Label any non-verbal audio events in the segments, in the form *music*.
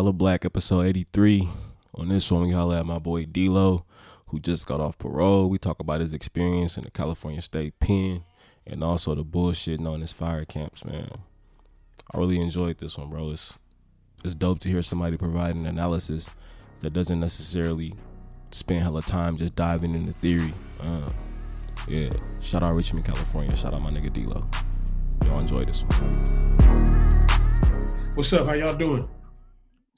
Hella Black, episode 83. On this one, we holla at my boy D-Lo, who just got off parole. We talk about his experience in the California State Pen and also the bullshit known as fire camps, man. I really enjoyed this one, bro. It's, it's dope to hear somebody provide an analysis that doesn't necessarily spend hella time just diving into theory. Uh, yeah, shout out Richmond, California. Shout out my nigga D-Lo. Y'all enjoy this one. What's up? How y'all doing?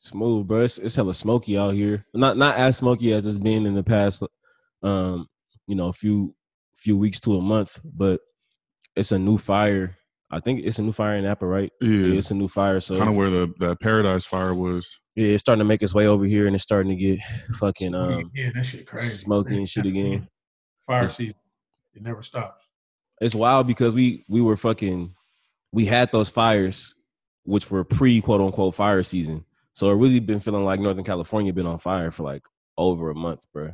Smooth, bro. It's, it's hella smoky out here. Not not as smoky as it's been in the past, um, you know, a few few weeks to a month. But it's a new fire. I think it's a new fire in Napa, right? Yeah, it's a new fire. So kind of where the that Paradise Fire was. yeah, it's starting to make its way over here, and it's starting to get fucking um yeah, that shit crazy. smoky and shit again. *laughs* Fire season, it never stops. It's wild because we we were fucking we had those fires, which were pre quote unquote fire season. So it really been feeling like Northern California been on fire for like over a month, bro.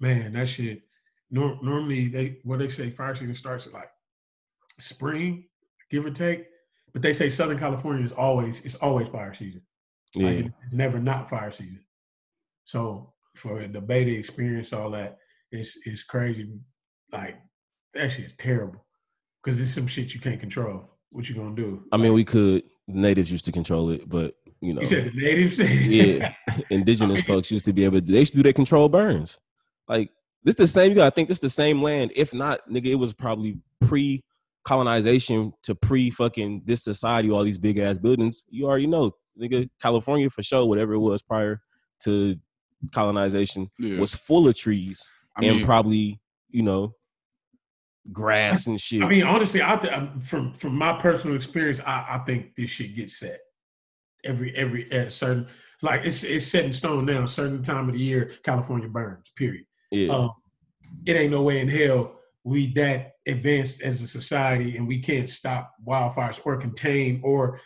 Man, that shit. Nor- normally, they what they say fire season starts at like spring, give or take. But they say Southern California is always it's always fire season. Yeah. Like it's never not fire season. So for the beta experience, all that, it's it's crazy. Like that shit's terrible. Cause it's some shit you can't control. What you gonna do? I mean, we could. Natives used to control it, but you know, You said the natives? yeah, *laughs* indigenous folks used to be able to. They used to do their control burns. Like this, the same. You gotta think this the same land. If not, nigga, it was probably pre colonization to pre fucking this society. All these big ass buildings. You already know, nigga. California for sure. Whatever it was prior to colonization Yeah. was full of trees I and mean, probably you know grass and shit. I mean, honestly, I th- um, from from my personal experience, I, I think this shit gets set every every at certain like it's it's set in stone now. A certain time of the year, California burns. Period. yeah. Um, it ain't no way in hell we that advanced as a society and we can't stop wildfires or contain or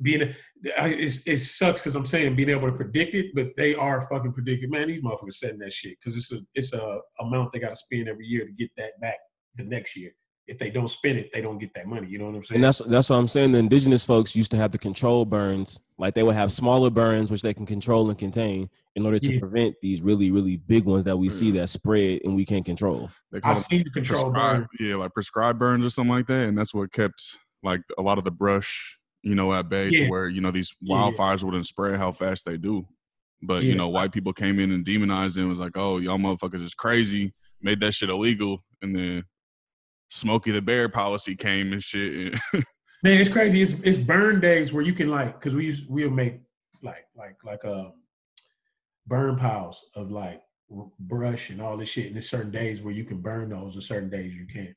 being. It's, it sucks because I'm saying being able to predict it, but they are fucking predicted. Man, these motherfuckers setting that shit because it's a it's a amount they got to spend every year to get that back the next year. If they don't spend it, they don't get that money. You know what I'm saying? And that's that's what I'm saying. The indigenous folks used to have the control burns, like they would have smaller burns which they can control and contain in order to Yeah. prevent these really really big ones that we see mm. that spread and we can't control. I've seen the control burn. yeah, like prescribed burns or something like that, and that's what kept like a lot of the brush, you know, at bay Yeah. to where you know these Yeah, yeah. wildfires wouldn't spread how fast they do. But you know, white people came in and demonized them. It Was like, oh, y'all motherfuckers is crazy, made that shit illegal, and then Smokey the Bear policy came and shit. *laughs* Man, it's crazy. It's it's burn days where you can like because we used we'll make like like like um burn piles of like brush and all this shit. And there's certain days where you can burn those, and certain days you can't.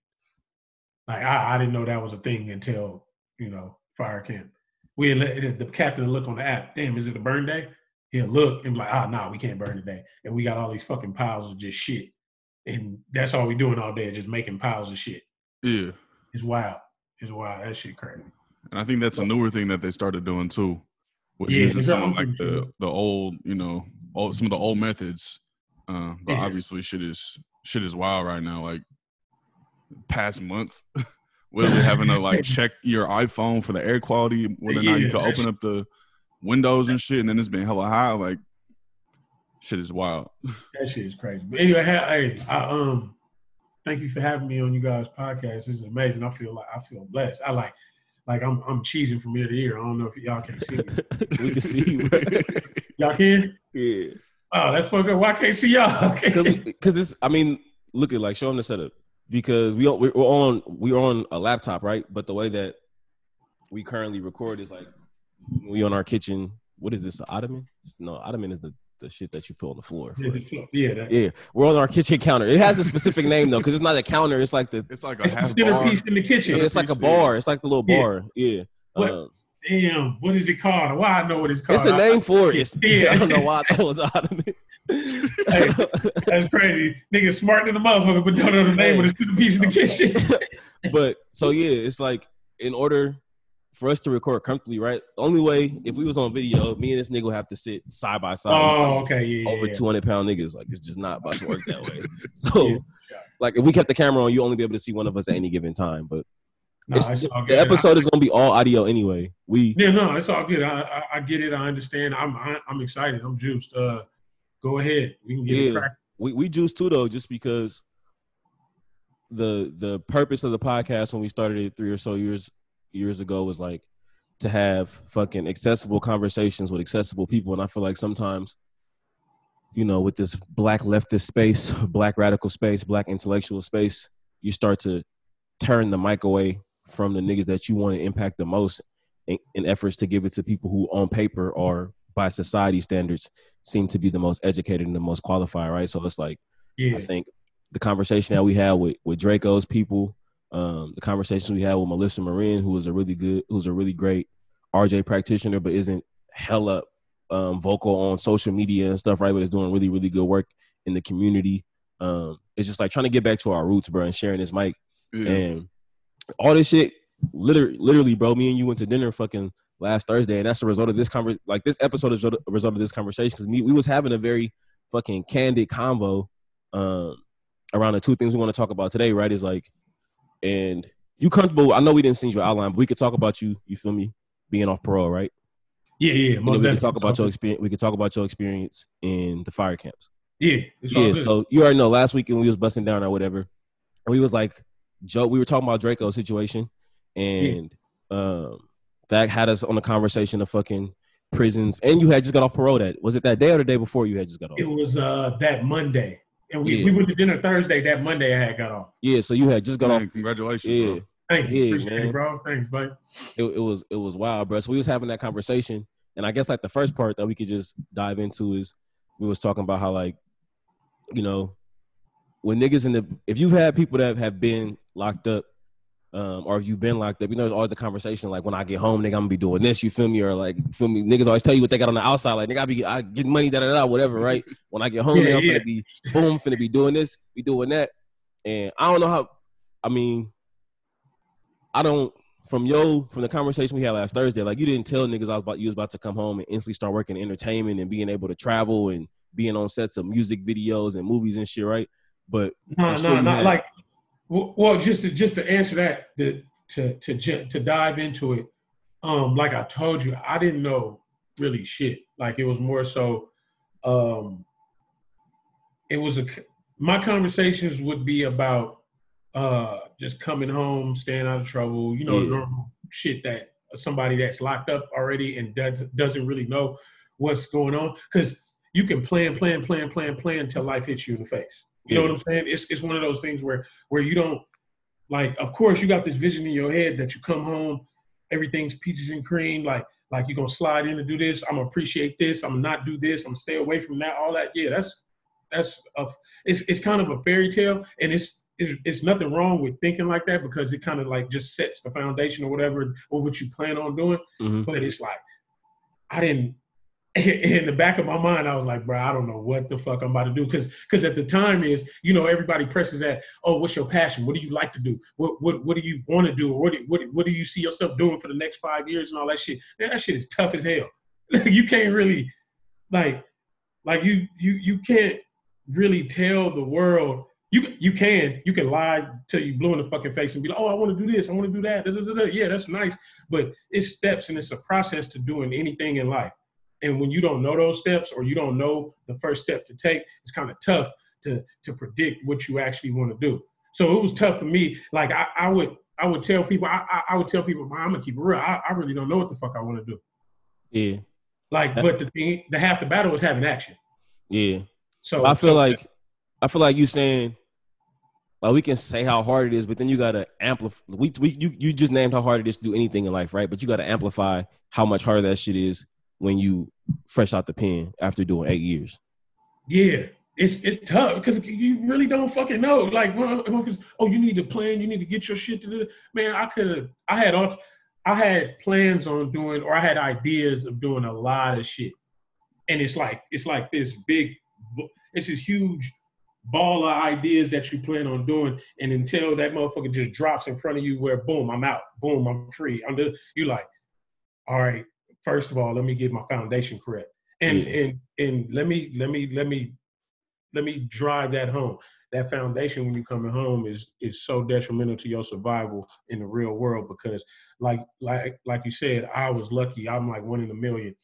Like I, I didn't know that was a thing until you know fire camp. We let, the captain look on the app. Damn, is it a burn day? He'll look and be like, ah, nah, we can't burn today. And we got all these fucking piles of just shit, and that's all we doing all day, just making piles of shit. yeah, It's wild. It's wild. That shit crazy. and I think that's a newer thing that they started doing too, was Yeah, they're some of like the the old, you know, old, some of the old methods. Uh, but Yeah. obviously, shit is shit is wild right now. Like past month, *laughs* literally having to like *laughs* check your iPhone for the air quality, whether or not you can open up the windows and shit, and then it's been hella high. Like shit is wild. That shit is crazy. But anyway, hey, I um thank you for having me on you guys' podcast. This is amazing. I feel like I feel blessed. I like like I'm I'm cheesing from ear to ear. I don't know if y'all can see me. *laughs* we can see you. *laughs* Y'all can? yeah. Oh, that's fucked up. Why I can't see y'all? *laughs* Because this, I mean, look at like show them the setup because we we're on we're on a laptop, right? But the way that we currently record is like we on our kitchen. What is this? An ottoman? No, ottoman is the the shit that you put on the floor. Yeah, the floor. yeah, that, Yeah, we're on our kitchen counter. It has a specific name though, because it's not a counter. It's like the It's like a it's half bar. centerpiece in the kitchen. yeah, it's like a bar. It's like the little Yeah. bar. Yeah. What? Um, Damn, what is it called? Why I know what it's called? it's a I- name for it. It's, *laughs* Yeah. *laughs* I don't know why that was out of ottoman. Hey. That's crazy. Niggas smart than the motherfucker, but don't know the name of the piece in the *laughs* kitchen. but so yeah, it's like in order for us to record comfortably, right? The only way if we was on video, me and this nigga would have to sit side by side. Oh, okay, yeah, Over yeah. two hundred pound niggas, like it's just not about to work that way. *laughs* So, Yeah. like, if we kept the camera on, you only be able to see one of us at any given time. But No, It's- it's all the episode is gonna be all audio anyway. We Yeah, no, it's all good. I, I, I get it. I understand. I'm I, I'm excited. I'm juiced. Uh, go ahead. We can get it Yeah. cracked. we we juice too though, just because the the purpose of the podcast when we started it three or so years years ago was like to have fucking accessible conversations with accessible people, and I feel like sometimes, you know, with this black leftist space, *laughs* black radical space, black intellectual space, you start to turn the mic away from the niggas that you want to impact the most in, in efforts to give it to people who on paper or by society standards seem to be the most educated and the most qualified, right? So it's like Yeah, I think the conversation that we had with with Draco's people, um, the conversation we had with Melissa Marin, who was a really good, who's a really great RJ practitioner, but isn't hella um, vocal on social media and stuff, right? But is doing really, really good work in the community. Um, it's just like trying to get back to our roots, bro, and sharing this mic Yeah. and all this shit. Literally, literally, bro. Me and you went to dinner fucking last Thursday, and that's a result of this conversation. Like this episode is a result of this conversation because me we was having a very fucking candid convo um, around the two things we want to talk about today. Right? Is like, and you comfortable? I know we didn't see your outline, but we could talk about you. You feel me? Being off parole, right? yeah, yeah. You know, we could talk about your experience. We could talk about your experience in the fire camps. Yeah, it's Yeah, so you already know last weekend we was busting down or whatever. We was like Joe, we were talking about Draco's situation and um that had us on the conversation of fucking prisons. And you had just got off parole that was it that day or the day before you had just got off? it was uh that Monday, and we, Yeah. we went to dinner Thursday. That Monday, I had got off. Yeah, so you had just got Man, off. congratulations, Yeah. bro. Thank you, Yeah, appreciate man. it, bro. Thanks, buddy. It, it was it was wild, bro. So we was having that conversation. And I guess like the first part that we could just dive into is we was talking about how like, you know, when niggas in the if you've had people that have been locked up, um, or if you've been locked up, you know, there's always a conversation like when I get home, nigga, I'm gonna be doing this, you feel me? Or like feel me, niggas always tell you what they got on the outside, like nigga, I be I get money, da da da, whatever, right? When I get home, Yeah, nigga, I'm yeah. gonna be boom, finna be doing this, be doing that. And I don't know how I mean, I don't from yo from the conversation we had last Thursday, like you didn't tell niggas I was about you was about to come home and instantly start working in entertainment and being able to travel and being on sets of music videos and movies and shit, right? But No, no, not had- like. Well, well, just to just to answer that, the, to to to dive into it, um, like I told you, I didn't know really shit. Like it was more so, um, it was a my conversations would be about uh just coming home, staying out of trouble, you know, Yeah. normal shit that somebody that's locked up already and does, doesn't really know what's going on because you can plan, plan, plan, plan, plan until life hits you in the face. You know what I'm saying? It's it's one of those things where where you don't like. Of course, you got this vision in your head that you come home, everything's peaches and cream. Like like you're gonna slide in to do this. I'm gonna appreciate this. I'm gonna not do this. I'm gonna stay away from that. All that. Yeah, that's that's a it's it's kind of a fairy tale, and it's it's, it's nothing wrong with thinking like that because it kind of like just sets the foundation or whatever or what you plan on doing. mhm. But it's like I didn't. *laughs* In the back of my mind, I was like, "Bro, I don't know what the fuck I'm about to do." Because, because at the time is, you know, everybody presses that. Oh, what's your passion? What do you like to do? What, what, what do you want to do? What, do, what, what do you see yourself doing for the next five years and all that shit? Man, that shit is tough as hell. *laughs* you can't really, like, like you, you, you can't really tell the world. You, you can, you can lie till you blue in the fucking face and be like, "Oh, I want to do this. I want to do that." Da, da, da. Yeah, that's nice but it's steps and it's a process to doing anything in life. And when you don't know those steps or you don't know the first step to take, it's kind of tough to to predict what you actually want to do. So it was tough for me. Like I, I would I would tell people I, I, I would tell people I'm gonna keep it real. I, I really don't know what the fuck I want to do. yeah, Like, but the thing, the half the battle is having action. yeah. So I feel so- like I feel like you saying like we can say how hard it is, but then you gotta amplify. We, we you you just named how hard it is to do anything in life, right? But you gotta amplify how much harder that shit is when you fresh out the pen after doing eight years. Yeah, it's it's tough because you really don't fucking know. Like, oh, you need to plan, you need to get your shit to do. Man, I could have, I had all, I had plans on doing, or I had ideas of doing a lot of shit, and it's like it's like this big, it's this huge ball of ideas that you plan on doing, and until that motherfucker just drops in front of you, where boom, I'm out, boom, I'm free. I'm you like, all right. First of all, let me get my foundation correct and Yeah. and and let me let me let me let me drive that home that foundation when you coming home is is so detrimental to your survival in the real world because like like like you said, I was lucky. I'm like one in a million.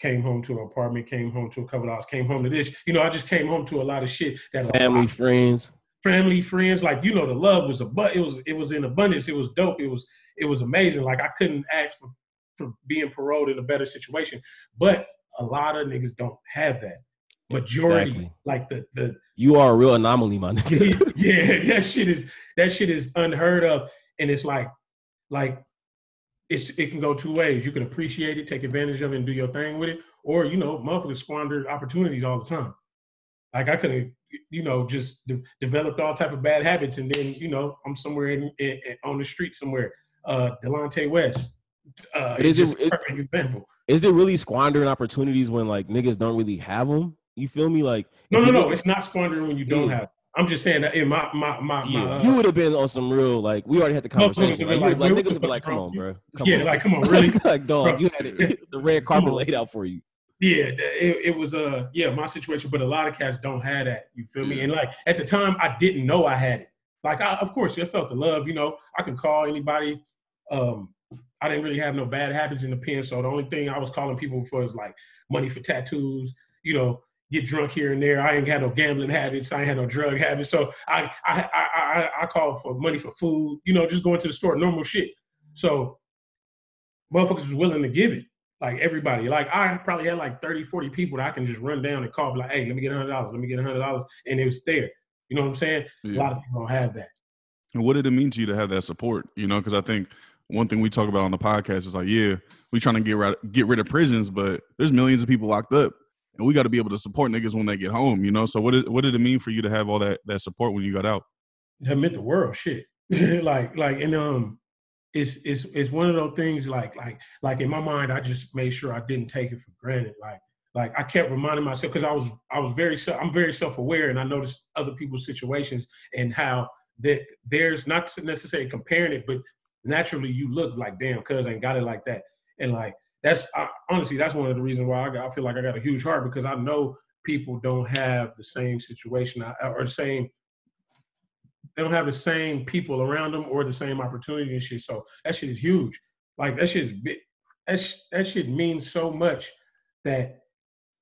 Came home to an apartment, came home to a couple of hours, came home to this. You know, I just came home to a lot of shit that family, friends, family, friends. Like you know, the love was a but it was it was in abundance. It was dope. It was it was amazing. Like I couldn't ask for for being paroled in a better situation. But a lot of niggas don't have that. Majority, exactly. like the the you are a real anomaly, my nigga. *laughs* yeah, that shit is that shit is unheard of, and it's like like it's it can go two ways. You can appreciate it, take advantage of it, and do your thing with it, or you know, motherfuckers squander opportunities all the time. Like I could have, you know, just de- developed all type of bad habits, and then you know, I'm somewhere in, in, in on the street somewhere. Uh, Delonte West. Uh, is it, it perfect example. Is it really squandering opportunities when like niggas don't really have them? You feel me? Like no, no, no. It's not squandering when you don't yeah. have. I'm just saying that in my my my, yeah. my uh, you would have been on some real like we already had the conversation. Like, like, like niggas would be like, "Come on, bro." Come yeah, on. like come on, *laughs* really? like dog, bro. you had it, *laughs* the red carpet laid out for you. Yeah, it, it was uh yeah my situation, but a lot of cats don't have that. You feel me? And like at the time, I didn't know I had it. Like I, of course, I felt the love. You know, I can call anybody. Um, I didn't really have no bad habits in the pen, so the only thing I was calling people for was like money for tattoos. You know, get drunk here and there. I ain't had no gambling habits. I ain't had no drug habits. So I I I I, I call for money for food. You know, just going to the store, normal shit. So motherfuckers was willing to give it. Like everybody. Like I probably had like 30, 40 people that I can just run down and call, like, hey, let me get hundred dollars, let me get hundred dollars. And it was there. You know what I'm saying? Yeah. A lot of people don't have that. And what did it mean to you to have that support? You know, because I think one thing we talk about on the podcast is like, yeah, we trying to get rid get rid of prisons, but there's millions of people locked up and we got to be able to support niggas when they get home, you know. So what is what did it mean for you to have all that that support when you got out? That meant the world, shit. *laughs* like like and um, it's it's it's one of those things like like like in my mind, I just made sure I didn't take it for granted. Like like I kept reminding myself because I was I was very I'm very self aware and I noticed other people's situations and how that there's not necessarily comparing it, but naturally you look like damn, cuz ain't got it like that, and like that's I, honestly that's one of the reasons why I, got, I feel like I got a huge heart because I know people don't have the same situation or same they don't have the same people around them or the same opportunity and shit. So that shit is huge. Like that shit is big. That sh- that shit means so much that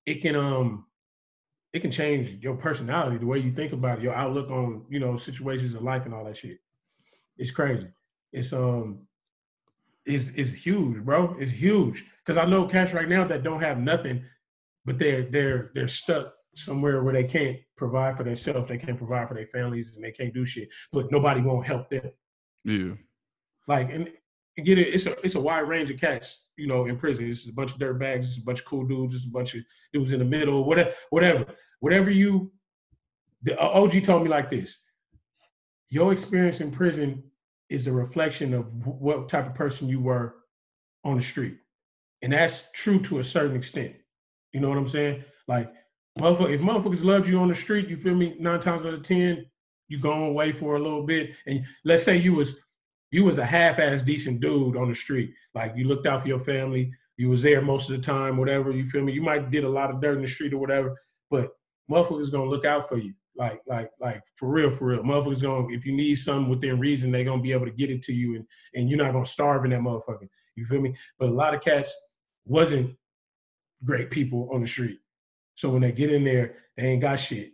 it can um it can change your personality, the way you think about it, your outlook on you know situations in life and all that shit. It's crazy. It's um is is huge, bro. It's huge because I know cats right now that don't have nothing, but they're they're they're stuck somewhere where they can't provide for themselves, they can't provide for their families, and they can't do shit. But nobody won't help them. Yeah, like and, and get it. It's a it's a wide range of cats, you know, in prison. It's a bunch of dirt bags, it's a bunch of cool dudes, it's a bunch of dudes in the middle, whatever, whatever, whatever you. The OG told me like this: your experience in prison is a reflection of what type of person you were on the street. And that's true to a certain extent. You know what I'm saying? Like, motherfucker, if motherfuckers loved you on the street, you feel me? Nine times out of ten, you going away for a little bit. And let's say you was you was a half-ass decent dude on the street. Like you looked out for your family, you was there most of the time, whatever. You feel me? You might did a lot of dirt in the street or whatever, but motherfuckers gonna look out for you. Like, like, like for real, for real. Motherfuckers gonna if you need something within reason, they're gonna be able to get it to you, and and you're not gonna starve in that motherfucker. You feel me? But a lot of cats wasn't great people on the street. So when they get in there, they ain't got shit.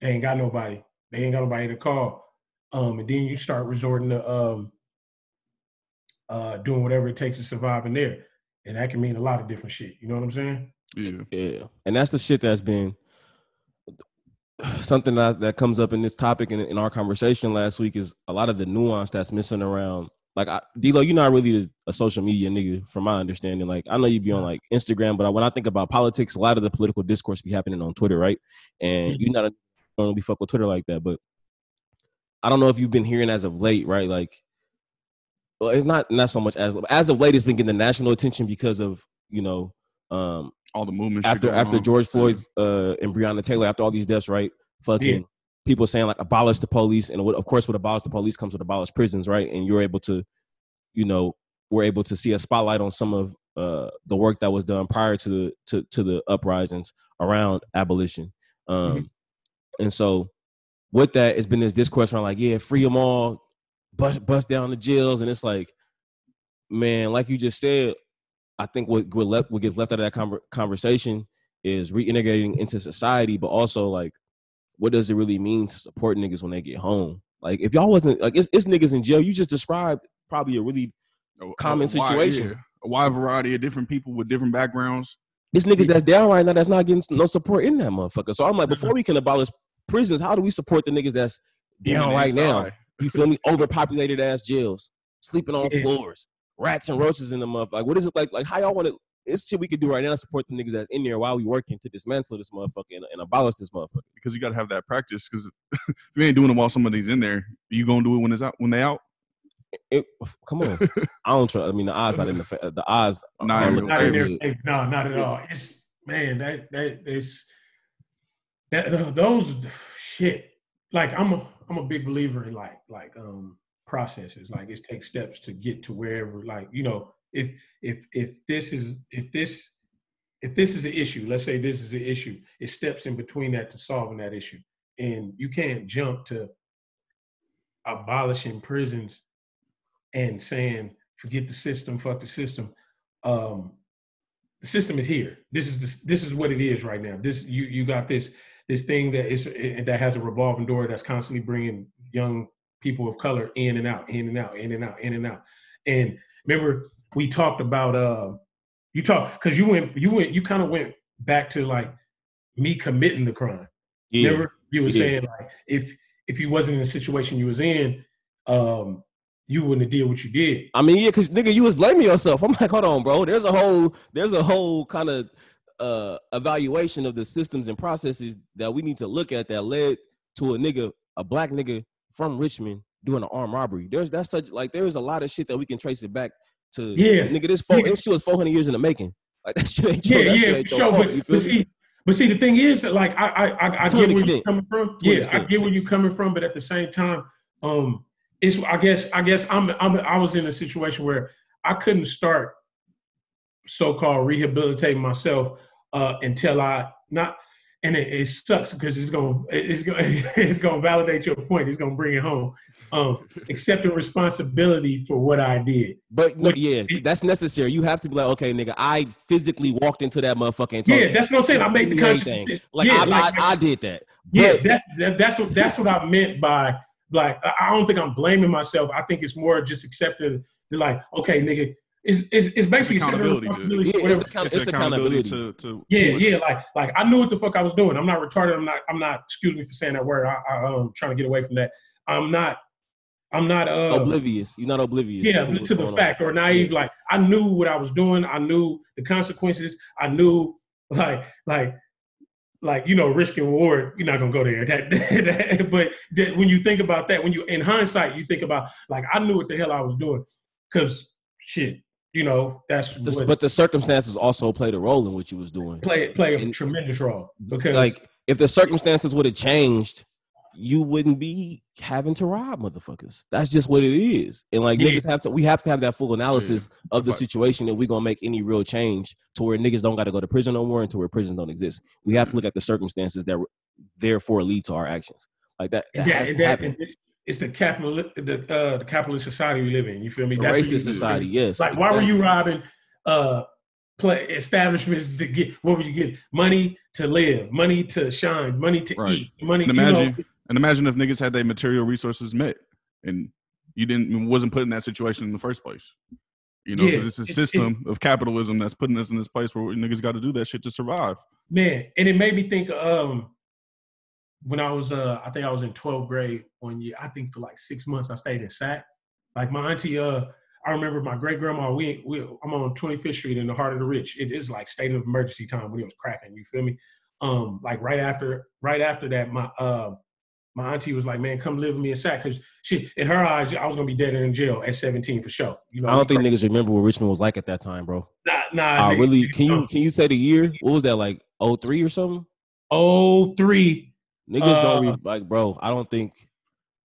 They ain't got nobody. They ain't got nobody to call. Um, and then you start resorting to um, uh, doing whatever it takes to survive in there, and that can mean a lot of different shit. You know what I'm saying? Yeah, yeah. And that's the shit that's been something that, that comes up in this topic in, in our conversation last week is a lot of the nuance that's missing around like I, D-Lo, you're not really a, social media nigga, from my understanding. Like I know you'd be on like Instagram, but when I think about politics, a lot of the political discourse be happening on Twitter, right? And you're not a, don't really fuck with Twitter like that. But I don't know if you've been hearing as of late, right? Like, well, it's not not so much as as of late, it's been getting the national attention because of you know um all the movements after after on. George Floyd's uh, and Breonna Taylor after all these deaths, right? Fucking yeah. people saying like abolish the police, and what, of course, with abolish the police comes with abolish prisons, right? And you're able to, you know, we're able to see a spotlight on some of uh, the work that was done prior to the to, to the uprisings around abolition, um, mm-hmm. and so with that, it's been this discourse around like, yeah, free them all, bust bust down the jails, and it's like, man, like you just said, I think what what, left, what gets left out of that conver- conversation is reintegrating into society, but also like, what does it really mean to support niggas when they get home? Like, if y'all wasn't like, it's, it's niggas in jail. You just described probably a really A- Common a wide- situation. yeah, a wide variety of different people with different backgrounds. This niggas that's down right now that's not getting no support in that motherfucker. So I'm like, before we can abolish prisons, how do we support the niggas that's down right now? You feel me? Overpopulated ass jails, sleeping on *laughs* Yeah. floors, rats and roaches in the motherfucker. Like, what is it like? Like, how y'all want to? It's shit we could do right now to support the niggas that's in there while we working to dismantle this motherfucker and, and abolish this motherfucker. because you got to have that practice. Because *laughs* if you ain't doing it while somebody's in there, you gonna do it when it's out when they out. It, come on, *laughs* I don't trust. I mean, the eyes not in the fa- the eyes. Not aren't in looking not in their good. No, not at all. It's man, that that is that those shit. Like I'm a I'm a big believer in like like um processes. Like it takes steps to get to wherever. Like you know, if if if this is if this if this is an issue, let's say this is an issue, it steps in between that to solving that issue, and you can't jump to abolishing prisons and saying forget the system, fuck the system. Um, the system is here. This is this, this is what it is right now. This you you got this this thing that is eh, that has a revolving door that's constantly bringing young people of color in and out, in and out, in and out, in and out. And remember, we talked about uh, you talk because you went you went you kind of went back to like me committing the crime. Yeah, Remember, you were we did. saying like if if you wasn't in the situation you was in, um, you wouldn't have did what you did. I mean, yeah, cause nigga, you was blaming yourself. I'm like, hold on, bro. There's a whole, there's a whole kind of uh evaluation of the systems and processes that we need to look at that led to a nigga, a black nigga from Richmond doing an armed robbery. There's that's such like there's a lot of shit that we can trace it back to. Yeah. nigga, this four, Yeah. this shit was 400 years in the making. Like that *laughs* shit ain't your, Yeah, yeah, shit ain't your sure. fault. But, You but see, but see, the thing is that like I I I, I get where extent. you're coming from. To yeah, I get where you're coming from, but at the same time, um, it's I guess I guess I'm I'm I was in a situation where I couldn't start so-called rehabilitating myself uh, until I not. And it, it sucks because it's gonna it's gonna *laughs* it's gonna validate your point. It's gonna bring it home. Um, accepting responsibility for what I did. But What- yeah, that's necessary. You have to be like, okay, nigga, I physically walked into that motherfucker Yeah, that's what I'm saying. I made the "Give me conscious anything." Like, yeah, I, like, I, I did that. Yeah, But- that, that, that's what that's what I meant by like I don't think I'm blaming myself. I think it's more just accepting like, okay, nigga, it's it's, it's basically It's accepting accountability, responsibility Yeah, it's account- It's, it's accountability, accountability. to to yeah, yeah, like like I knew what the fuck I was doing. I'm not retarded. I'm not I'm not. Excuse me for saying that word. I, I um trying to get away from that. I'm not. I'm not uh oblivious. You're not oblivious. yeah to, to the going on. fact or naive. Like I knew what I was doing. I knew the consequences. I knew like like like you know risk and reward. You're not gonna go there. *laughs* That, that- but that, when you think about that, when you in hindsight, you think about like I knew what the hell I was doing because shit, you know that's The- what but the circumstances also played a role in what you was doing. play play a and- tremendous role because Like if the circumstances would have changed, you wouldn't be having to rob motherfuckers. That's just what it is. And like Yeah. niggas have to we have to have that full analysis of the situation if we're gonna make any real change to where niggas don't gotta go to prison no more and to where prisons don't exist. We have to mm-hmm. look at the circumstances that therefore lead to our actions. Like that, that yeah, has and to that, happen. and it's, it's the capital the uh, the capitalist society we live in. You feel me? A what you racist do. society, yes. Like, why were you robbing uh play establishments to get what were you getting? Money to live, money to shine, money to Right. eat, money. And you know, imagine, and imagine if niggas had their material resources met, and you didn't wasn't put in that situation in the first place. You know, Yeah, because it's a it- it- system of capitalism that's putting us in this place where niggas got to do that shit to survive. man, and it made me think. Um, when I was, uh, I think I was in 12th grade one year. I think for like six months I stayed in SAC. Like my auntie, uh, I remember my great grandma. We, we, I'm on 25th Street in the heart of the rich. It is like state of emergency time when it was cracking. You feel me? Um, like right after, right after that, my uh, my auntie was like, "Man, come live with me in SAC," because she, in her eyes, I was gonna be dead in jail at 17 for sure. You know, I don't think niggas remember what Richmond was like at that time, bro. Nah, nah. I nigga, really can you can you say the year? What was that like? 03 or something? Oh, three. Niggas Uh, don't re- like, bro. I don't think,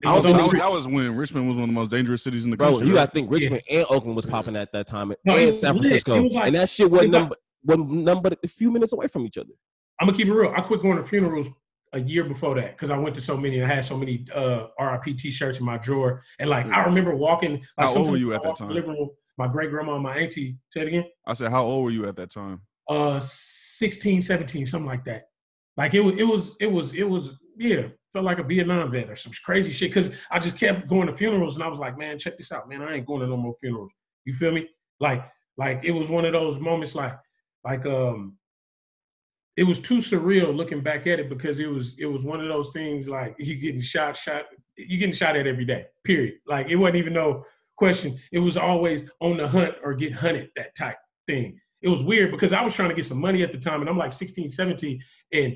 I don't was think That was, that was when Richmond was one of the most dangerous cities in the bro. country. You got to think Richmond and Oakland was popping at that time, No, and San. Francisco, like- and that shit wasn't it was number wasn't number a few minutes away from each other. I'm gonna keep it real. I quit going to funerals a year before that because I went to so many. And I had so many uh, RIP T-shirts in my drawer, and like I remember walking. Like, How old were you at that walked in the time? room, my great grandma, and my auntie. Say it again. I said, how old were you at that time? Uh, 16, 17, something like that. Like it was, it was, it was, it was. Yeah, felt like a Vietnam vet or some crazy shit. Because I just kept going to funerals, and I was like, man, check this out, man. I ain't going to no more funerals. You feel me? Like, like it was one of those moments, like, like um it was too surreal looking back at it because it was it was one of those things like you getting shot shot you getting shot at every day period like it wasn't even no question it was always on the hunt or get hunted that type thing it was weird because i was trying to get some money at the time and i'm like 16 17 and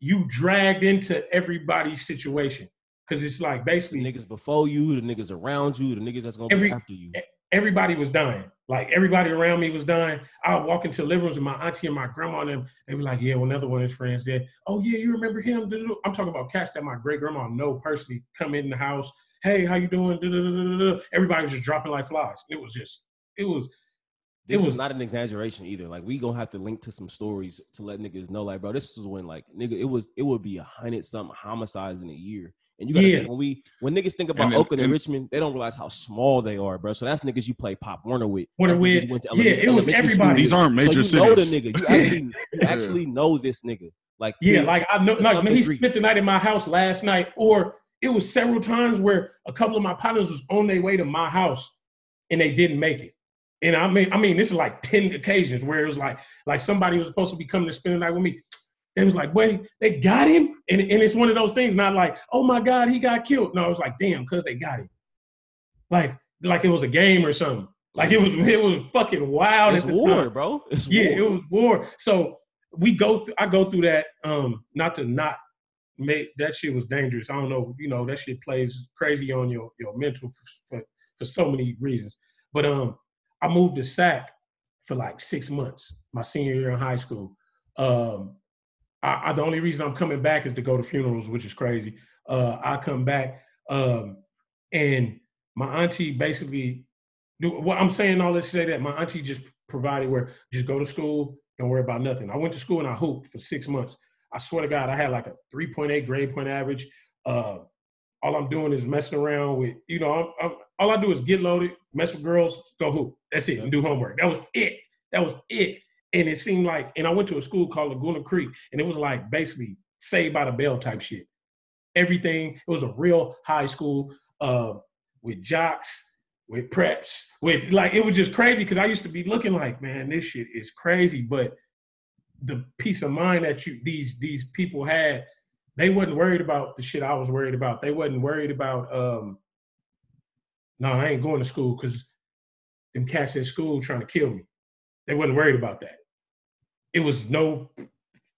you dragged into everybody's situation because it's like The basically niggas before you, the niggas around you, the niggas that's gonna Every- be after you. everybody was dying. Like everybody around me was dying. I would walk into living rooms and my auntie and my grandma and them, they be like, yeah, well, another one of his friends dead. Oh yeah, you remember him? I'm talking about cats that my great grandma know personally come in the house. Hey, how you doing? Everybody was just dropping like flies. It was just, it was, This it is was- not an exaggeration either. Like we gonna have to link to some stories to let niggas know, like, bro, this is when like nigga, it was it would be a hundred something homicides in a year. And you gotta Yeah. think when we when niggas think about then- Oakland and, and- Richmond, they don't realize how small they are, bro. So that's niggas you play Pop Warner with. Warner That's with- went to yeah, elementary- it was elementary everybody. school These aren't major so you know the nigga. You actually *laughs* you Yeah. actually know this nigga. Like yeah, period. like I know, like something man, he to spent the night in my house last night, or it was several times where a couple of my partners was on their way to my house and they didn't make it. And I mean, I mean, this is like 10 occasions where it was like, like somebody was supposed to be coming to spend the night with me. It was like, wait, they got him? And, and it's one of those things, not like, oh my God, he got killed. No, it was like, damn, because they got him. Like, like it was a game or something. Like it was, *laughs* it was fucking wild. it's war, time. bro. It's Yeah, war. it was war. So we go through I go through that um not to not make that shit was dangerous. I don't know, you know, that shit plays crazy on your your mental for for, for so many reasons. But um I moved to SAC for like 6 months, my senior year in high school. Um I, I the only reason I'm coming back is to go to funerals, which is crazy. Uh I come back um and my auntie basically what I'm saying all this to say that my auntie just provided where just go to school, don't worry about nothing. I went to school and I hooped for six months. I swear to God, I had like a 3.8 grade point average. Uh, all I'm doing is messing around with, you know, I'm, I'm, all I do is get loaded, mess with girls, go hoop. That's it, and do homework. That was it. That was it. And it seemed like, and I went to a school called Laguna Creek, and it was like basically saved by the bell type shit. Everything, it was a real high school uh, with jocks, with preps, with like it was just crazy because I used to be looking like, man, this shit is crazy. But the peace of mind that you these these people had, they wasn't worried about the shit I was worried about. They wasn't worried about um no, I ain't going to school because them cats at school trying to kill me. They wasn't worried about that. It was no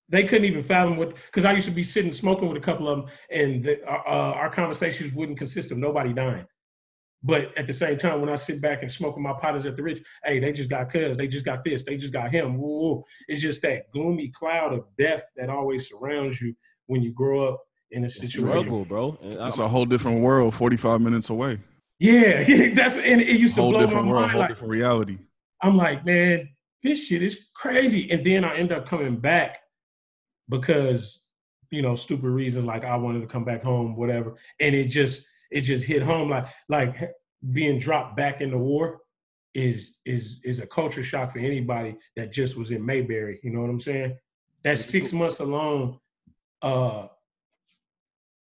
they couldn't even fathom what because I used to be sitting smoking with a couple of them, and the, uh, uh, our conversations wouldn't consist of nobody dying. But at the same time, when I sit back and smoke with my partners at the rich, hey, they just got cuz, they just got this, they just got him. Woo, woo. It's just that gloomy cloud of death that always surrounds you when you grow up in a It's situation. struggle, bro. And That's a whole different world, 45 minutes away. *laughs* Yeah, that's and it used to Whole blow my different world, mind. whole Like, different reality. I'm like, man, this shit is crazy. And then I end up coming back because, you know, stupid reasons like I wanted to come back home, whatever. And it just it just hit home like like being dropped back in the war is is is a culture shock for anybody that just was in Mayberry. You know what I'm saying? That six months alone uh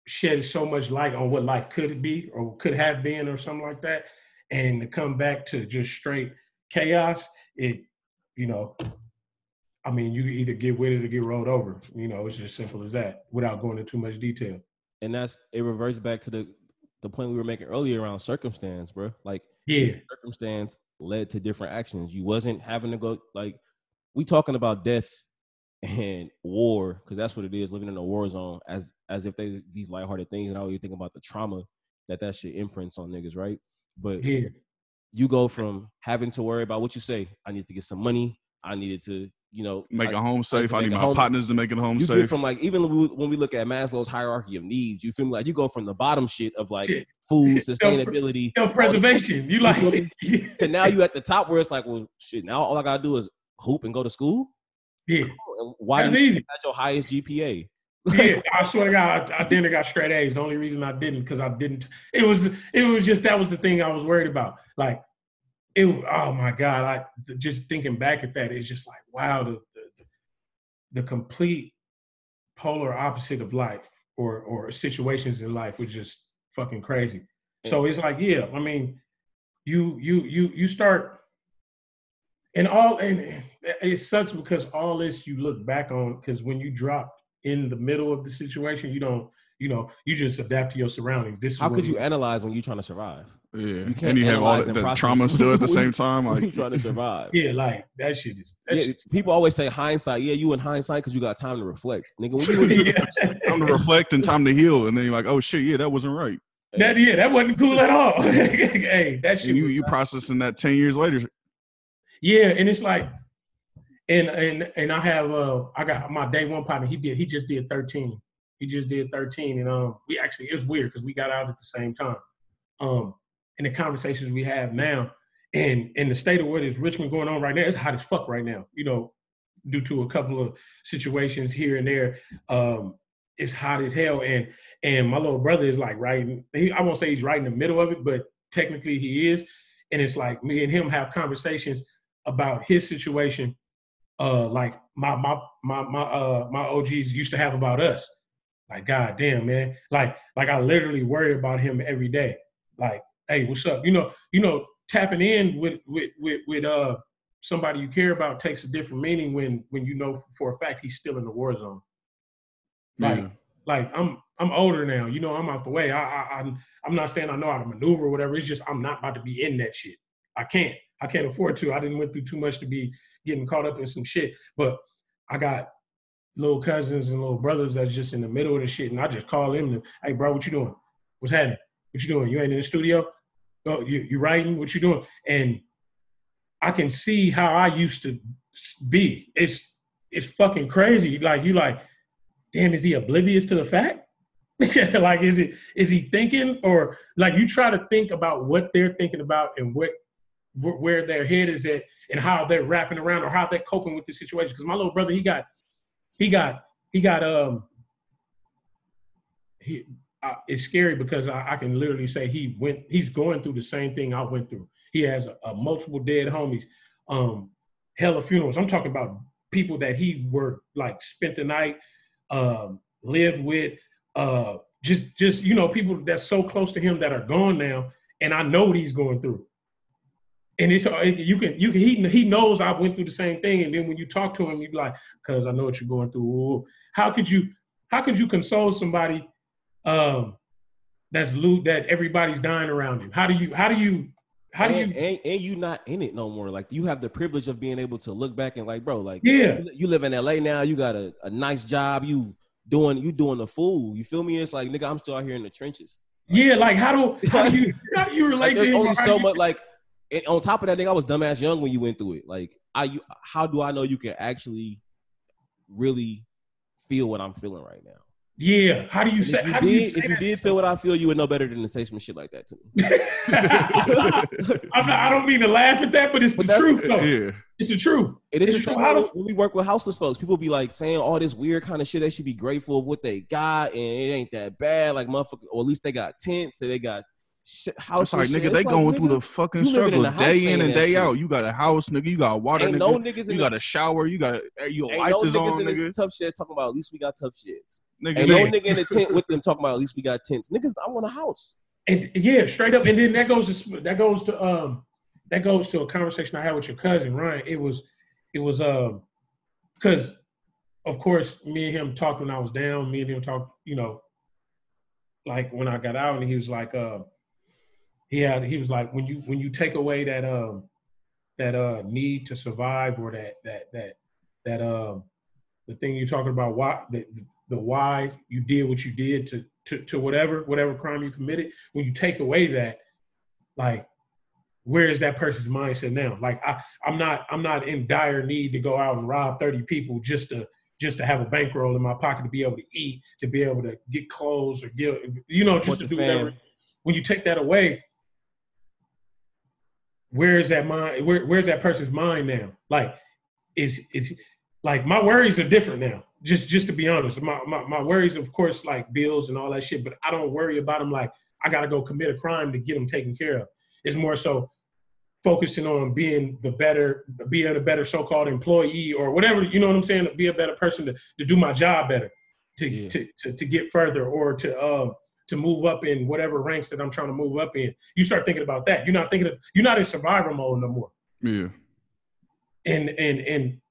shed so much light on what life could be or could have been or something like that. And to come back to just straight chaos, it, you know, I mean, you either get with it or get rolled over. You know, it's just simple as that without going into too much detail. and that's it reverts back to the the point we were making earlier around circumstance, bro. Like Yeah. circumstance led to different actions. You wasn't having to go like we talking about death and war because that's what it is living in a war zone as as if they these lighthearted things and I always think about the trauma that that shit imprints on niggas, right? But Yeah. you go from having to worry about what you say. I need to get some money. I needed to, you know, Make I- a home safe. to I need my home- partners to make it home you safe. get from like even when we, look at Maslow's hierarchy of needs, you feel me? Like you go from the bottom shit of like Shit. food *laughs* sustainability Self preservation. You like me? *laughs* to now you at the top where it's like, well, shit. Now all I gotta do is hoop and go to school. Yeah. Oh, and Why That's do you easy. at your highest GPA? *laughs* yeah, I swear to God, I, I then got straight A's. The only reason I didn't because I didn't. It was it was just that was the thing I was worried about. Like it. Oh my God! I just thinking back at that, it's just like wow, the the, the complete polar opposite of life or or situations in life was just fucking crazy. So it's like, yeah, I mean, you you you you start and all and it sucks because all this you look back on because when you drop in the middle of the situation, you don't you know you just adapt to your surroundings. This How could you analyze when you're trying to survive? Yeah, You can't and you have all analyze the, the trauma still at the same *laughs* time. when you Like, trying to survive. Yeah, like that shit is. That Yeah, shit- people always say hindsight. Yeah, you in hindsight because you got time to reflect, nigga. When you, *laughs* yeah. time to reflect and time to heal, and then you're like, oh shit, yeah, that wasn't right. that yeah, that wasn't cool at all. *laughs* hey, that shit. And you you processing that ten years later. Yeah, and it's like, and and and I have uh I got my day one partner. He did he just did thirteen. He just did thirteen, and um we actually it was weird because we got out at the same time. Um, and the conversations we have now, and in the state of what is Richmond going on right now, it's hot as fuck right now. You know, due to a couple of situations here and there. Um, it's hot as hell, and and my little brother is like right. He, I won't say he's right in the middle of it, but technically he is. And it's like me and him have conversations about his situation, uh, like my my my my uh my OGs used to have about us. Like, god damn, man. Like, like I literally worry about him every day. Like, hey, what's up? You know, you know, tapping in with with with with uh somebody you care about takes a different meaning when when you know for a fact he's still in the war zone. Like, Yeah. like I'm I'm older now. You know, I'm out the way. I, I I'm I'm not saying I know how to maneuver or whatever. It's just I'm not about to be in that shit. I can't. I can't afford to. I didn't went through too much to be getting caught up in some shit. But I got little cousins and little brothers that's just in the middle of the shit, and I just call them. Hey, bro, what you doing? What's happening? What you doing? You ain't in the studio? Oh, you you writing? What you doing? And I can see how I used to be. It's it's fucking crazy. Like you like, damn, is he oblivious to the fact? *laughs* like is it is he thinking or like you try to think about what they're thinking about and what wh- where their head is at and how they're wrapping around or how they're coping with the situation. Because my little brother he got he got he got um he it's scary because I, I can literally say he went he's going through the same thing I went through. He has a, a multiple dead homies um hella funerals. I'm talking about people that he were like spent the night um lived with uh just just you know people that's so close to him that are gone now and I know what he's going through and it's uh, you can you can he he knows I went through the same thing and then when you talk to him you be like cuz I know what you're going through how could you how could you console somebody um that's loot that everybody's dying around him how do you how do you how do and, you and, and you not in it no more. Like you have the privilege of being able to look back and like, bro, like yeah you, you live in LA now. You got a, a nice job. You doing you doing the fool. You feel me? It's like nigga, I'm still out here in the trenches. yeah like how do how do you how do you *laughs* relate Like to there's him only so much. Like and on top of that, nigga, I was dumbass young when you went through it. Like I, you, how do I know you can actually really feel what I'm feeling right now? yeah how do you say if you do you did, say if you did feel what I feel, you would know better than to say some shit like that to me. *laughs* Not, I don't mean to laugh at that, but it's But the truth, though. yeah. It's the truth. It is It's the How when, we work with houseless folks. People be like saying all this weird kind of shit. They should be grateful of what they got, and it ain't that bad. Like motherfucker, or at least they got tents, and they got house. It's like and shit. nigga, It's they like, going through nigga, the fucking you living in struggle the day in and day shit. out. You got a house, nigga. You got water, Ain't nigga. no niggas in you got this- a shower. You got uh, your Ain't lights no is on, in this nigga. tough shit talking about at least we got tough shits. Nigga, Ain't no nigga in the tent with them *laughs* talking about at least we got tents. Niggas, I want a house. And yeah, straight up. And then that goes to that goes to um that goes to a conversation I had with your cousin Ryan. It was it was um because of course me and him talked when I was down. Me and him talked, you know, like when I got out, and he was like, uh, he had he was like when you when you take away that um that uh need to survive or that that that that um the thing you're talking about why the, the why you did what you did to to to whatever whatever crime you committed when you take away that like where is that person's mindset now? Like i i'm not i'm not in dire need to go out and rob 30 people just to just to have a bankroll in my pocket to be able to eat to be able to get clothes or get you know just Support to the do whatever. when you take that away where is that mind where, where's that person's mind now like is is like my worries are different now. Just just to be honest, my, my my worries, of course, like bills and all that shit. But I don't worry about them like I gotta go commit a crime to get them taken care of. It's more so focusing on being the better, being a better so-called employee or whatever. You know what I'm saying? To be a better person to, to do my job better, to Yeah. to, to to get further or to um to move up in whatever ranks that I'm trying to move up in. You start thinking about that. You're not thinking of, you're not in survivor mode no more. Yeah. and and and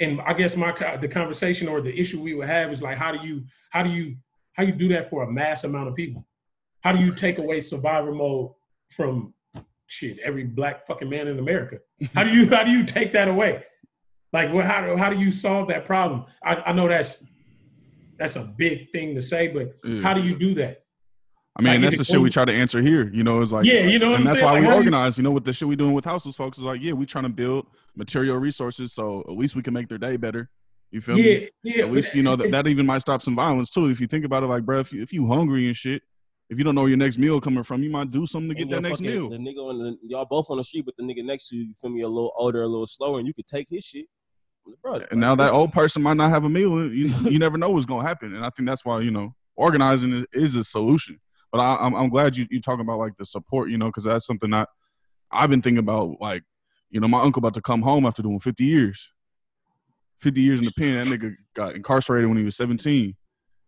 and I guess my the conversation or the issue we would have is like how do you how do you how you do that for a mass amount of people? How do you take away survivor mode from shit every black fucking man in America? How do you how do you take that away? Like what how do how do you solve that problem? I, I know that's that's a big thing to say, but how do you do that? I mean, Like, that's the shit we try to answer here. You know, it's like Yeah, you know what and I'm that's saying? why Like, we how do you- organize. You know, with the shit we doing with houses, folks is like, yeah, we trying to build material resources so at least we can make their day better. You feel me? Yeah, yeah. At least you know that, that even might stop some violence too. If you think about it, like, bro, if you, if you hungry and shit, if you don't know where your next meal coming from, you might do something to get And that next meal. The nigga on the y'all both on the street, but the nigga next to you, you feel me, a little older, a little slower, and you could take his shit. Bro, And now that old person might not have a meal. You, you never know what's gonna happen. And I think that's why you know organizing is, is a solution. But I, I'm I'm glad you you talking about like the support. You know, because that's something that I've been thinking about. Like, you know, my uncle about to come home after doing 50 years. 50 years in the pen. That nigga got incarcerated when he was 17.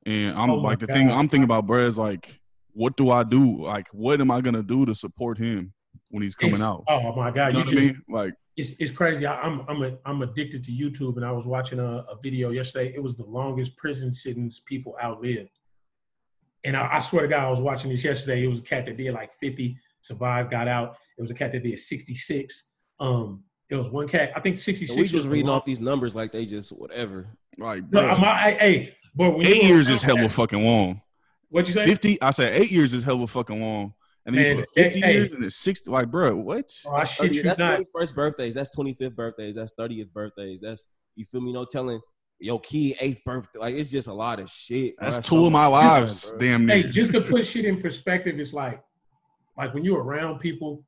And I'm Oh like the thing I'm thinking about, bro, is like, what do I do? Like, what am I gonna do to support him when he's coming It's- out? Oh my god, You know you I mean? Like, it's, it's crazy. I, I'm I'm a, I'm addicted to YouTube, and I was watching a, a video yesterday. It was the longest prison sentence people outlived, and I, I swear to God, I was watching this yesterday. It was a cat that did like 50, survived, got out. It was a cat that did 66. Um, it was one cat. I think 66. So we just the reading off these numbers like they just whatever. like, No, bro, I'm, I, hey, boy, when eight years around is hella that- fucking long. What'd you say? 50 i said eight years is hella fucking long and then Man, put 50 hey, years and it's 60 like bro what Oh, I That's, shit 30 you that's not. 21st birthdays. That's 25th birthdays. That's 30th birthdays. That's you feel me? No telling your kid eighth birthday. Like it's just a lot of shit. bro. that's so two of my lives bro. damn near hey, just to put shit in perspective, it's like, like when you're around people,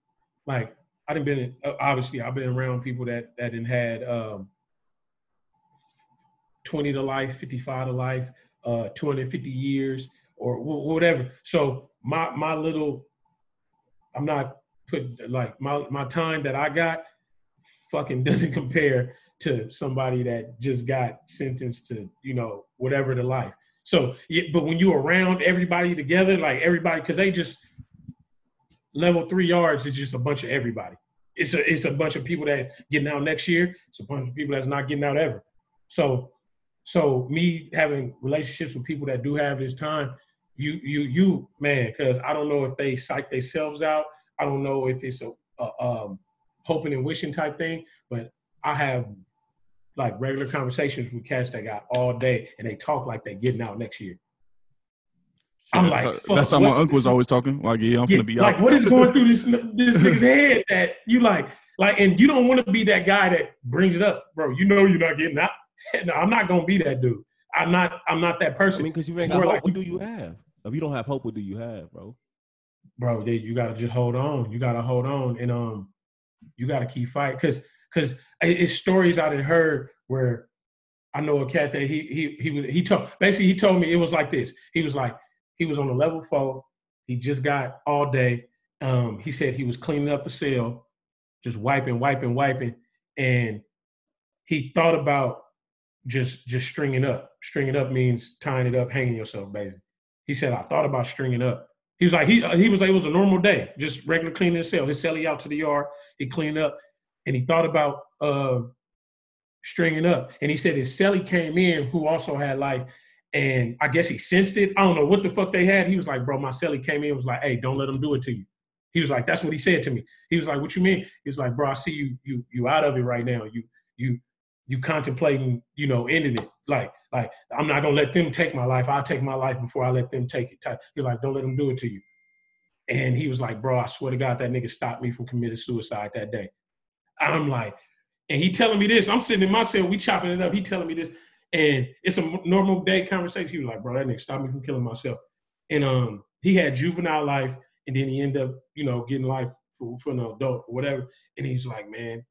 like I didn't been uh, obviously I've been around people that that didn't had um, twenty to life, fifty five to life, uh, two hundred fifty years or wh- whatever. So my my little, I'm not putting like my my time that I got, fucking *laughs* doesn't compare to somebody that just got sentenced to you know whatever to life. So, but when you around everybody together, like everybody, because they just level three yards is just a bunch of everybody. It's a it's a bunch of people that getting out next year. It's a bunch of people that's not getting out ever. So, so me having relationships with people that do have this time, you you you man, because I don't know if they psych themselves out. I don't know if it's a, a um, hoping and wishing type thing, but I have like regular conversations with cats that got all day and they talk like they getting out next year. I'm that's, like, how- that's how my what- uncle was always talking like yeah i'm Yeah, gonna be like out what is going through this *laughs* this nigga's head that you like like and you don't want to be that guy that brings it up, bro. You know you're not getting out. *laughs* No, I'm not gonna be that dude. I'm not I'm not that I person. mean, because you ain't got hope. like- what do you have? If you don't have hope, what do you have, bro? bro, they, you gotta just hold on. You gotta hold on and um you gotta keep fighting. Cause cause it's stories I done heard where I know a cat that he he he was he told basically he told me it was like this. He was like he was on the level four. He just got all day. Um, he said he was cleaning up the cell, just wiping, wiping, wiping, and he thought about just just stringing up. Stringing up means tying it up, hanging yourself, basically. He said I thought about stringing up. He was like he he was like it was a normal day, just regular cleaning his cell. His cell he out to the yard, he cleaned up, and he thought about uh stringing up. And he said his celly came in who also had life, and I guess he sensed it. I don't know what the fuck they had. He was like, bro, my celly came in was like, hey, don't let him do it to you. He was like, that's what he said to me. He was like, what you mean? He was like, bro, I see you you you out of it right now. You you you contemplating, you know, ending it. Like, like I'm not gonna let them take my life. I'll take my life before I let them take it. He's like, don't let them do it to you. And he was like, bro, I swear to God, that nigga stopped me from committing suicide that day. I'm like, and he telling me this. I'm sitting in my cell, we chopping it up. He telling me this, and it's a normal day conversation. He was like, bro, that nigga stopped me from killing myself. And um, he had juvenile life, and then he ended up, you know, getting life for, for an adult or whatever. And he's like, man,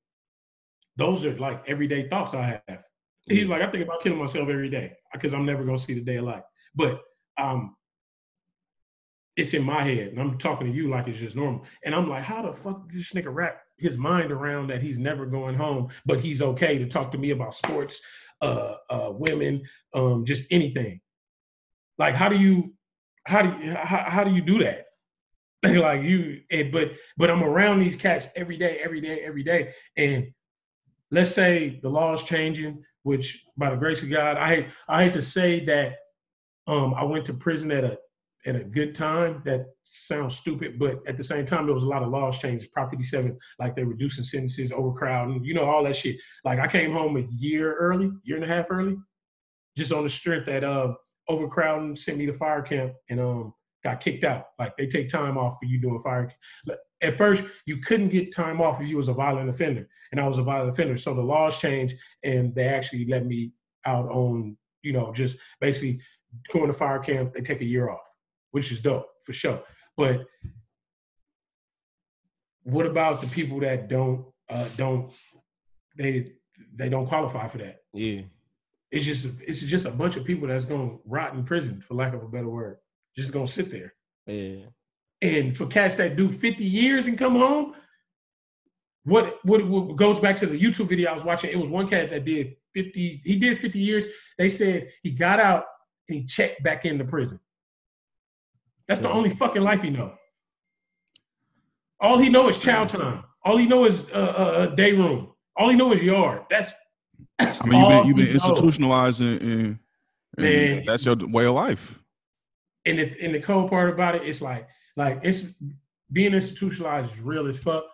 those are like everyday thoughts I have. He's like, I think about killing myself every day because I'm never gonna see the day of life. But um, it's in my head, and I'm talking to you like it's just normal. And I'm like, how the fuck did this nigga wrap his mind around that he's never going home, but he's okay to talk to me about sports, uh, uh, women, um, just anything. Like, how do you, how do you, how, how do you do that? *laughs* like you, and, but but I'm around these cats every day, every day, every day, and let's say the law is changing, which by the grace of God, I I hate to say that um, I went to prison at a at a good time. That sounds stupid, but at the same time, there was a lot of laws changes. Prop 57, like they're reducing sentences, overcrowding, you know, all that shit. Like I came home a year early, year and a half early, just on the strength that uh, overcrowding sent me to fire camp and um got kicked out. Like they take time off for you doing fire. At first, you couldn't get time off if you was a violent offender, and I was a violent offender. So the laws changed, and they actually let me out on, you know, just basically going to fire camp. They take a year off, which is dope for sure. But what about the people that don't uh, don't they they don't qualify for that? Yeah, It's just it's just a bunch of people that's gonna rot in prison, for lack of a better word. Just gonna sit there. yeah. And for cats that do 50 years and come home, what, what what goes back to the YouTube video I was watching? It was one cat that did 50. He did 50 years. They said he got out and he checked back into prison. That's the only fucking life he know. All he know is chow time. All he know is uh, uh, uh, day room. All he know is yard. That's that's I mean, you've been you've been institutionalized, and, and, and Man. that's your way of life. and the, and the cold part about it, it's like like it's being institutionalized is real as fuck.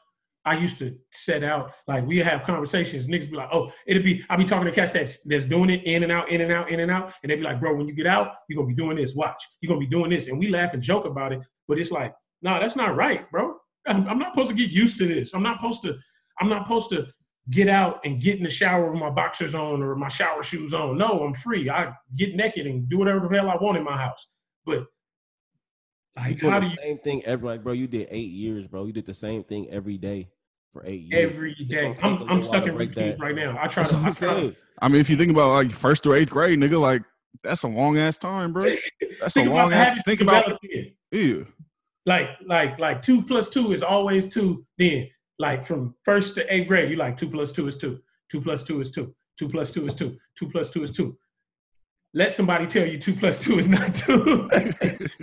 I used to set out like we have conversations. Niggas be like, "Oh, it'll be." I'll be talking to cats that's that's doing it in and out, in and out, in and out, and they be like, "Bro, when you get out, you're gonna be doing this. Watch, you're gonna be doing this." And we laugh and joke about it, but it's like, nah, that's not right, bro. I'm, I'm not supposed to get used to this. I'm not supposed to. I'm not supposed to get out and get in the shower with my boxers on or my shower shoes on. No, I'm free. I get naked and do whatever the hell I want in my house. But You like, doing how the you same thing every like, bro? You did eight years, bro. You did the same thing every day for eight years. every It's day? gonna take a I'm, I'm stuck in break routines that. right now. I try That's to. what I I'm try. I mean, if you think about like first through eighth grade, nigga, like that's a long ass time, bro. *laughs* That's a long ass. habits Think about it. in. yeah. like like like two plus two is always two. Then like from first to eighth grade, you like two plus two is two. Two plus two is two. Two plus two is two. Two plus two is two. Let somebody tell you two plus two is not two. *laughs* *laughs*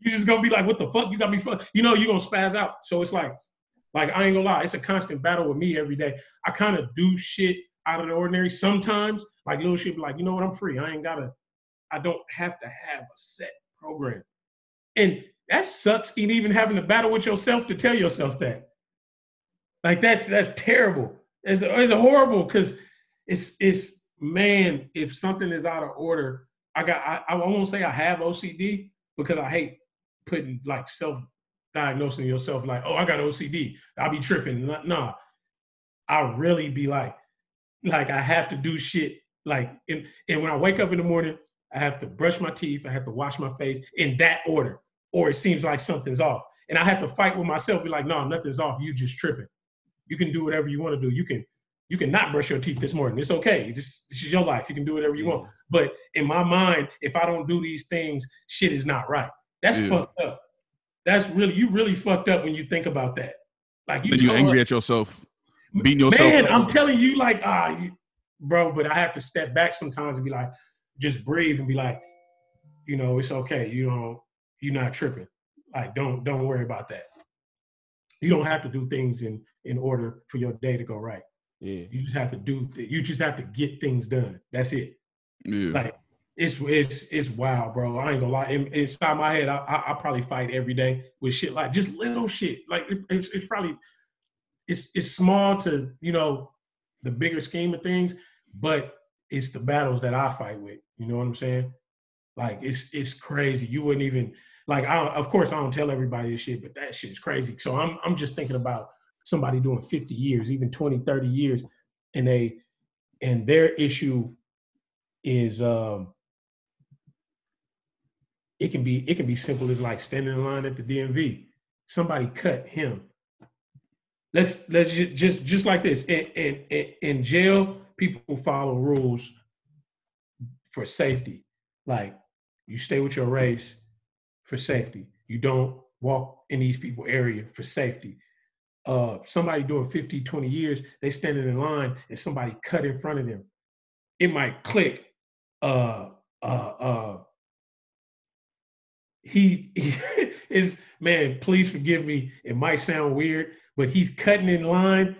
you just gonna be like, what the fuck? You got me fuck. You know, you're gonna spaz out. So it's like, like I ain't gonna lie, it's a constant battle with me every day. I kind of do shit out of the ordinary sometimes. Like little shit, like, you know what? I'm free. I ain't gotta. I don't have to have a set program. And that sucks. And even having to battle with yourself to tell yourself that. Like that's that's terrible. It's, it's horrible because it's it's man. If something is out of order, I got. I, I won't say I have OCD because I hate putting like self diagnosing yourself like, oh, I got OCD. I'll be tripping. Nah, I really be like, like I have to do shit like, and and when I wake up in the morning, I have to brush my teeth. I have to wash my face in that order, or it seems like something's off. And I have to fight with myself, be like, no, nothing's off. You just tripping. You can do whatever you want to do. You can you can not brush your teeth this morning. It's okay. This, this is your life. You can do whatever you want. But in my mind, if I don't do these things, shit is not right. That's Yeah. fucked up. That's really you really fucked up when you think about that. Like you, you angry at yourself, beating yourself. Man, up. I'm telling you, like, ah, you, bro, but I have to step back sometimes and be like, just breathe and be like, you know, it's okay. You don't, you're not tripping. Like, don't, don't worry about that. You don't have to do things in in order for your day to go right. Yeah. You just have to do. You just have to get things done. That's it. yeah. Like, it's it's it's wild, bro. I ain't gonna lie. In, inside my head, I, I I probably fight every day with shit like just little shit. Like it, it's it's probably it's it's small to you know the bigger scheme of things, but it's the battles that I fight with. You know what I'm saying? Like it's it's crazy. You wouldn't even like. I of course I don't tell everybody this shit, but that shit's crazy. So I'm I'm just thinking about somebody doing 50 years, even 20, 30 years, and they and their issue is um it can be it can be simple as like standing in line at the DMV. Somebody cut him. Let's let's ju- just just like this. In in, in, in jail, people follow rules for safety. Like you stay with your race for safety. You don't walk in these people area for safety. Uh, somebody doing 50, 20 years, they standing in line and somebody cut in front of them. It might click. Uh, uh, uh, he, he *laughs* is man. Please forgive me. It might sound weird, but he's cutting in line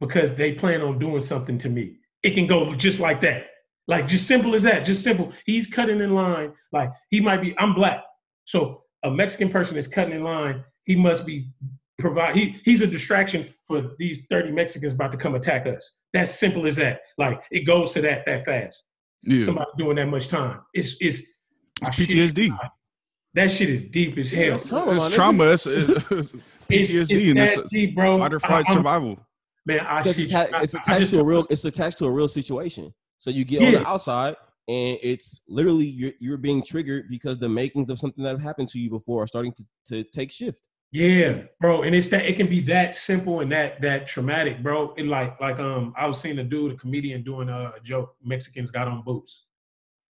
because they plan on doing something to me. It can go just like that. Like just simple as that. Just simple. He's cutting in line. Like he might be. I'm black, so a Mexican person is cutting in line. He must be provide. He he's a distraction for these thirty Mexicans about to come attack us. That's simple as that. Like it goes to that that fast. Yeah. Somebody doing that much time. It's it's, It's shit PTSD. not. That shit is deep as hell. it's trauma, It's trauma. It's, it's, it's It's, PTSD it's and that it's deep, bro. fight or flight I'm- survival. Man, I Because shit it's, you ha- not. it's I attached just- to a real it's attached to a real situation. So you get on the outside and it's literally you're you're being triggered because the makings of something that have happened to you before are starting to, to take shift. Yeah, bro, and it's that it can be that simple and that that traumatic, bro. It like like um I was seeing a dude, a comedian, doing a joke. Mexicans got on boots.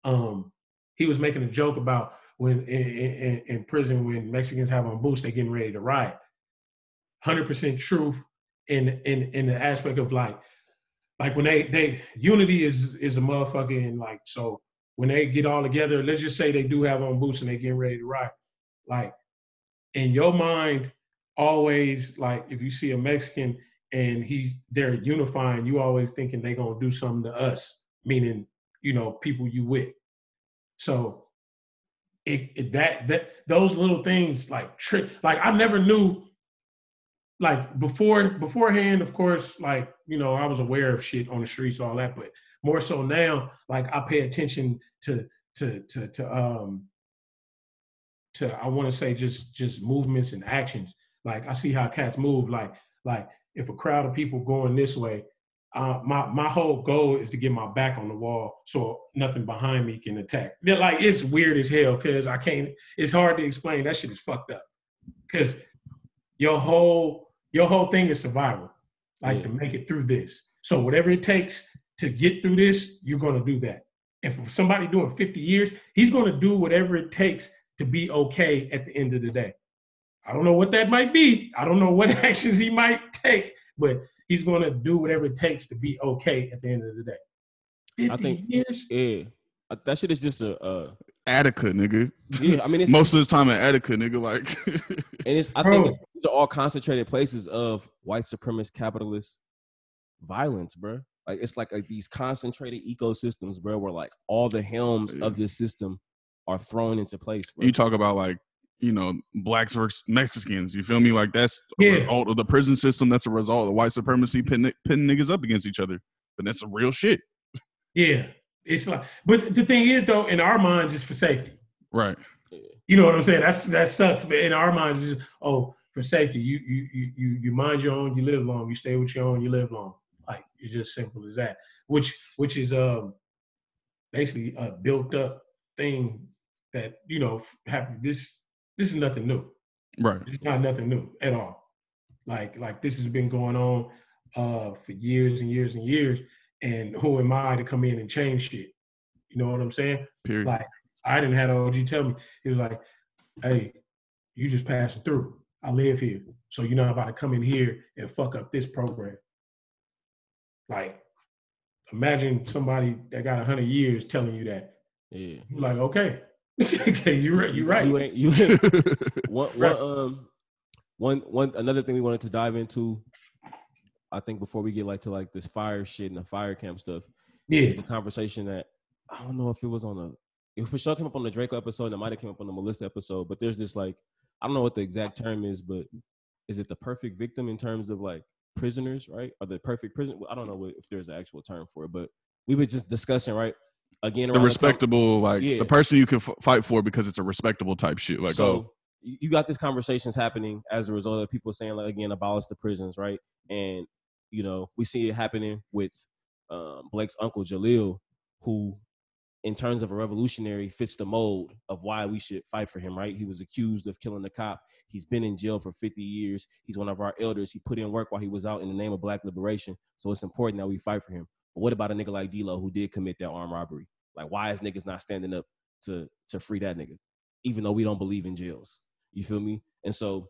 Um, he was making a joke about when in, in, in prison when Mexicans have on boots, they're getting ready to riot. Hundred percent truth in in in the aspect of like like when they they unity is is a motherfucking like so when they get all together, let's just say they do have on boots and they getting ready to riot, like in your mind, always like if you see a Mexican and he's they're unifying, you always thinking they gonna do something to us, meaning you know people you with. So it, it that that those little things like trick like I never knew like before beforehand of course like you know I was aware of shit on the streets all that but more so now like I pay attention to to to to um to I want to say just just movements and actions. Like I see how cats move. Like like if a crowd of people going this way, uh, my my whole goal is to get my back on the wall so nothing behind me can attack. They're like it's weird as hell because I can't. It's hard to explain. That shit is fucked up. Because your whole your whole thing is survival. Like to make it through this. So whatever it takes to get through this, you're gonna do that. And for somebody doing 50 years, he's gonna do whatever it takes to be okay at the end of the day. I don't know what that might be. I don't know what *laughs* actions he might take, but he's going to do whatever it takes to be okay at the end of the day. 50 I think- years? Yeah, Uh, that shit is just a uh, Attica, nigga. yeah. I mean, *laughs* it's Most of his time at Attica, nigga. Like, *laughs* and it's I Bro. think it's, these are all concentrated places of white supremacist capitalist violence, bro. Like it's like these concentrated ecosystems, bro, where like all the helms of this system are thrown into place. Bro. you talk about like, you know, blacks versus Mexicans. You feel me? Like that's a Yeah. result of the prison system. That's a result of white supremacy pitting, pitting niggas up against each other. But that's some real shit, Yeah. It's like, but the thing is, though, in our minds, it's for safety. right? You know what I'm saying? That's that sucks. But in our minds, it's just, oh, for safety, you you you you you mind your own, you live long. You stay with your own, you live long. Like it's just simple as that. Which which is um basically a built up thing that you know happen. This this is nothing new. Right. It's not nothing new at all. Like like this has been going on uh for years and years and years. And *laughs* who am I to come in and change shit? You know what I'm saying? Period. Like I didn't have OG tell me. He was like, "Hey, you just passing through. I live here, so you're not about to come in here and fuck up this program." Like, imagine somebody that got hundred years telling you that. yeah, You're like, okay, okay, you're right. You're right. You ain't you. Ain't, *laughs* one, Right. one, um, one, one, another thing we wanted to dive into, I think before we get like to like this fire shit and the fire camp stuff, yeah, is a conversation that I don't know if it was on a, it for sure came up on the Draco episode, and it might have came up on the Melissa episode, but there's this like, I don't know what the exact term is, but is it the perfect victim in terms of like prisoners, right? Or the perfect prison? I don't know if there's an actual term for it, but we were just discussing, right? Again, the respectable, like Yeah. the person you can f- fight for because it's a respectable type shit. Like, so oh, you you got these conversations happening as a result of people saying like again abolish the prisons right? And you know we see it happening with um, blake's uncle jalil who in terms of a revolutionary fits the mold of why we should fight for him right? He was accused of killing the cop. He's been in jail for 50 years. He's one of our elders. He put in work while he was out in the name of black liberation. So it's important that we fight for him what about a nigga like D'Lo who did commit that armed robbery? Like, why is niggas not standing up to to free that nigga, even though we don't believe in jails? You feel me? And so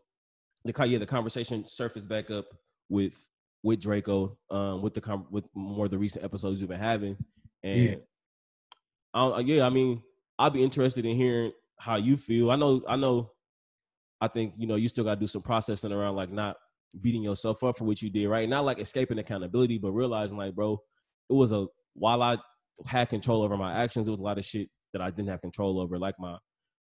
the yeah, the conversation surfaced back up with with Draco, um, with the with more of the recent episodes we've been having, and yeah. I yeah, I mean, I'll be interested in hearing how you feel. I know, I know, I think you know you still got to do some processing around like not beating yourself up for what you did, right? Not like escaping accountability, but realizing like, bro, it was a while I had control over my actions, it was a lot of shit that I didn't have control over, like my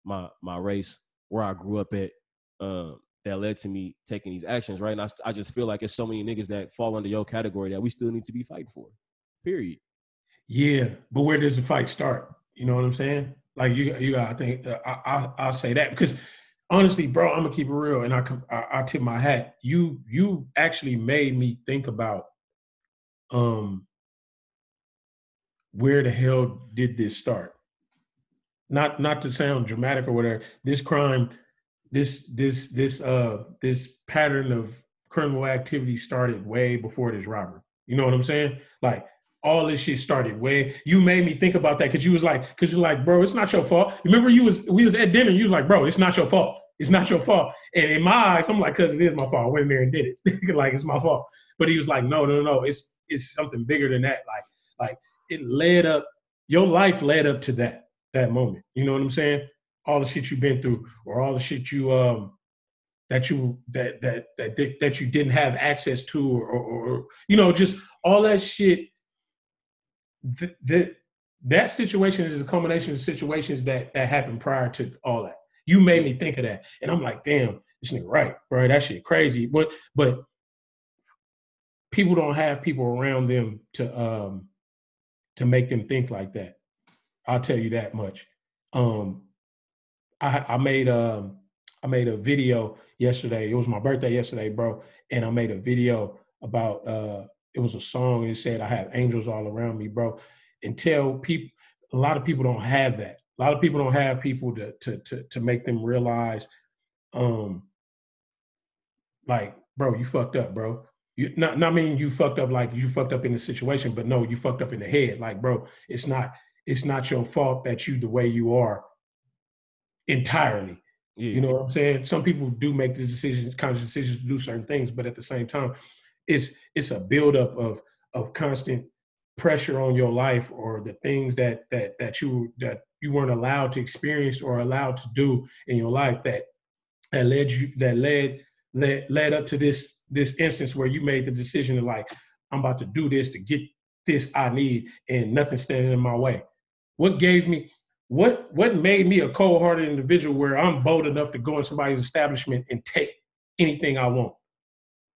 my my race, where I grew up at, um, that led to me taking these actions, right? And I, I just feel like it's so many niggas that fall under your category that we still need to be fighting for. Period. Yeah, but where does the fight start? You know what I'm saying? Like you, you got. I think uh, I, I I'll say that because honestly, bro, I'm gonna keep it real, and I, I I tip my hat. You you actually made me think about um where the hell did this start? Not not to sound dramatic or whatever. This crime, this this this uh this pattern of criminal activity started way before this robbery. You know what I'm saying? Like all this shit started way. You made me think about that because you was like, because you're like, bro, it's not your fault. Remember, you was we was at dinner. You was like, bro, it's not your fault. It's not your fault. And in my eyes, I'm like, cause it is my fault. I went in there and did it. *laughs* like it's my fault. But he was like, no, no, no. It's it's something bigger than that. Like like it led up. Your life led up to that that moment. You know what I'm saying? All the shit you've been through, or all the shit you um that you that that that that you didn't have access to, or, or, or you know, just all that shit. That that situation is a combination of situations that that happened prior to all that. You made me think of that, and I'm like, damn, this nigga right, bro. That shit crazy. But but people don't have people around them to um to make them think like that. I'll tell you that much. Um, I, I made a um, I made a video yesterday. It was my birthday yesterday, bro, and I made a video about uh, it was a song. It said I have angels all around me, bro. And tell people a lot of people don't have that. A lot of people don't have people to to to, to make them realize, um, like, bro, you fucked up, bro. You not not mean you fucked up like you fucked up in the situation, but no, you fucked up in the head. Like, bro, it's not it's not your fault that you the way you are entirely. Yeah. You know what I'm saying? Some people do make these decisions, conscious decisions to do certain things, but at the same time, it's it's a buildup of of constant pressure on your life or the things that that that you that you weren't allowed to experience or allowed to do in your life that that led you that led led led up to this this instance where you made the decision to like, I'm about to do this to get this I need and nothing standing in my way. What gave me what what made me a cold-hearted individual where I'm bold enough to go in somebody's establishment and take anything I want?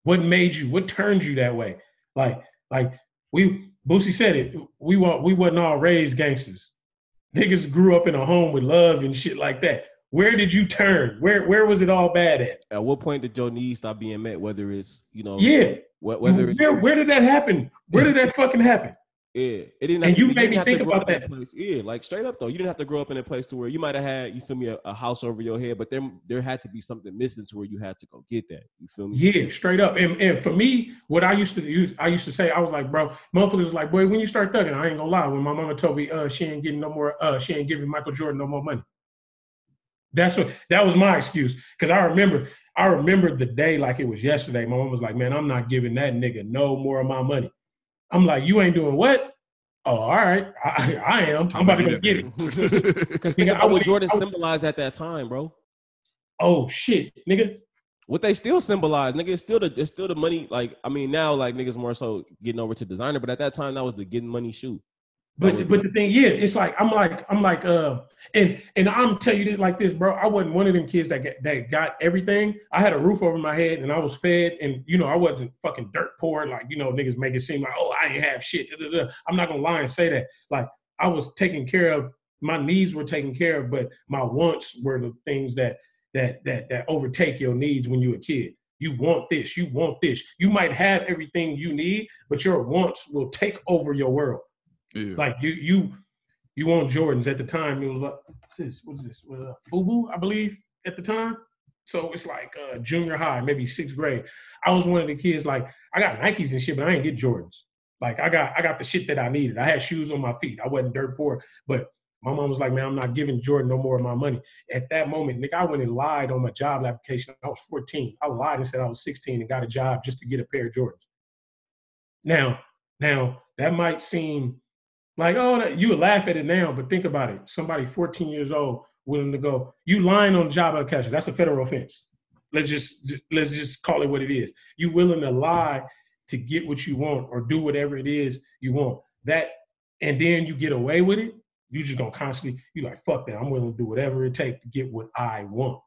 What made you? What turned you that way? Like like we Boosie said it. We want we wasn't all raised gangsters. Niggas grew up in a home with love and shit like that where did you turn? Where where was it all bad at? At what point did your needs stop being met? Whether it's you know, yeah, whether where, where did that happen? Where did that fucking happen? *laughs* Yeah, it didn't. and you to, made me think about that. Place. Yeah, like straight up though, you didn't have to grow up in a place to where you might have had, you feel me, a, a, house over your head, but there there had to be something missing to where you had to go get that. You feel me? Yeah, straight up. And, and for me, what I used to use, I used to say, I was like, bro, motherfuckers was like, boy, when you start thugging, I ain't gonna lie. When my mama told me, uh, she ain't getting no more, uh, she ain't giving Michael Jordan no more money. That's what that was my excuse. Cause I remember, I remember the day like it was yesterday. My mom was like, Man, I'm not giving that nigga no more of my money. I'm like, you ain't doing what? Oh, all right. I, I am. I'm about to go get it. *laughs* Because think about what Jordan symbolized at that time, bro. Oh shit, nigga. What they still symbolize, nigga, it's still the it's still the money. Like, I mean, now like niggas more so getting over to designer, but at that time that was the getting money shoe. But but the thing, yeah, it's like I'm like I'm like uh and and I'm tell you this like this, bro. I wasn't one of them kids that get, that got everything. I had a roof over my head and I was fed, and you know I wasn't fucking dirt poor like you know niggas make it seem like oh I ain't have shit. I'm not gonna lie and say that. Like I was taken care of. My needs were taken care of, but my wants were the things that that that that overtake your needs when you're a kid. You want this, you want this. You might have everything you need, but your wants will take over your world. Yeah. Like you you you want Jordans at the time. It was like what's this? What is this? What, uh, Fubu, I believe, at the time. So it's like uh, junior high, maybe sixth grade. I was one of the kids like I got Nikes and shit, but I ain't get Jordans. Like I got I got the shit that I needed. I had shoes on my feet. I wasn't dirt poor, but my mom was like, "Man, I'm not giving Jordan no more of my money." At that moment, Nick, I went and lied on my job application. I was 14. I lied and said I was 16 and got a job just to get a pair of Jordans. Now, now that might seem like oh, you would laugh at it now, but think about it. Somebody 14 years old willing to go, you lying on the job application. That's a federal offense. Let's just let's just call it what it is. You willing to lie to get what you want or do whatever it is you want. That and then you get away with it. You just gonna constantly you like fuck that. I'm willing to do whatever it takes to get what I want.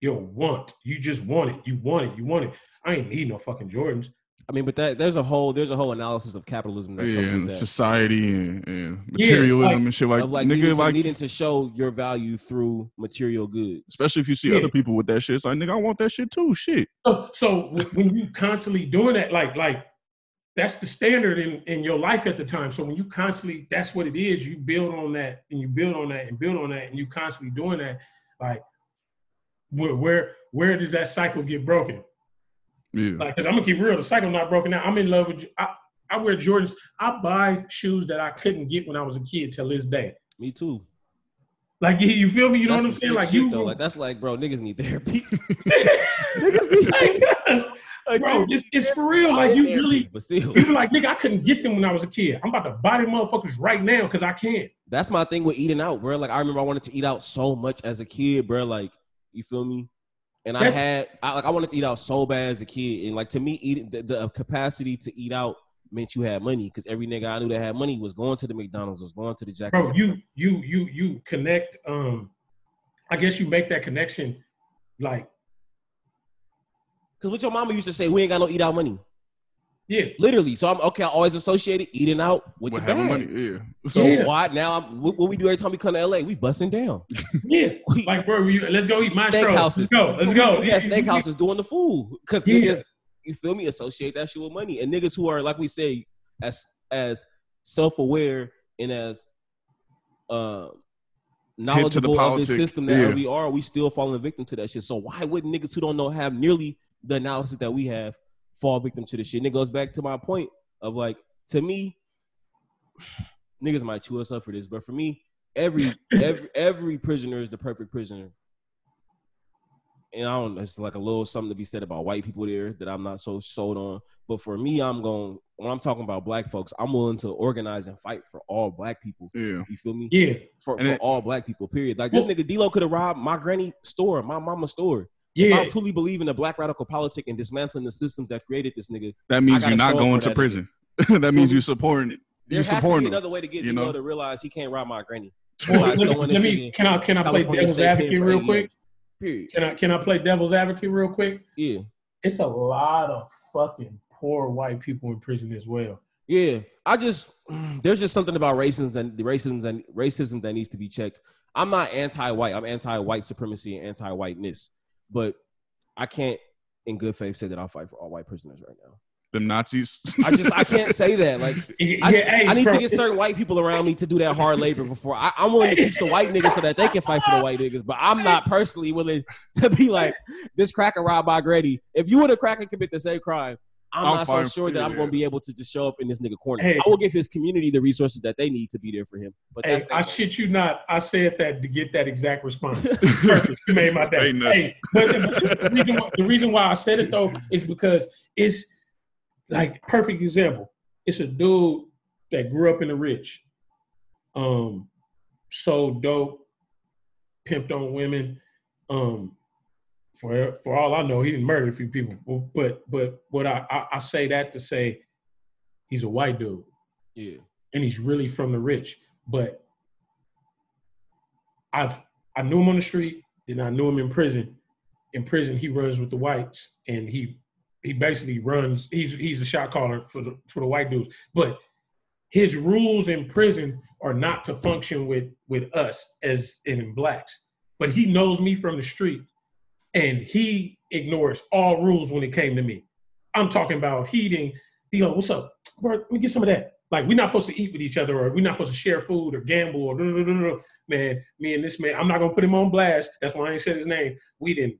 You want. You just want it. You want it. You want it. I ain't need no fucking Jordans. I mean, but that there's a whole there's a whole analysis of capitalism that yeah, comes and that. society and, and Yeah, materialism like- and shit like, of like, nigga, needing, to, like needing to show your value through material goods. especially if you see Yeah. other people with that shit. It's like, nigga, I want that shit too. Shit. So, so when you constantly doing that, like, like that's the standard in, in your life at the time. So when you constantly, that's what it is. You build on that, and you build on that, and build on that, and you constantly doing that. Like, where where where does that cycle get broken? Yeah. Like, cause I'm gonna keep real, the cycle not broken now. I'm in love with. You. I, I wear Jordans. I buy shoes that I couldn't get when I was a kid till this day. Me too. Like, you, you feel me? You know That's what I'm saying? Like, you, though. Like that's like, bro, niggas need therapy. *laughs* niggas need- Like, bro, it's, it's for real. Like, you really, but still, You be like, nigga, I couldn't get them when I was a kid. I'm about to buy them motherfuckers right now because I can't. that's my thing with eating out, bro. Like I remember I wanted to eat out so much as a kid, bro. Like you feel me? And I had I, like I wanted to eat out so bad as a kid, and like to me, eating the, the capacity to eat out meant you had money because every nigga I knew that had money was going to the McDonald's, was going to the Jack. Bro, you you you you connect. Um, I guess you make that connection. Like, Because what your mama used to say, we ain't got no eat out money. Yeah, Literally. So I'm okay. I always associated eating out with With the having bag. money. Yeah. So Yeah. why now? I'm, what, what we do every time we come to LA? We busting down. *laughs* yeah. We, *laughs* Like, bro, we, let's go eat Mastro. steakhouses. Let's go. Let's go. We have steakhouses doing the food because Yeah. niggas, you feel me, associate that shit with money. And niggas who are like we say, as as self aware and as uh, knowledgeable of this system that yeah. we are, we still falling victim to that shit. So why wouldn't niggas who don't know have nearly the analysis that we have fall victim to this shit? And it goes back to my point of like, to me, niggas might chew us up for this, but for me, every *coughs* every every prisoner is the perfect prisoner. And I don't. It's like a little something to be said about white people there that I'm not so sold on. But for me, I'm going when I'm talking about black folks. I'm willing to organize and fight for all black people. Yeah. You feel me? Yeah, For, for it- all black people. Period. Like this Well- nigga D'Lo could have robbed my granny store, my mama's store. If yeah. I truly believe in the black radical politic and dismantling the systems that created this nigga, That means you're not going to that prison. *laughs* that means you're supporting it. there you're has to be supporting them. another way to get you know? to realize he can't rob my granny. *laughs* Well, Besides let, me- let me. Can I can I play devil's advocate real quick? Period. Can I can I play devil's advocate real quick? Yeah. It's a lot of fucking poor white people in prison as well. Yeah, I just mm, there's just something about racism that the racism that racism that needs to be checked. I'm not anti-white. I'm anti-white supremacy and anti-whiteness, but I can't, in good faith, say that I'll fight for all white prisoners right now. Them Nazis. I just I can't say that. Like *laughs* Yeah, I, hey, I need bro, to get certain white people around me to do that hard labor before I, I'm willing to teach the white niggas so that they can fight for the white niggas. But I'm not personally willing to be like this cracker robbed by granny. If you would have cracker commit the same crime, I'm I'm not so sure that I'm going to be able to just show up in this nigga corner. Hey. I will give his community the resources that they need to be there for him. But Hey, I that. shit you not. I said that to get that exact response. *laughs* Perfect. You made my day. Hey, but the, the reason why, the reason why I said it though is because it's like perfect example. It's a dude that grew up in the rich, um, sold dope, pimped on women. Um, for for all I know, he didn't murder a few people. But but what I, I I say that to say he's a white dude yeah. and he's really from the rich. But I've I knew him on the street, then I knew him in prison. In prison, he runs with the whites, and he he basically runs. He's he's a shot caller for the for the white dudes. But his rules in prison are not to function with with us as in blacks. But he knows me from the street, and he ignores all rules when it came to me. I'm talking about heating. D-Lo, what's up? Bro, let me get some of that. Like we're not supposed to eat with each other, or we're not supposed to share food or gamble, or man. Me and this man, I'm not gonna put him on blast. That's why I ain't said his name. We didn't.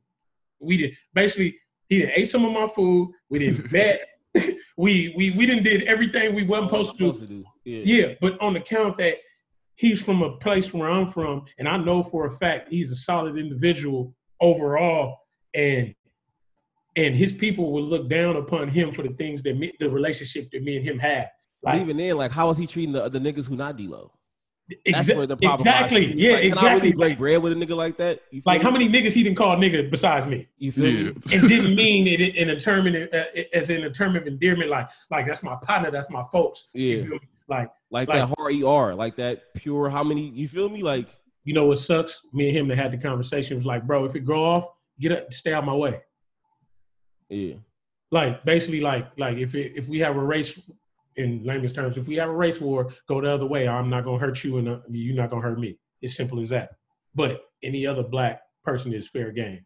We didn't. basically. He didn't ate some of my food. We didn't *laughs* bet. *laughs* we we we didn't did everything we wasn't What supposed to do. supposed to do. Yeah. Yeah, but on the count that he's from a place where I'm from, and I know for a fact he's a solid individual overall, and and his people will look down upon him for the things that me, the relationship that me and him had. But Like even then, like, how is he treating the, the niggas who not D-Lo? That's where the problem exactly, lies. Yeah, like, Can I really break bread with a nigga like that? You feel like how many niggas he didn't call nigga besides me? You feel Yeah. me? and didn't *laughs* mean it in a term in, uh, as in a term of endearment, like like that's my partner, that's my folks. You Yeah. feel me? Like Like, Like- that hard ER, like that pure. How many? You feel me? Like you know what sucks? Me and him that had the conversation was like, bro, if it grow off, get up, stay out my way. yeah, Like basically, like like if it, if we have a race in layman's terms, if we have a race war, go the other way. I'm not gonna hurt you, and uh, you're not gonna hurt me. It's simple as that. But any other black person is fair game.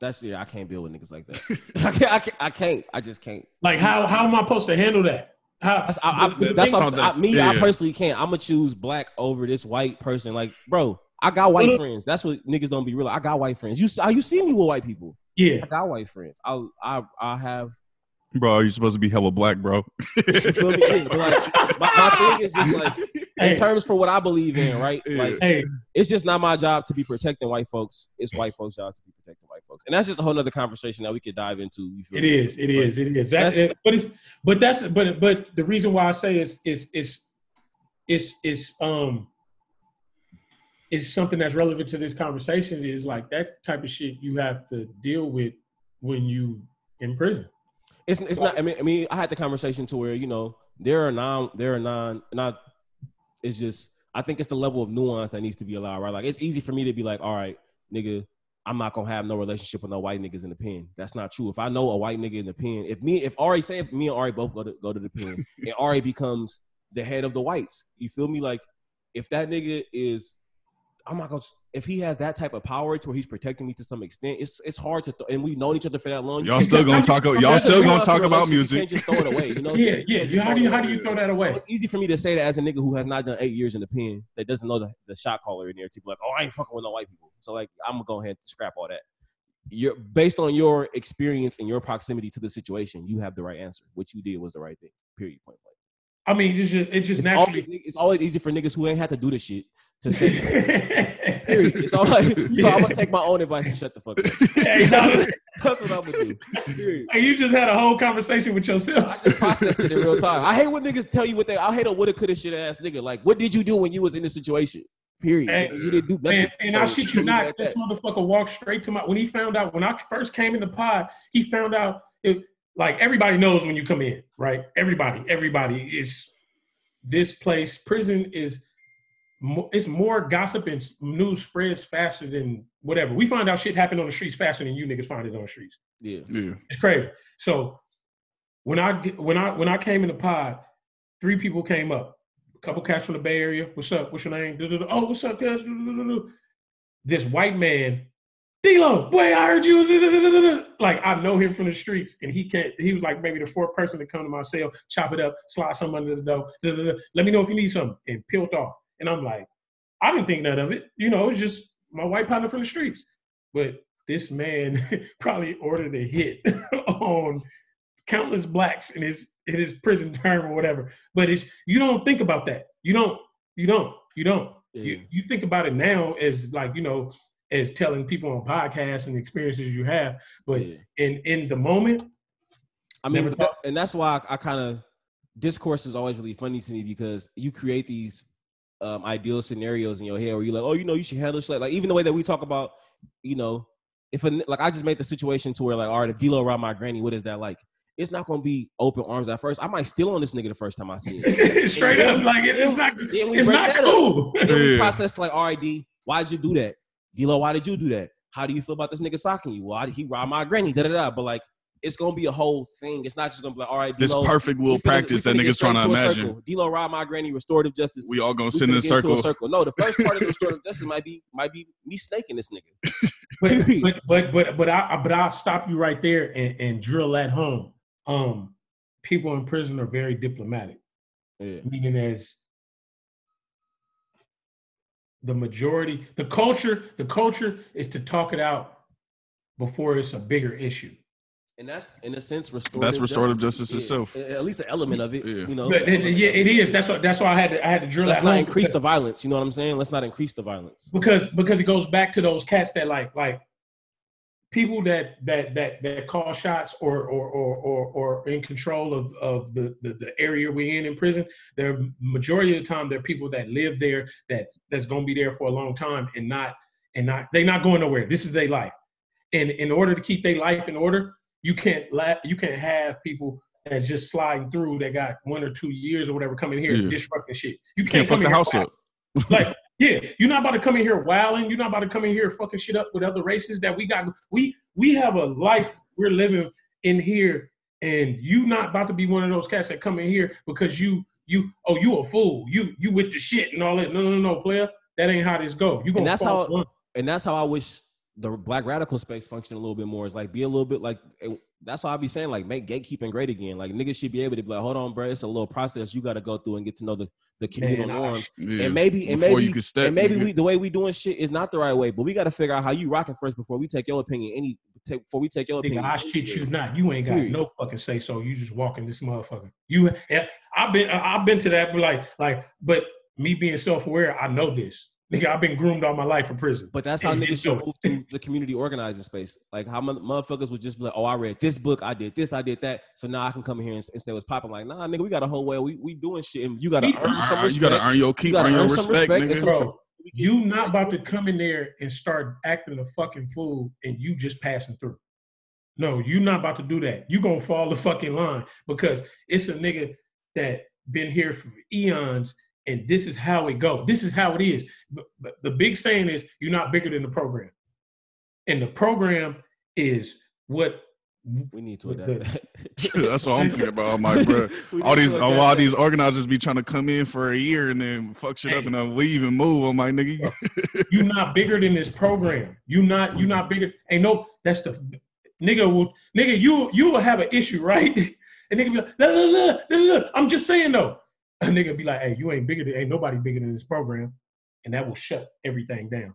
that's yeah. I can't deal with niggas like that. *laughs* I can't. I can't. I can't. I just can't. Like how how am I supposed to handle that? How That's, I, I, the- the that's thing- what I'm saying. Me. Yeah, I personally can't. I'm gonna choose black over this white person. Like, bro, I got white friends. That's what niggas don't be real. I got white friends. You s- you see me with white people. yeah. I got white friends. I I I have. Bro, you're supposed to be hella black, bro. You feel me? *laughs* Yeah, but like, my, my thing is just like in terms for what I believe in, right? Like hey, it's just not my job to be protecting white folks. It's white folks' job to be protecting white folks, and that's just a whole nother conversation that we could dive into. You feel It me? is. It is. It is. That's, That's- it, but it's but that's but but the reason why I say is is is is is um is something that's relevant to this conversation is like that type of shit you have to deal with when you in prison. It's it's not. I mean, I mean, I had the conversation to where you know there are non, there are non, not. It's just I think it's the level of nuance that needs to be allowed, right? Like it's easy for me to be like, all right, nigga, I'm not gonna have no relationship with no white niggas in the pen. That's not true. If I know a white nigga in the pen, if me, if Ari say if me and Ari both go to go to the pen, *laughs* and Ari becomes the head of the whites, you feel me? Like if that nigga is, I'm not gonna. If he has that type of power to where he's protecting me to some extent, it's it's hard to. Th- and we've known each other for that long. You Y'all still gonna talk. *laughs* Y'all still gonna talk about relationship. You music. can't just throw it away. You know? *laughs* Yeah, yeah. You, how do you how do you throw that away? It's easy for me to say that as a nigga who has not done eight years in the pen that doesn't know the, the shot caller in there to be like, oh, I ain't fucking with no white people. So like, I'm gonna go ahead and scrap all that. You're based on your experience and your proximity to the situation, you have the right answer. What you did was the right thing. Period. Point blank. I mean, it's just it's just It's always, naturally. it's always easy for niggas who ain't had to do this shit to say. *laughs* Period. It's all like, so I'm gonna take my own advice and shut the fuck up. Hey, no, *laughs* That's what I'm gonna do. Period. hey, you just had a whole conversation with yourself. I just processed it in real time. I hate when niggas tell you what they. I hate a woulda, coulda, shoulda ass nigga. Like, what did you do when you was in this situation? Period. Hey, you didn't do nothing. And, and So I shit you not, this that. motherfucker walked straight to my. When he found out, when I first came in the pod, he found out. It, like everybody knows when you come in, right? Everybody, everybody is. This place, prison is. More, it's more gossip and news spreads faster than whatever. We find out shit happen on the streets faster than you niggas find it on the streets. Yeah. Yeah. It's crazy. So when I get- when I when I came in the pod, three people came up. A couple cats from the Bay Area. What's up? What's your name? Oh, what's up, cuz? This white man, D-Lo, boy, I heard you. was. Like I know him from the streets, and he can't. He was like maybe the fourth person to come to my cell, chop it up, slide some under the door. Let me know if you need something, and peeled off. And I'm like, I didn't think none of it. You know, it's just my white partner from the streets. But this man *laughs* probably ordered a hit *laughs* on countless blacks in his in his prison term or whatever. But it's you don't think about that. You don't. You don't. You don't. Yeah. You, you think about it now as like you know as telling people on podcasts and experiences you have. But yeah. in in the moment, I mean, Never that- and that's why I, I kind of discourse is always really funny to me because you create these um, ideal scenarios in your head where you're like, oh, you know, you should handle shit like even the way that we talk about, you know, if a, like I just made the situation to where like, all right, if D-Lo around my granny, what is that like? It's not gonna be open arms at first. I might steal on this nigga the first time I see it. *laughs* straight up, like it, it's not Then we it's break not that up. cool. And then we Yeah. process like, all right, D, why did you do that? D-Lo, why did you do that? How do you feel about this nigga socking you? Why did he rob my granny? Da da da. But like, it's gonna be a whole thing. It's not just gonna be like, all right, This perfect will practice we that niggas trying to straight imagine. circle. D-Lo rob my granny, restorative justice. We all gonna We sit in a get into circle. No, the first part of the *laughs* restorative justice might be might be me snaking this nigga. *laughs* but *laughs* but but but but I but I'll stop you right there and, and drill that home. Um, people in prison are very diplomatic, Yeah. meaning as the majority, the culture, the culture is to talk it out before it's a bigger issue. And that's in a sense restorative. That's restorative justice itself. At least an element of it. Yeah. You know. But it, yeah, it is. That's what. That's why I had to. I had to drill Let's that not home increase because- the violence. You know what I'm saying? Let's not increase the violence. because because it goes back to those cats that like like people that that that that call shots or or or or, or in control of of the, the the area we're in in prison they're majority of the time they're people that live there that that's going to be there for a long time and not and not they're not going nowhere this is their life and in order to keep their life in order you can't la- you can't have people that's just sliding through that got one or two years or whatever coming here Yeah. disrupting shit you Can't can't, fuck come the house up. Like, yeah, you're not about to come in here wilding. You're not about to come in here fucking shit up with other races that we got. We we have a life we're living in here, and you not about to be one of those cats that come in here because you you oh you a fool. You you with the shit and all that. No no no no player. That ain't how this go. You gonna And that's how- one. and that's how I wish the black radical space functioned a little bit more. Is like be a little bit like it- that's why I be saying like make gatekeeping great again. Like niggas should be able to be like, hold on, bro, it's a little process you got to go through and get to know the the communal Man, I- norms. Yeah. And maybe and Before maybe you can step, and maybe we the way we doing shit is not the right way. But we got to figure out how you rocking first before we take your opinion. Any take before we take your Nigga, opinion. I shit you not. You ain't got Period. no fucking say so. You just walking this motherfucker. You, yeah, I've been, I've been to that, but like, like, but me being self aware, I know this. Nigga, I've been groomed all my life for prison. But that's how And niggas it's should move through the community organizing space. Like how motherfuckers would just be like, "Oh, I read this book, I did this, I did that, so now I can come here and, and say what's popping." Like, nah, nigga, we got a whole way. We we doing shit, and you got to earn some respect. you gotta earn your keep, gotta earn your earn some respect, respect nigga. some- Bro, you not about to come in there and start acting a fucking fool and you just passing through. No, you not about to do that. You gonna fall the fucking line because it's a nigga that been here for eons and this is how it go. This is how it is. But, but the big saying is you're not bigger than the program. And the program is what We need to adapt. that. *laughs* That's what I'm thinking about. I'm like, *laughs* bro, all these, all, all these organizers be trying to come in for a year and then fuck shit up and then leave and move. I'm like, nigga, you *laughs* not bigger than this program. You not you not bigger. Ain't no that's the nigga will nigga you you will have an issue, right? And nigga be like, look, look, look, look, look. I'm just saying though. *laughs* A nigga be like, hey, you ain't bigger than ain't nobody bigger than this program. And that will shut everything down.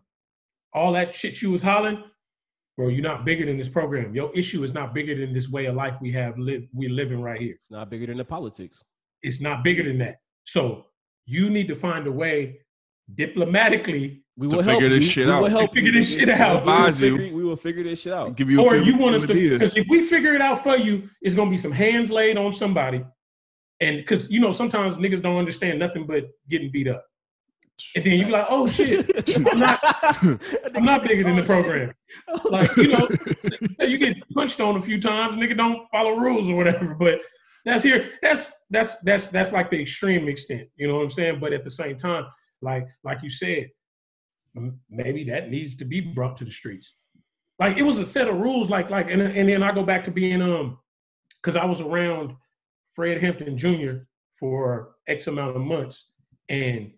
All that shit you was hollering, bro, you're not bigger than this program. Your issue is not bigger than this way of life we have live we're living right here. It's not bigger than the politics. It's not bigger than that. So you need to find a way diplomatically We will help figure this you. shit we will help Figure this shit out. We will figure- We will figure this shit out. give you a or you want us to because if we figure it out for you, it's gonna be some hands laid on somebody, and because you know sometimes niggas don't understand nothing but getting beat up, and then you be like, oh shit, *laughs* I'm not, I'm not bigger than the program. Like you know, *laughs* you get punched on a few times, nigga don't follow rules or whatever, but. That's here. That's that's that's that's like the extreme extent. You know what I'm saying? But at the same time, like like you said, maybe that needs to be brought to the streets. Like it was a set of rules. Like like and and then I go back to being um because I was around Fred Hampton Jr. for X amount of months, and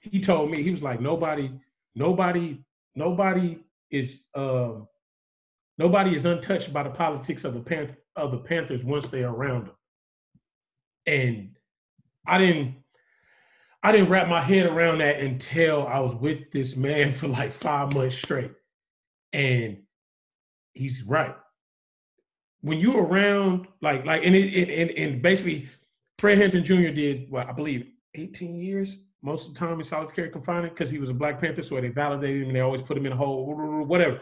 he told me he was like nobody nobody nobody is um nobody is untouched by the politics of the Panth- of the Panthers once they're around them. And I didn't I didn't wrap my head around that until I was with this man *laughs* for like five months straight. And he's right. When you're around, like, like, and it, and, and, and basically, Fred Hampton Jr. did what I believe 18 years, most of the time in solitary confinement because he was a Black Panther, so they validated him and they always put him in a hole, whatever.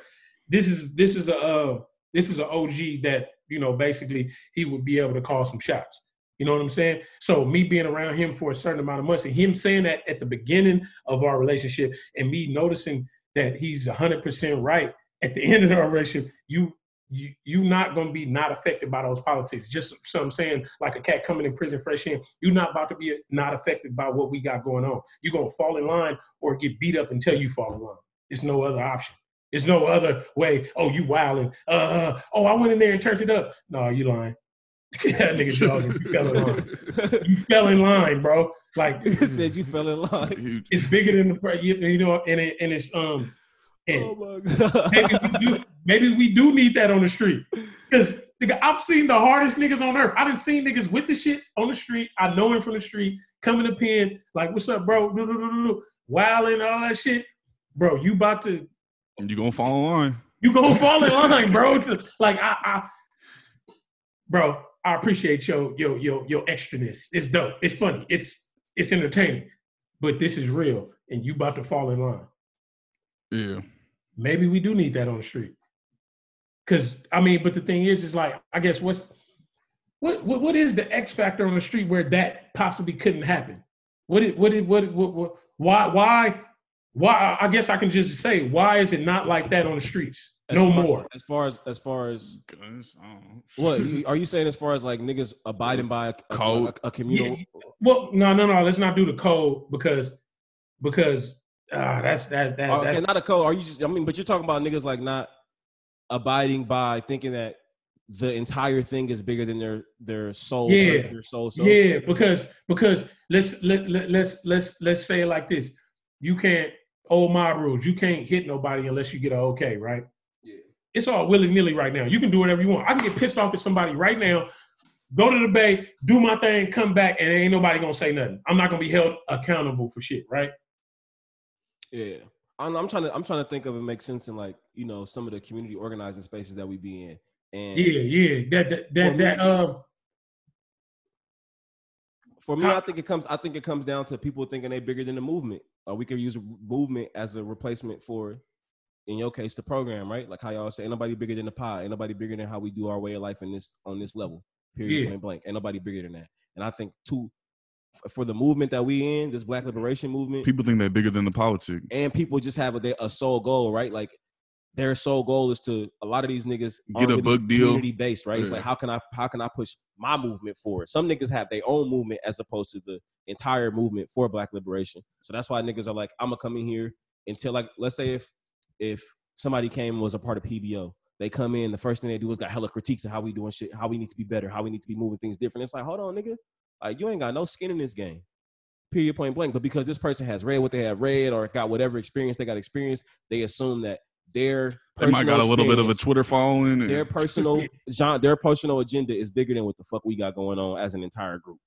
This is this is a uh, this is an OG that you know basically he would be able to call some shots. You know what I'm saying? So me being around him for a certain amount of months and him saying that at the beginning of our relationship and me noticing that he's 100% right at the *laughs* end of our relationship, you you you're not gonna be not affected by those politics. Just so I'm saying, like a cat coming in prison fresh in, you're not about to be not affected by what we got going on. You're gonna fall in line or get beat up until you fall in line. It's no other option. It's no other way. Oh, you wilding. Uh, oh, I went in there and turned it up. No, you lying. *laughs* that nigga jogging. You fell in line. You *laughs* fell in line, bro. Like Nigga said you fell in line. It's bigger than the pri- you, you know, and it, and it's um, and Oh my *laughs* god. maybe we do maybe we do need that on the street because nigga, I've seen the hardest niggas on earth. I didn't see niggas with the shit on the street. I know him from the street, coming to pen like, "What's up, bro?" Do, do, do, do, do. Wilding all that shit, bro. You about to You gonna fall in line. you gonna fall in line, bro. *laughs* Like I, I bro, I appreciate your your your your extraness. It's dope. It's funny. It's it's entertaining. But this is real, and you about to fall in line. Yeah. Maybe we do need that on the street. Cause I mean, but the thing is, is like, I guess what's what what, what is the X factor on the street where that possibly couldn't happen? What it what it what what, what why why why I guess I can just say why is it not like that on the streets? As no far- more. As far as as far as Guys, I don't know. what are you saying? As far as like niggas abiding by a, a, Code. a, a communal. Well, no, no, no. Let's not do the code because because uh, that's that that Okay, that's not a code. Are you just? I mean, but you're talking about niggas like not abiding by thinking that the entire thing is bigger than their their soul. Yeah. Their soul. yeah because because let's let, let let's let's let's say it like this. You can't old my rules. You can't hit nobody unless you get an okay, right? Yeah. It's all willy nilly right now. You can do whatever you want. I can get pissed off at somebody right now, go to the bay, do my thing, come back, and ain't nobody gonna say nothing. I'm not gonna be held accountable for shit, right? Yeah. I'm, I'm trying to I'm trying to think of it make sense in like you know some of the community organizing spaces that we be in. And Yeah, yeah. That that that, me- um for me, How- I think it comes I think it comes down to people thinking they're bigger than the movement. Or we could use movement as a replacement for, in your case, the program, right? Like how y'all say, ain't nobody bigger than the pie, ain't nobody bigger than how we do our way of life in this on this level. Period. Yeah. Point blank. Ain't nobody bigger than that. And I think too, f- for the movement that we in, this Black liberation movement, People think they're bigger than the politic. and people just have a, a sole goal, right? Like their sole goal is to a lot of these niggas Get a book deal. community based, right? It's like how can I how can I push my movement forward? Some niggas have their own movement as opposed to the entire movement for Black liberation. So that's why niggas are like, I'm gonna come in here until like let's say if if somebody came and was a part of PBO. They come in, the first thing they do is got hella critiques of how we doing shit, how we need to be better, how we need to be moving things different. It's like, hold on, nigga. Like you ain't got no skin in this game. Period point blank. But because this person has read what they have read or got whatever experience they got experience, they assume that their They might got a little bit of a Twitter following. And, their personal *laughs* genre, their personal agenda is bigger than what the fuck we got going on as an entire group.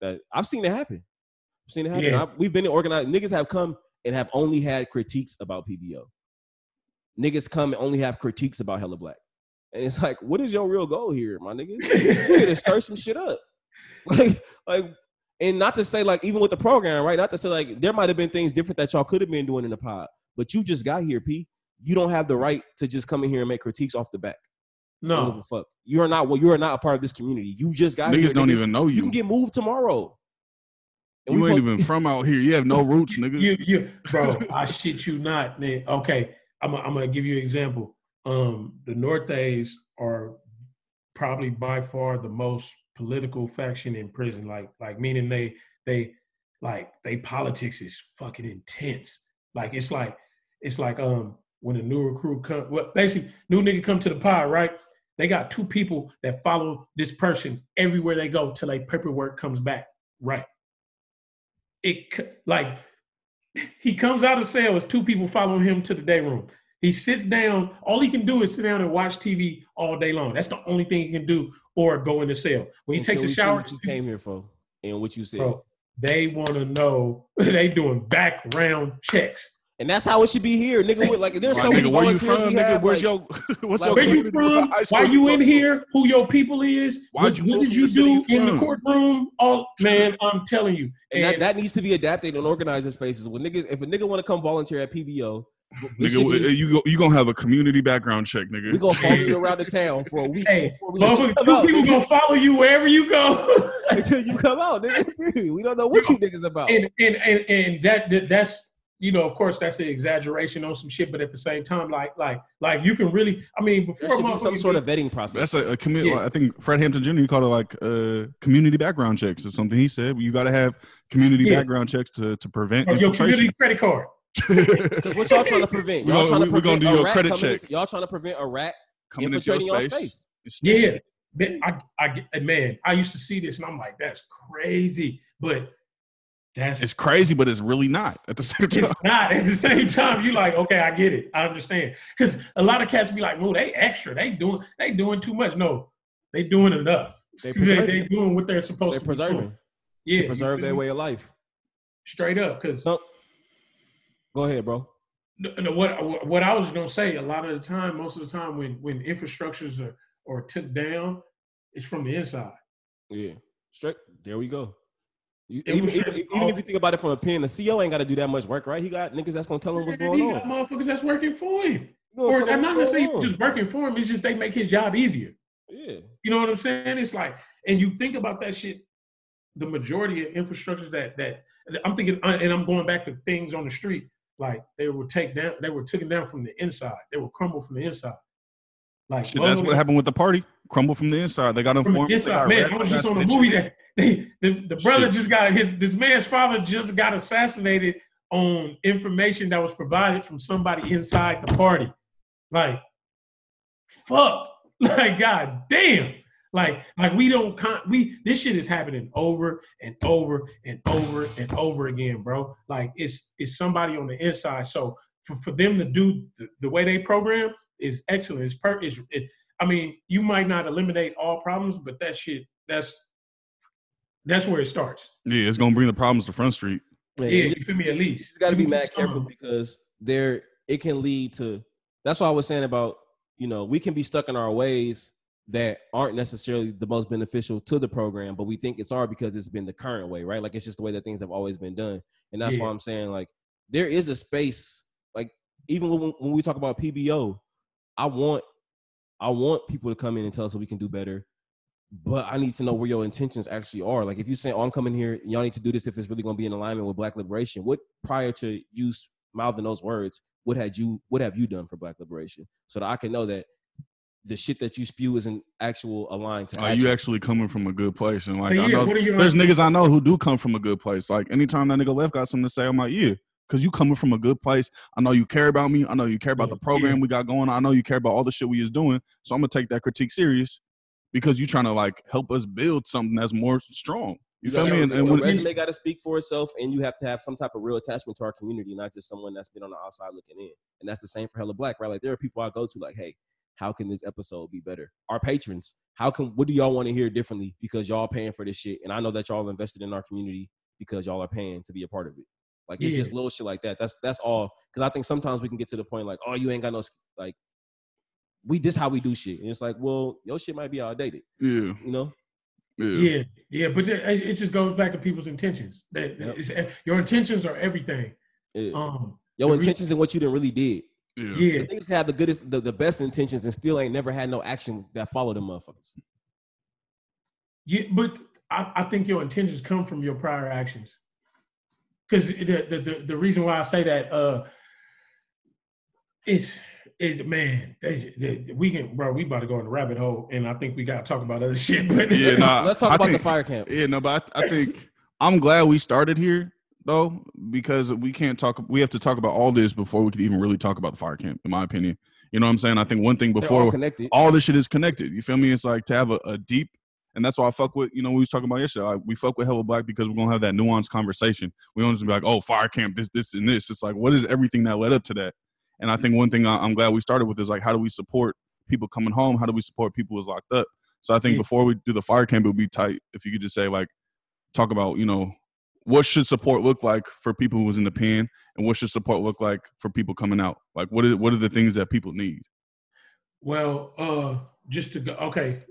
That I've seen it happen. I've seen it happen. Yeah. I- we've been organized. Niggas have come and have only had critiques about PBO. Niggas come and only have critiques about Hella Black. And it's like, what is your real goal here, my nigga? You here to stir some shit up. *laughs* Like, like, and not to say like even with the program, right? Not to say like there might have been things different that y'all could have been doing in the pod, but you just got here, P. You don't have the right to just come in here and make critiques off the back. I don't give no. a fuck. You are not well, you are not a part of this community. You just got here. niggas don't nigga. even know You you. can get moved tomorrow. And You ain't supposed- even from out here. You have no roots, *laughs* nigga. You you bro, I shit you not, man. Okay, I'm i I'm gonna give you an example. Um, the Northays are probably by far the most political faction in prison. Like like meaning they they like they politics is fucking intense. Like it's like it's like um when a new recruit come well basically new nigga come to the pod, right? They got two people that follow this person everywhere they go till their paperwork comes back right. It like *laughs* he comes out of cell. It's two people following him to the day room. He sits down. All he can do is sit down and watch TV all day long. That's the only thing he can do, or go in the cell. When he until takes a shower, what you came here for and what you said. bro, they want to know *laughs* they doing background checks. And that's how it should be here, nigga. With, like there's Like, so many nigga, where you from, nigga? have, Where's like, your *laughs* what's like, your Where you from? Why you in here? Who your people is? Why'd what you what move did you do you in the courtroom? All man, I'm telling you. and that, And- that needs to be adapted and organized in spaces. When niggas, if a nigga want to come volunteer at PBO, it should Nigga, be- you go, you gonna have a community background check, nigga. we gonna follow you around the town for a week Hey, we you two out. people nigga. gonna follow you wherever you go. *laughs* Until you come out, nigga. *laughs* We don't know what you niggas about. and and and, and that, that that's you know of course that's an exaggeration on some shit but at the same time like like like you can really i mean before There should be some sort get- of vetting process. That's a, a community. Yeah. I think Fred Hampton Jr. He called it like uh, community background checks or something. He said you got to have community Yeah. background checks to to prevent your community credit card Because what y'all trying to prevent? We Y'all gonna- trying to we- we gonna prevent do a your rat credit coming check. into- y'all trying to prevent a rat Coming into your space. space. Yeah Then I, I man i used to see this and i'm like that's crazy but that's It's crazy, but it's really not at the *laughs* same time. it's not at the same time you like okay i get it i understand because a lot of cats be like well they extra they doing they doing too much no they doing enough *laughs* They they, they doing what they're supposed They're to be doing. preserving yeah to preserve their way of life. straight up because So, go ahead, bro. No, no, what what I was gonna say, a lot of the time, most of the time, when when infrastructures are or took down, It's from the inside. Yeah, straight. There we go. You, even, even, even if you think about it from a pen, the CEO ain't got to do that much work, right? He got niggas that's gonna tell him what's He going got on. motherfuckers that's working for him. Or him not necessarily going on. just working for him. It's just they make his job easier. yeah. You know what I'm saying? It's like, and you think about that shit. The majority of infrastructures that that I'm thinking, and I'm going back to things on the street, like they were take down, they were taken down from the inside. They were crumbled from the inside. Like Shit, that's what happened with the party. Crumble from the inside. They got from the informed. inside. Man, I was just on a movie that they, the the brother Shit. just got his this man's father just got assassinated on information that was provided from somebody inside the party. Like, fuck. *laughs* Like, god damn. Like, like we don't con- we this shit is happening over and over and over and over again, bro. Like it's it's somebody on the inside. So for, for them to do the, the way they program is excellent. It's per is it, I mean, you might not eliminate all problems, but that shit, that's that's where it starts. Yeah, it's gonna bring the problems to Front Street. Yeah, Yeah, it just- you feel me? At least you just got to be mad careful because there it can lead to. That's why I was saying about you know we can be stuck in our ways that aren't necessarily the most beneficial to the program, but we think it's our because it's been the current way, right? Like it's just the way that things have always been done, and that's why I'm saying like there is a space. Like even when, when we talk about PBO, I want I want people to come in and tell us that we can do better. But I need to know where your intentions actually are. Like if you say, "Oh, I'm coming here, y'all need to do this if it's really going to be in alignment with Black liberation." What prior to you mouthing those words, what had you what have you done for Black liberation, so that I can know that the shit that you spew isn't actual aligned to. Are action. you actually coming from a good place? And like Hey, I know what are your there's ideas? niggas I know who do come from a good place. Like anytime that nigga left got something to say, I'm like, yeah, because you coming from a good place. I know you care about me. I know you care about Yeah, the program we got going. I know you care about all the shit we is doing. So I'm gonna take that critique serious because you trying to like help us build something that's more strong. You, feel gotta- me? And, and when, resume got to speak for itself, and you have to have some type of real attachment to our community, not just someone that's been on the outside looking in. And that's the same for Hella Black, right? Like there are people I go to, like, hey, how can this episode be better? Our patrons, how can what do y'all want to hear differently because y'all paying for this shit, and I know that y'all invested in our community because y'all are paying to be a part of it. Like it's just little shit like that. That's that's all. Because I think sometimes we can get to the point like, oh, you ain't got no like. We this how we do shit, and it's like, well, your shit might be outdated, yeah, you know. yeah, Yeah, yeah, but it, it just goes back to people's intentions. That Yep. your intentions are everything. Yeah. Um, Your the re- intentions and what you didn't really did. Yeah, yeah, The niggas have the goodest, the, the best intentions, and still ain't never had no action that followed them motherfuckers. Yeah, but I, I think your intentions come from your prior actions. Because the, the the the reason why I say that uh is is man, they, they, we can bro, we about to go in the rabbit hole, and I think we got to talk about other *laughs* shit. But Yeah, Let's, *laughs* nah, let's talk I about the fire camp. Yeah, no, but I, I think I'm glad we started here though, because we can't talk. We have to talk about all this before we could even really talk about the fire camp. In my opinion, you know what I'm saying. I think one thing before all all this shit is connected. You feel me? It's like to have a, a deep, and that's why I fuck with. You know, we was talking about yesterday. Like, we fuck with Hella Black because we're gonna have that nuanced conversation. We don't just be like, oh, fire camp, this, this, and this. It's like, what is everything that led up to that? And I think one thing I- I'm glad we started with is like, how do we support people coming home? How do we support people who's locked up? So I think Yeah. before we do the fire camp, it would be tight if you could just say like, talk about you know what should support look like for people who was in the pen, and what should support look like for people coming out. Like, what are what are the things that people need? Well, uh, just to go, okay,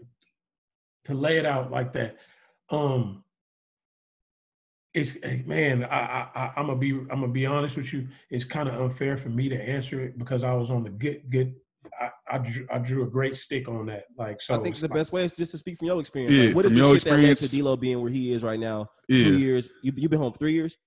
to lay it out like that, um, it's man, I, I, I'm gonna be, I'm gonna be honest with you. It's kind of unfair for me to answer it because I was on the good, good. I, I drew, I drew a great stick on that. Like, so I think the like- best way is just to speak from your experience. Yeah, like, what is from the your shit that led to experience. D-Lo being where he is right now? Yeah. Two years. You you been home three years.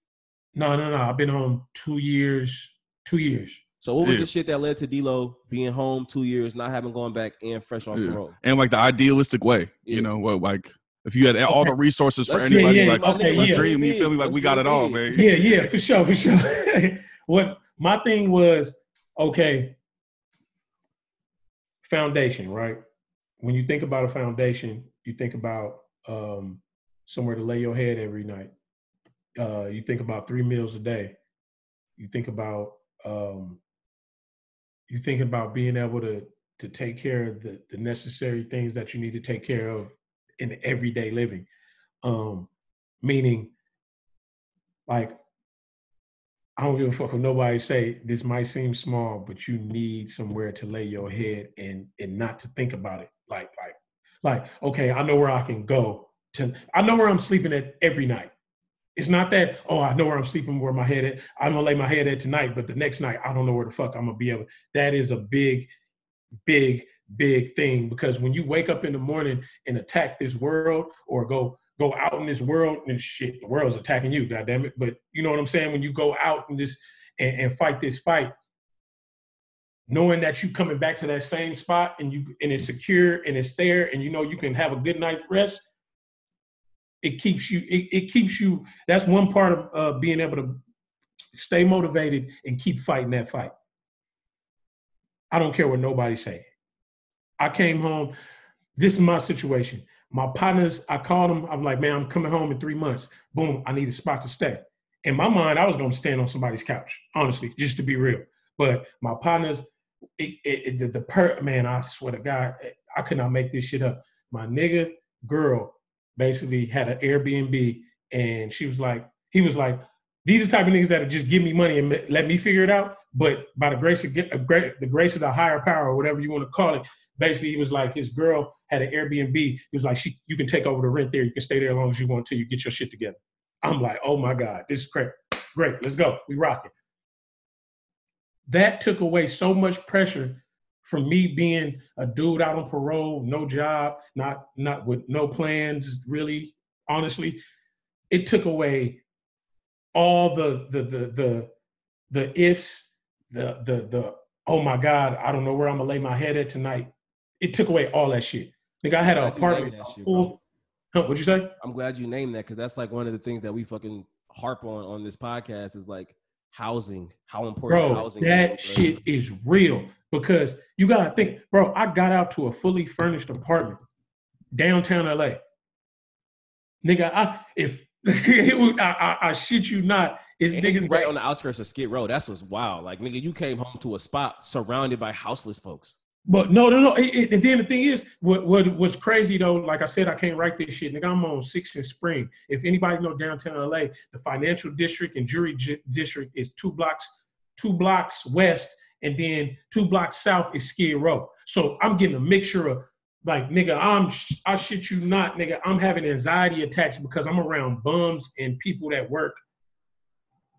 No, no, no. I've been home two years. Two years. So what was Yeah. the shit that led to D-Lo being home two years, not having gone back and fresh off Yeah. parole? and like the idealistic way. Yeah. You know, what like if you had all Okay. the resources for Let's dream, anybody, yeah, like my nigga, let's yeah. dream. You feel me? Like Let's we got it all, man. Yeah, yeah, for sure, for sure. *laughs* what my thing was, okay, foundation, right? When you think about a foundation, you think about um, somewhere to lay your head every night. Uh, you think about three meals a day. You think about um, you think about being able to to take care of the, the necessary things that you need to take care of in everyday living. Um, meaning, like, I don't give a fuck if nobody say this might seem small, but you need somewhere to lay your head and and not to think about it. Like like Like, okay, I know where I can go to. I know where I'm sleeping at every night. It's not that, oh, I know where I'm sleeping, where my head at. I'm gonna lay my head at tonight, but the next night I don't know where the fuck I'm gonna be able. That is a big, big, big thing because when you wake up in the morning and attack this world or go go out in this world and shit, the world's attacking you, goddamn it. But you know what I'm saying? When you go out and this and, and fight this fight, knowing that you coming back to that same spot and you and it's secure and it's there and you know you can have a good night's rest it keeps you it, it keeps you that's one part of uh, being able to stay motivated and keep fighting that fight i don't care what nobody say i came home this is my situation my partners i called them i'm like man i'm coming home in three months. Boom i need a spot to stay. In my mind i was to stand on somebody's couch honestly just to be real. But my partners it, it, it, the, the per man, I swear to God, eh, I could not make this shit up. My nigga girl basically had an Airbnb, and she was like, he was like, these are the type of niggas that just give me money and let me figure it out. But by the grace of the grace of the higher power, or whatever you want to call it, basically he was like his girl had an Airbnb. He was like, she, you can take over the rent there. You can stay there as long as you want to. You get your shit together. I'm like, oh my god, this is great. Great, let's go. We rock it that took away so much pressure from me being a dude out on parole, no job, not not with no plans, really, honestly. It took away all the the the the the ifs, the the the oh my God, I don't know where I'm gonna lay my head at tonight. It took away all that shit. Nigga, I had an apartment. Shit, full, huh, what'd you say? I'm glad you named that because that's like one of the things that we fucking harp on on this podcast is like housing, how important bro, housing that is, shit is real because you gotta think, bro. I got out to a fully furnished apartment downtown LA. Nigga, I if I, I, I, shit you not, it's niggas right like, on the outskirts of Skid Row. That's what's wild. Like nigga, you came home to a spot surrounded by houseless folks. But no, no, no. It, it, and then the thing is, what what was crazy though? Like I said, I can't write this shit. Nigga, I'm on Sixth and Spring. If anybody know downtown LA, the financial district and jury district is two blocks, two blocks west, and then two blocks south is Skid Row. So I'm getting a mixture of like, nigga, I'm I shit you not, nigga. I'm having anxiety attacks because I'm around bums and people that work.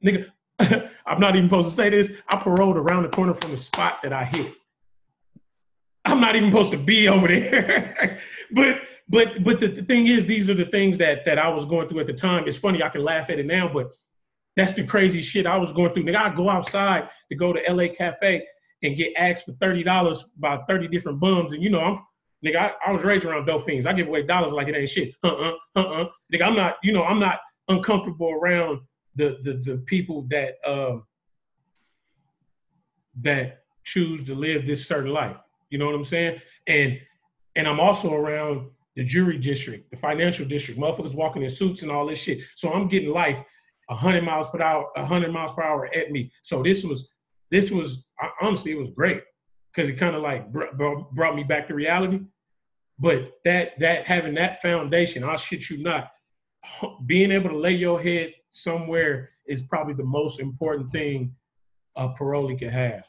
Nigga, *laughs* I'm not even supposed to say this. I paroled around the corner from the spot that I hit. I'm not even supposed to be over there. *laughs* but but but the, the, thing is, these are the things that that I was going through at the time. It's funny, I can laugh at it now, but that's the crazy shit I was going through. Nigga, I go outside to go to LA Cafe and get asked for thirty dollars by thirty different bums, and you know I'm nigga. I, I was raised around dope fiends. I give away dollars like it ain't shit. Uh uh uh uh. Nigga, I'm not you know I'm not uncomfortable around the the the people that um that choose to live this certain life. You know what I'm saying? And and I'm also around the jury district, the financial district, motherfuckers walking in suits and all this shit. So I'm getting life 100 miles per hour, 100 miles per hour at me. So this was this was honestly it was great because it kind of like brought me back to reality. But that that having that foundation, I'll shit you not, being able to lay your head somewhere is probably the most important thing a parolee can have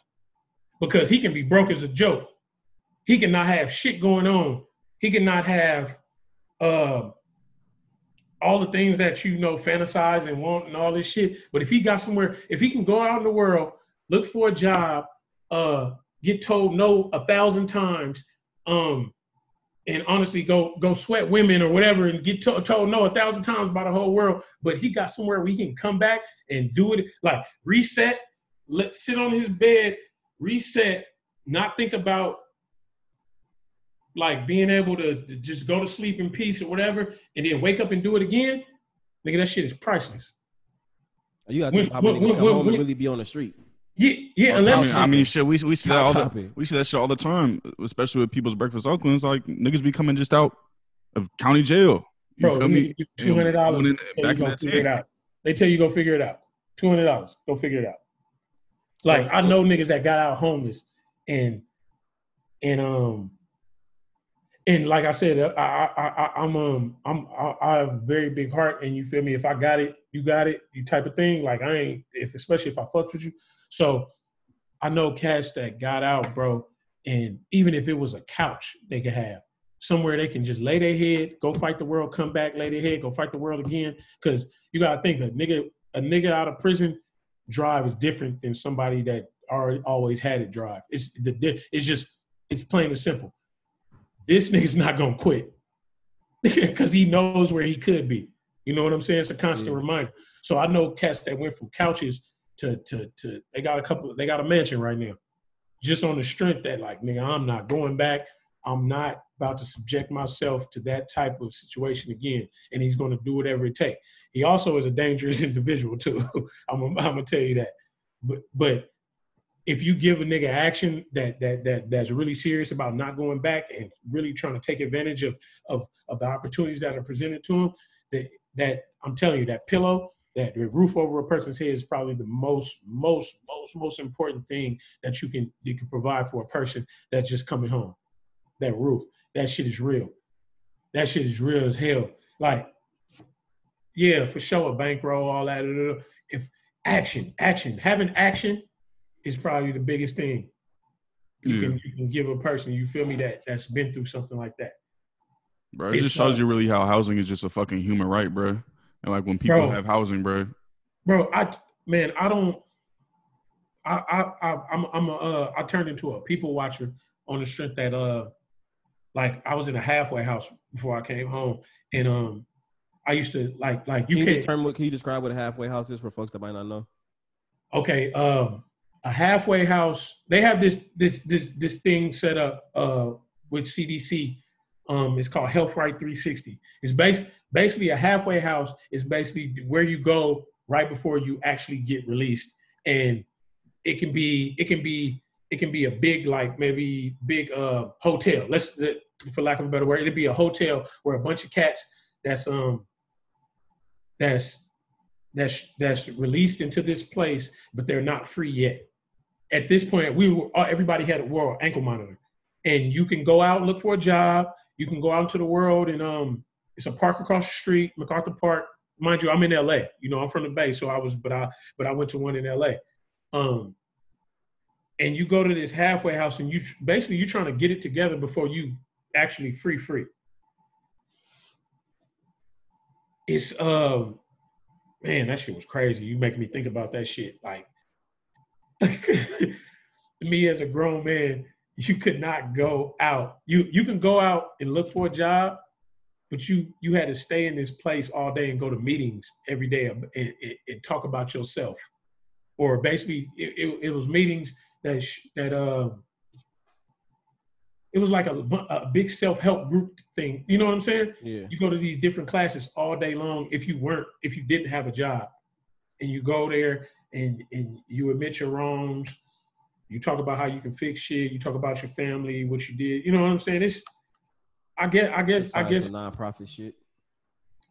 because he can be broke as a joke he cannot have shit going on. He cannot have uh, all the things that you know fantasize and want and all this shit. But if he got somewhere, if he can go out in the world, look for a job, uh, get told no a thousand times, um, and honestly go go sweat women or whatever and get to- told no a thousand times by the whole world. But he got somewhere where he can come back and do it like reset, let sit on his bed, reset, not think about like being able to, to just go to sleep in peace or whatever, and then wake up and do it again, nigga, that shit is priceless. You got to think how many niggas come when, home when, and really be on the street. Yeah, yeah. Unless I mean, I mean, shit, we we see that all the, we see that shit all the time, especially with people's breakfast Oakland. It's like niggas be coming just out of county jail. You Bro, feel me? Two hundred dollars. Back in that figure it out. They tell you go figure it out. Two hundred dollars. Go figure it out. Like so, I know niggas that got out homeless and and um and like I said, uh, I, I, I am um I'm I, I, have a very big heart, and you feel me. If I got it, you got it, you type of thing. Like I ain't if especially if I fucked with you. So I know cats that got out, bro, and even if it was a couch they could have, somewhere they can just lay their head, go fight the world, come back, lay their head, go fight the world again. Because you gotta think a nigga, a nigga out of prison drive is different than somebody that already always had it drive. It's the it's just it's plain and simple. This nigga's not gonna quit *laughs* because he knows where he could be. You know what I'm saying? It's a constant Yeah. reminder. So I know cats that went from couches to to to they got a couple they got a mansion right now. Just on the strength that like nigga, I'm not going back. I'm not about to subject myself to that type of situation again. And he's gonna do whatever it takes. He also is a dangerous *laughs* individual too. *laughs* I'm, I'm gonna tell you that. But but if you give a nigga action that that that that's really serious about not going back and really trying to take advantage of of of the opportunities that are presented to him, that that I'm telling you, that pillow, that the roof over a person's head is probably the most most most most important thing that you can you can provide for a person that's just coming home. That roof, that shit is real. That shit is real as hell. Like, yeah, for sure, a bankroll, all that. If action, action, having action is probably the biggest thing you Yeah. can you can give a person. You feel me? That that's been through something like that. Bro, it It's, just shows uh, you really how housing is just a fucking human right, bro. And like when people Bro. have housing, bro. bro i man i don't i i, I i'm i'm a, uh i turned into a people watcher on the strength that uh like i was in a halfway house before i came home and um i used to like like you you, can't determine what, can you describe what a halfway house is for folks that might not know? okay um a halfway house they have this this this this thing set up uh with cdc um it's called health right 360 it's bas- basically a halfway house is basically where you go right before you actually get released. And it can be it can be it can be a big like maybe big uh hotel. Let's for lack of a better word it'd be a hotel where a bunch of cats that's um that's that's that's released into this place but they're not free yet. At this point we were uh, everybody had a world ankle monitor. And you can go out and look for a job. You can go out into the world and um it's a park across the street macarthur park. Mind you i'm in la you know i'm from the bay so i was but i but i went to one in la um and you go to this halfway house and you basically you're trying to get it together before you actually free free. It's um man that shit was crazy. You make me think about that shit like *laughs* me as a grown man you could not go out. You you can go out and look for a job but you you had to stay in this place all day and go to meetings every day and, and, and talk about yourself. Or basically it, it, it was meetings that sh- that uh it was like a, a big self-help group thing. You know what i'm saying? Yeah. you go to these different classes all day long if you weren't if you didn't have a job. And you go there and and you admit your wrongs. You talk about how you can fix shit. You talk about your family what you did. You know what i'm saying? It's i guess i guess i guess some nonprofit shit.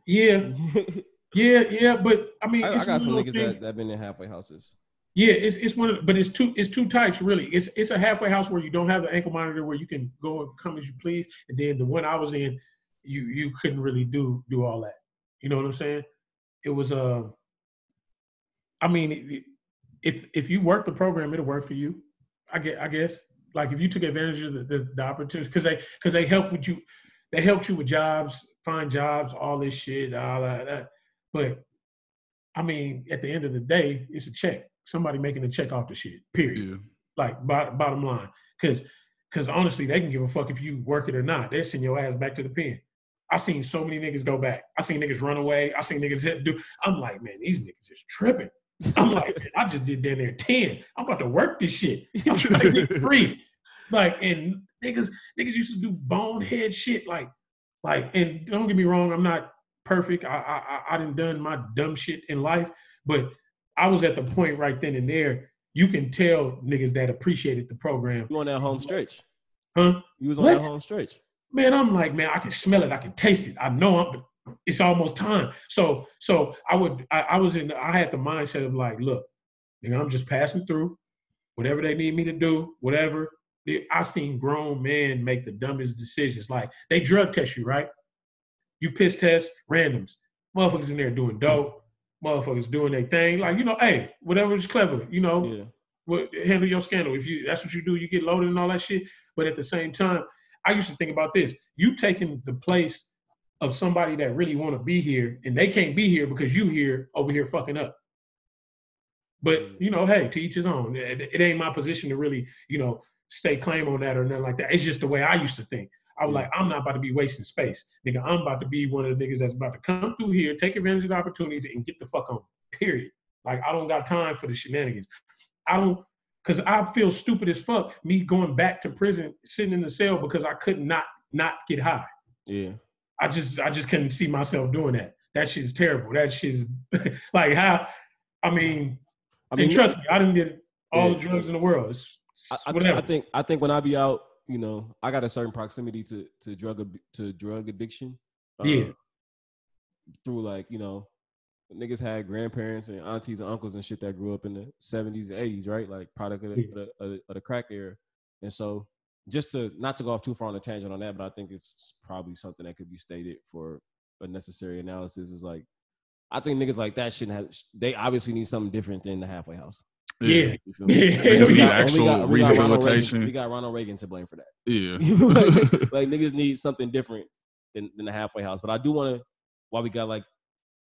yeah *laughs* yeah yeah but i mean I, I got some niggas things- that that been in halfway houses. yeah, it's it's one of the, but it's two it's two types really. It's it's a halfway house where you don't have the ankle monitor where you can go and come as you please, and then the one I was in, you you couldn't really do do all that. You know what I'm saying? It was uh, I mean, if if you work the program, it'll work for you. I get I guess like if you took advantage of the the, the opportunities because they because they help with you, they helped you with jobs, find jobs, all this shit, all that. that. But I mean, at the end of the day, it's a check. Somebody making a check off the shit. Period. Yeah. Like bottom, bottom line, because because honestly, they can give a fuck if you work it or not. They send your ass back to the pen. I seen so many niggas go back. I seen niggas run away. I seen niggas hit do. I'm like, man, these niggas is tripping. I'm like, I just did down there ten. I'm about to work this shit. I'm *laughs* trying to get free. Like, and niggas, niggas used to do bonehead shit. Like, like, and don't get me wrong, I'm not perfect. I I I, I done done my dumb shit in life, but I was at the point right then and there. You can tell niggas that appreciated the program, You on that home stretch? huh? You was on What? that home stretch. man, I'm like, man, I can smell it, I can taste it. I know I'm it's almost time. So so I would I, I was in I had the mindset of like, look, nigga, I'm just passing through. Whatever they need me to do, whatever. I seen grown men make the dumbest decisions. Like they drug test you, right? You piss test, randoms. Motherfuckers in there doing dope. Motherfuckers doing their thing. Like, you know, hey, whatever is clever, you know, Yeah. what, handle your scandal. If you that's what you do, you get loaded and all that shit. But at the same time, I used to think about this. You taking the place of somebody that really want to be here, and they can't be here because you here over here fucking up. But mm. you know, hey, to each his own. It, it ain't my position to really, you know, stay claim on that or nothing like that. It's just the way I used to think. I was like, I'm not about to be wasting space. Nigga, I'm about to be one of the niggas that's about to come through here, take advantage of the opportunities, and get the fuck on. Period. Like, I don't got time for the shenanigans. I don't, because I feel stupid as fuck me going back to prison, sitting in the cell because I could not not get high. Yeah. I just I just couldn't see myself doing that. That shit's terrible. That shit's *laughs* like how I mean, I and mean, trust me, I didn't get all Yeah. the drugs in the world. It's, I, it's I, whatever. I think I think when I be out, you know, I got a certain proximity to to drug to drug addiction. Yeah. um, Through like you know, niggas had grandparents and aunties and uncles and shit that grew up in the seventies and eighties, right? Like product of the, Yeah. of, the, of the crack era, and so just to not to go off too far on a tangent on that, but I think it's probably something that could be stated for a necessary analysis. Is like, I think niggas like that shouldn't have. They obviously need something different than the halfway house. Yeah. You? Yeah. *laughs* We got- and we got- Actual we got Ronald Reagan- rehabilitation. We got Ronald Reagan to blame for that. Yeah. *laughs* like, *laughs* like niggas need something different than, than the halfway house. But I do want to, while we got like,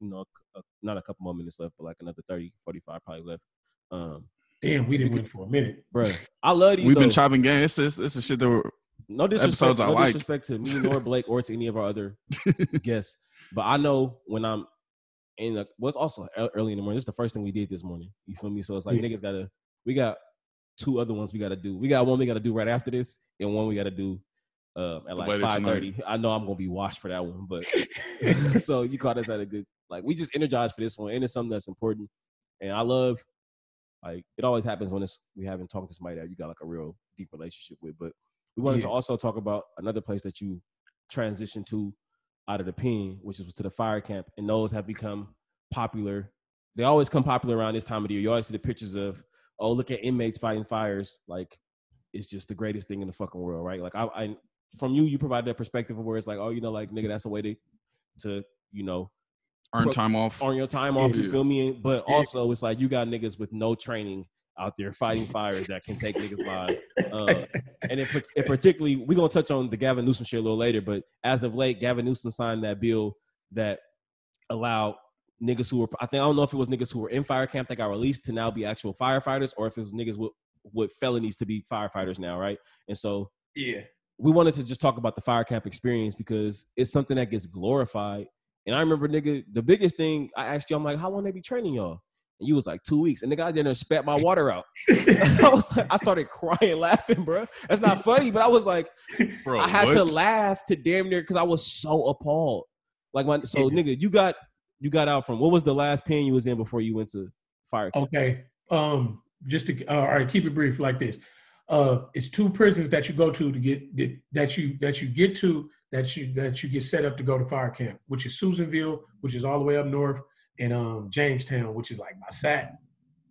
you know, a, not a couple more minutes left, but like another 30, 45 probably left. Um, Damn, we didn't win for a minute. bro, *laughs* I love these. We've been though. chopping game. It's this. It's the shit that we're. no disrespect, episodes I no like. disrespect to me *laughs* nor Blake or to any of our other *laughs* guests. But I know when I'm in the, well, it's also early in the morning. This is the first thing we did this morning. You feel me? So it's like Yeah. niggas gotta, we got two other ones we gotta do. We got one we gotta do right after this, and one we gotta do um, at like Later five thirty. I know I'm gonna be washed for that one, but so you caught us at a good like we just energized for this one, and it's something that's important. And I love like it always happens when it's we haven't talked to somebody that you got like a real deep relationship with. But we wanted to also talk about another place that you transitioned to out of the pen, which is to the fire camp, and those have become popular. They always come popular around this time of the year. You always see the pictures of, oh, look at inmates fighting fires. Like it's just the greatest thing in the fucking world, right? Like I, I from you, you provide that perspective of where it's like, oh, you know, like nigga, that's a way to, to you know, Earn time off. on your time off. You feel me? But Yeah. also, it's like you got niggas with no training out there fighting fires that can take niggas' lives. Um, and it, pat- it particularly, we're gonna touch on the Gavin Newsom shit a little later. But as of late, Gavin Newsom signed that bill that allowed niggas who were, I think I don't know if it was niggas who were in fire camp that got released to now be actual firefighters, or if it was niggas with with felonies to be firefighters now, right? And so Yeah. we wanted to just talk about the fire camp experience because it's something that gets glorified. And I remember, nigga, the biggest thing I asked you, I'm like, how long they be training y'all? And you was like, two weeks. And the guy didn't there spat my water out. *laughs* *laughs* I was like, I started crying, *laughs* laughing, bro. That's not funny, but I was like, Bro, I had to laugh to damn near because I was so appalled. Like, my, so nigga, you got you got out from what was the last pen you was in before you went to fire camp? Okay. Um, just to uh, all right, keep it brief like this. Uh, it's two prisons that you go to to get that you that you get to that you that you get set up to go to fire camp, which is Susanville, which is all the way up north, and um Jamestown, which is like my sat.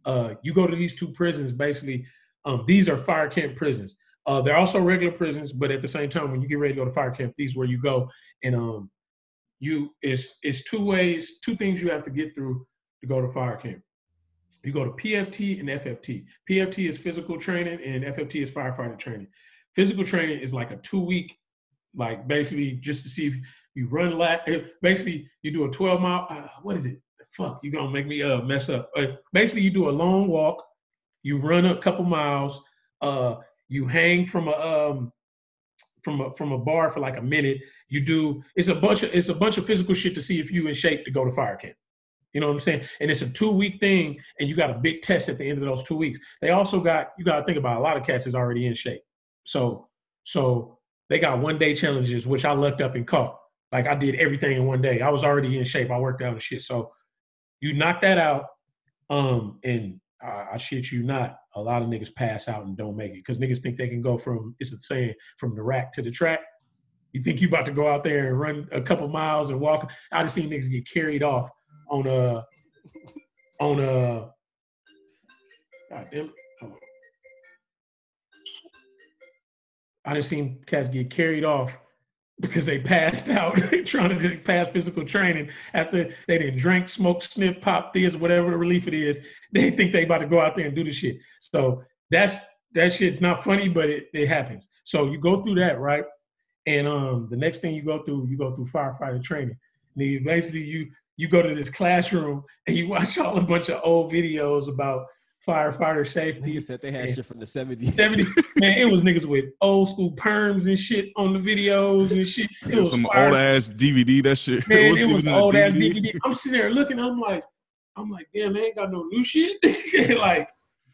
Uh, you go to these two prisons basically. Um, these are fire camp prisons. Uh, they're also regular prisons, but at the same time, when you get ready to go to fire camp, these where you go and um, you it's it's two ways, two things you have to get through to go to fire camp you go to PFT and FFT. PFT is physical training and FFT is firefighter training. Physical training is like a two week, like basically just to see if you run lap. eh, Basically, you do a 12 mile. Uh, what is it? Fuck, you gonna make me uh mess up. Uh, basically, you do a long walk, you run a couple miles, uh, you hang from a um from a from a bar for like a minute. You do it's a bunch of it's a bunch of physical shit to see if you in shape to go to fire camp. You know what I'm saying? And it's a two week thing, and you got a big test at the end of those two weeks. They also got you got to think about a lot of cats is already in shape, so so they got one day challenges, which I looked up and caught. Like I did everything in one day. I was already in shape. I worked out and shit. So you knock that out, um, and I, I shit you not, a lot of niggas pass out and don't make it because niggas think they can go from it's a saying from the rack to the track. You think you about to go out there and run a couple miles and walk? I just seen niggas get carried off on a on a I just seen cats get carried off because they passed out *laughs* trying to pass physical training after they didn't drink, smoke, sniff, pop, this, whatever the relief it is. *laughs* They think they about to go out there and do the shit. So that's that shit's not funny, but it, it happens. So you go through that, right? And um, the next thing you go through, you go through firefighter training. And basically, you you go to this classroom and you *laughs* watch all a bunch of old videos about firefighter safety. Niggas said they had shit from the 70s. 70 *laughs* man, it was niggas with old school perms and shit on the videos and shit. It was Some fire- old ass DVD. That shit. man, *laughs* it was in the old ass DVD. I'm sitting there looking. I'm like, I'm like, damn, they ain't got no new shit. *laughs* like,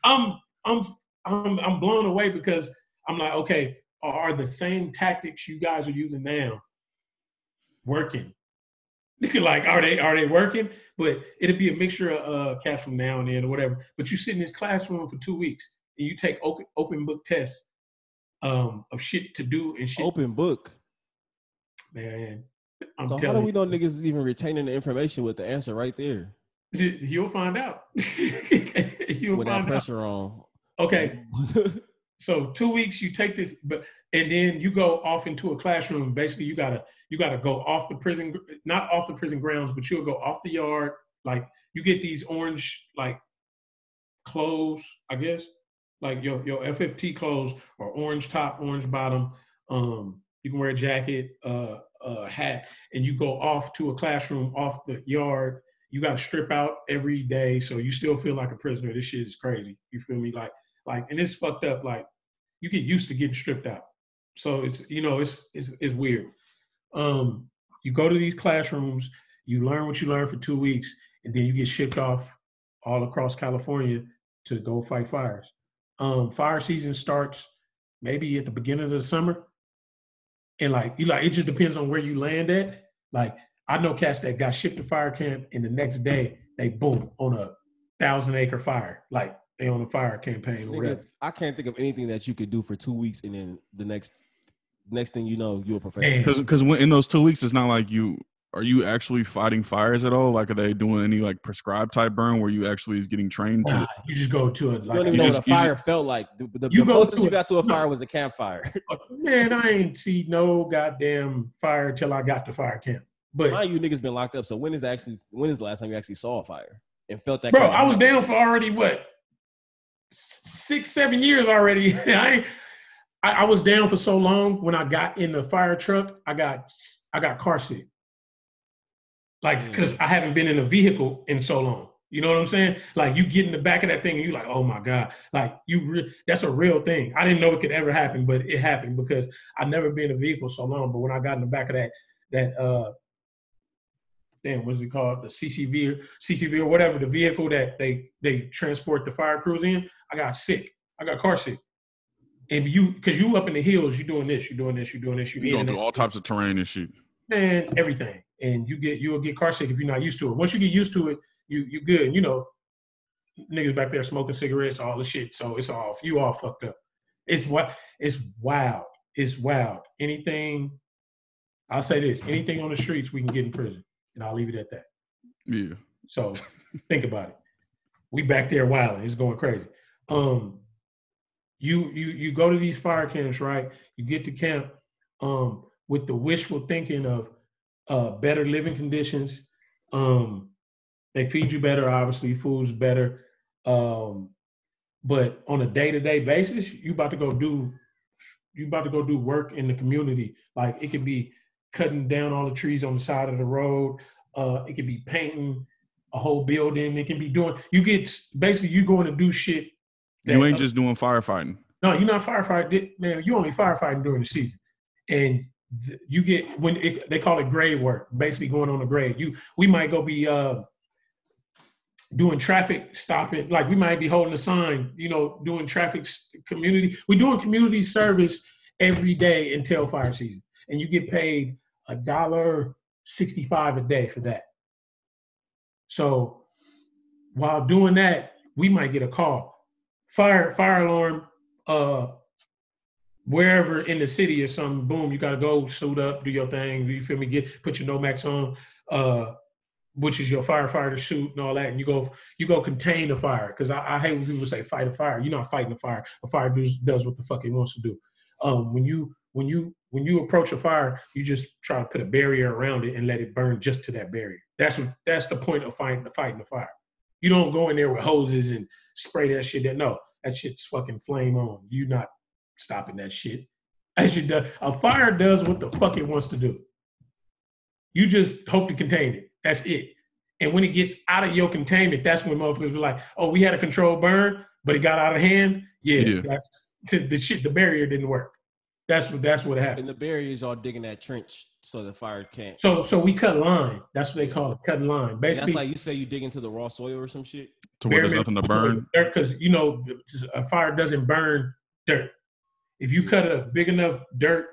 I'm, I'm, I'm, I'm blown away because I'm like, okay, are the same tactics you guys are using now working? *laughs* like, are they, are they working? But it'd be a mixture of uh, cash from now and then or whatever. But you sit in this classroom for two weeks and you take open, open book tests um, of shit to do and shit. Open book. Man, I'm so how do we know niggas is even retaining the information with the answer right there? *laughs* You'll find out. *laughs* You'll with that find out. on. Okay, so two weeks you take this, but and then you go off into a classroom. Basically, you gotta you gotta go off the prison, not off the prison grounds, but you'll go off the yard. Like you get these orange like clothes, I guess, like your your FFT clothes or orange top, orange bottom. Um, you can wear a jacket, uh, a hat, and you go off to a classroom off the yard. You got to strip out every day, so you still feel like a prisoner. This shit is crazy. You feel me? Like, like, and it's fucked up. Like, you get used to getting stripped out, so it's you know it's it's it's weird. Um, you go to these classrooms, you learn what you learn for two weeks, and then you get shipped off all across California to go fight fires. Um, fire season starts maybe at the beginning of the summer, and like you like it just depends on where you land at. Like I know cats that got shipped to fire camp, and the next day they boom on a thousand acre fire, like they on a fire campaign or whatever. I can't think of anything that you could do for two weeks and then the next next thing you know, you're a professional. Because because in those two weeks, it's not like you are you actually fighting fires at all. Like, are they doing any like prescribed type burn where you actually is getting trained to? Nah, you just go to a You don't like even You know just- what a you fire felt like. The, the, You the closest you got to a fire was a campfire. *laughs* Uh, man, I ain't see no goddamn fire till I got to fire camp. But Mind you, niggas been locked up. So when is actually when is the last time you actually saw a fire and felt that? bro, kind of I was heat? down for already what six, seven years already. *laughs* I, I I was down for so long. When I got in the fire truck, I got I got car sick. Like, because I haven't been in a vehicle in so long. You know what I'm saying? Like, you get in the back of that thing and you're like, oh my God. Like, you re- that's a real thing. I didn't know it could ever happen, but it happened because I've never been in a vehicle so long. But when I got in the back of that, that, uh, damn, what's it called? The CCV, CCV or whatever, the vehicle that they they transport the fire crews in, I got sick. I got car sick. And you, because you up in the hills, you doing this, you doing this, you doing this, you You're going in through all types of terrain and shit. man, everything. And you get you will get car sick if you're not used to it. Once you get used to it, you you good. And, you know, niggas back there smoking cigarettes, all the shit. So it's all you all fucked up. It's what it's wild. It's wild. Anything, I'll say this: anything on the streets, we can get in prison, and I'll leave it at that. Yeah. So think about it. We back there wilding. It's going crazy. Um, you you you go to these fire camps, right? You get to camp um, with the wishful thinking of uh, better living conditions. Um, they feed you better, obviously, food's better. Um, but on a day to day basis, you about to go do you about to go do work in the community. Like it could be cutting down all the trees on the side of the road. Uh, it could be painting a whole building. It can be doing. You get basically you going to do shit. You ain't just doing firefighting. no, you're not firefighting, man. You only firefighting during the season, and th- you get when it, they call it grade work, basically going on a grade. You we might go be uh, doing traffic stopping, like we might be holding a sign, you know, doing traffic community. We're doing community service every day until fire season, and you get paid a dollar sixty-five a day for that. So while doing that, we might get a call. Fire fire alarm uh wherever in the city or something, boom, you gotta go suit up, do your thing, you feel me, get put your Nomex on, uh, which is your firefighter suit and all that, and you go you go contain the fire. Cause I, I hate when people say fight a fire. You're not fighting a fire. A fire does does what the fuck it wants to do. Um when you when you when you approach a fire, you just try to put a barrier around it and let it burn just to that barrier. That's what that's the point of fighting the fighting the fire. You don't go in there with hoses and spray that shit. That no, that shit's fucking flame on. You not stopping that shit. *laughs* As you do, a fire does what the fuck it wants to do. You just hope to contain it. That's it. And when it gets out of your containment, that's when motherfuckers be like, "Oh, we had a controlled burn, but it got out of hand." Yeah, Yeah. *laughs* the shit. The barrier didn't work. That's what. That's what happened. And the barriers are digging that trench so the fire can't. So, so we cut line. That's what they call it, cutting line. And Basically, that's like you say you dig into the raw soil or some shit. To where there's nothing to burn. because you know a fire doesn't burn dirt. If you cut a big enough dirt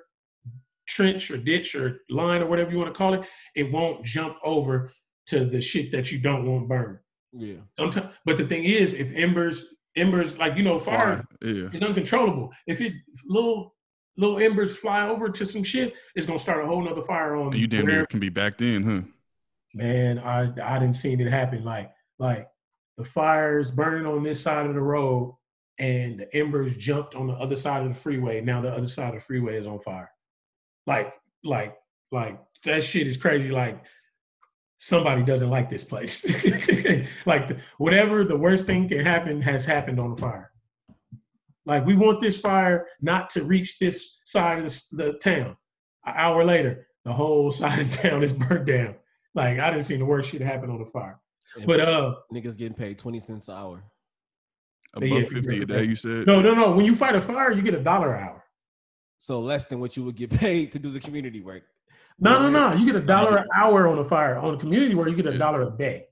trench or ditch or line or whatever you want to call it, it won't jump over to the shit that you don't want burn. Yeah. Sometimes, but the thing is, if embers, embers, like you know, fire Fire. Yeah. is uncontrollable. If it little little embers fly over to some shit, it's gonna start a whole nother fire on you damn near can be backed in, huh? man, I I didn't see it happen. Like like the fires burning on this side of the road, and the embers jumped on the other side of the freeway. Now the other side of the freeway is on fire. Like like like that shit is crazy. Like somebody doesn't like this place. *laughs* like the, whatever the worst thing can happen has happened on the fire. Like we want this fire not to reach this side of the, the town. An hour later, the whole *laughs* side of town is burnt down. Like I didn't see the worst shit happen on the fire. And But uh, niggas getting paid twenty cents an hour. A Yeah, fifty a day, you said. no, no, no. When you fight a fire, you get a dollar an hour. So less than what you would get *laughs* paid to do the community work. No, no, no. You get a *laughs* dollar an hour on a fire. On a community where you get a Yeah. dollar a day.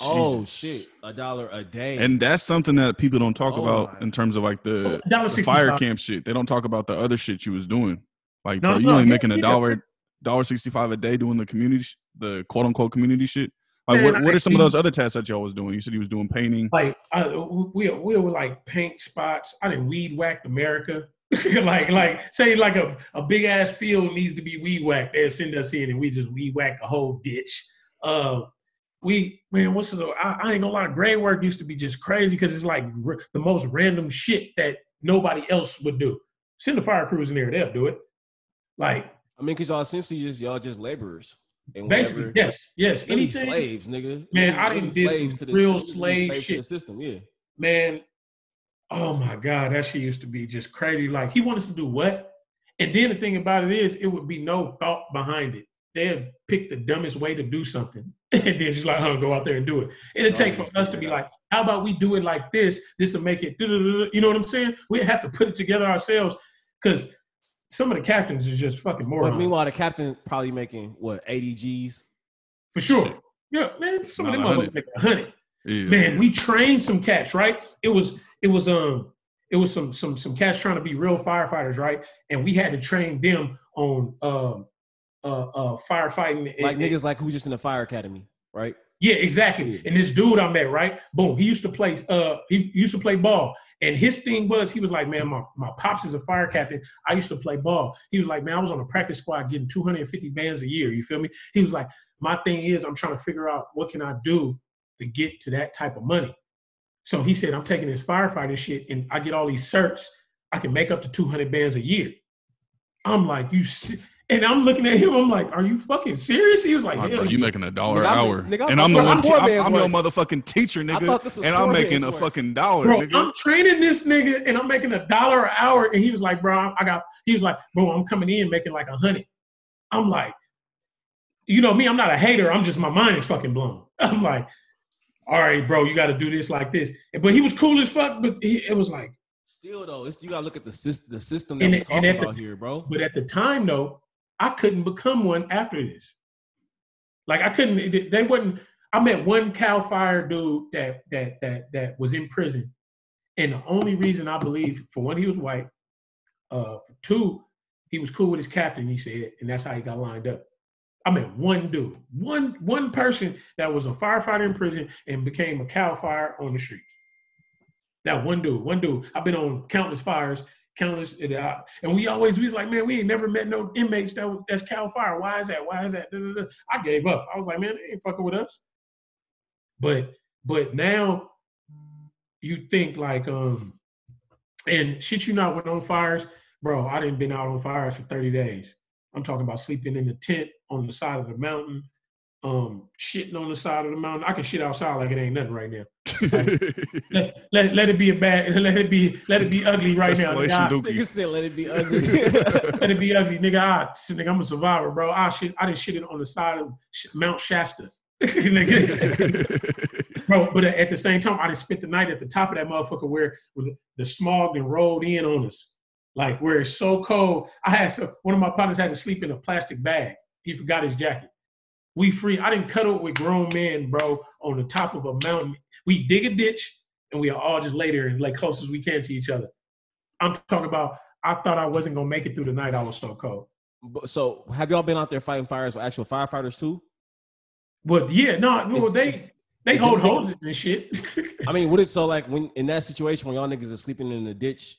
Oh shit, a dollar a day. And that's something that people don't talk Oh about my. in terms of like the, A the fire camp shit. They don't talk about the other shit you was doing. Like, No, bro, you no, only yeah, making a dollar, dollar sixty five a day doing the community, sh- the quote unquote community shit. Like, what, what are some of those other tasks that y'all was doing? You said he was doing painting. Like I, we we were like paint spots. I didn't weed whacked America. *laughs* like like say like a, a big ass field needs to be weed whacked. They'll send us in and we just weed whack the whole ditch. Uh, we man, what's the? I, I ain't gonna lie. Grade work used to be just crazy because it's like r- the most random shit that nobody else would do. Send the fire crews in there, they'll do it. Like I mean, cause y'all essentially just y'all just laborers. And basically, whatever- yes, yes. Really Anything, slaves, nigga. Man, I really done did slaves some to real niggas really slave slaves to shit. the system. Yeah. man, oh my God, that shit used to be just crazy. Like he wanted us to do what? And then the thing about it is, it would be no thought behind it. They'd pick the dumbest way to do something, *laughs* and then just like, oh, go out there and do it. It'd Oh, take for us to be like, how about we do it like this? This will make it. You know what I'm saying? We'd have to put it together ourselves because some of the captains is just fucking morons. But meanwhile, the captain probably making what eighty G's. for sure. Yeah, man, some of them motherfuckers make a hundred. Yeah. man we trained some cats right it was it was um it was some some some cats trying to be real firefighters right and we had to train them on um uh uh firefighting Like and- niggas like who's just in the fire academy, right? yeah exactly. And this dude i met right? Boom he used to play uh he used to play ball. And his thing was he was like man my, my pops is a fire captain. I used to play ball. He was like man i was on a practice squad getting 250 bands a year you feel me? He was like my thing is i'm trying to figure out what can i do to get to that type of money. So he said i'm taking this firefighting shit and i get all these certs i can make up to 200 bands a year. I'm like you se- and i'm looking at him i'm like are you fucking serious he was like, Like, hell bro, you making a dollar Nigga, an hour, nigga, I and I'm the one. Te- I'm, I'm your motherfucking teacher, nigga, thought this was and I'm making a work. fucking dollar, bro, nigga. I'm training this nigga and I'm making a dollar an hour. And he was like, bro, I got, he was like, bro, I'm coming in making like a hundred. I'm like, you know me, I'm not a hater. I'm just, my mind is fucking blown. *laughs* I'm like, all right, bro, you got to do this like this. But he was cool as fuck, but he, it was like, Still though, it's you gotta look at the system, the system that And we're talking at the- about here, bro. but at the time though, I couldn't become one after this. Like I couldn't, they wouldn't, I met one Cal Fire dude that, that, that, that was in prison. And the only reason I believe, for one, he was white. Uh, for two, he was cool with his captain. He said, and that's how he got lined up. I met one dude, one one person that was a firefighter in prison and became a Cal Fire on the streets. That one dude, one dude. I've been on countless fires, countless, uh, and we always we was like, man, we ain't never met no inmates that was, that's Cal Fire. Why is that? Why is that? Da, da, da. I gave up. I was like, man, they ain't fucking with us. But but now you think like um and shit you not went on fires, bro. I didn't been out on fires for 30 days. I'm talking about sleeping in the tent on the side of the mountain, um, shitting on the side of the mountain. I can shit outside like it ain't nothing right now. *laughs* Let, let, let it be a bad. *laughs* Let it be. Let it be ugly right now. Nigga, I, nigga said let it be ugly. *laughs* let it be ugly. Nigga, I, shit, nigga I'm a survivor, bro. I shit. I didn't shit it on the side of Mount Shasta, nigga. bro. But at the same time, I didn't spent the night at the top of that motherfucker where, where the smog then rolled in on us, like where it's so cold. I had some, one of my partners had to sleep in a plastic bag. He forgot his jacket. We free. I didn't cuddle with grown men, bro, on the top of a mountain. We dig a ditch and we are all just lay there and lay close as we can to each other. I'm talking about. I thought I wasn't gonna make it through the night. I was so cold. But- so, have y'all been out there fighting fires with actual firefighters too? But yeah, no, It's- they they hold hoses and shit. *laughs* I mean, what is so like when in that situation when y'all niggas are sleeping in the ditch,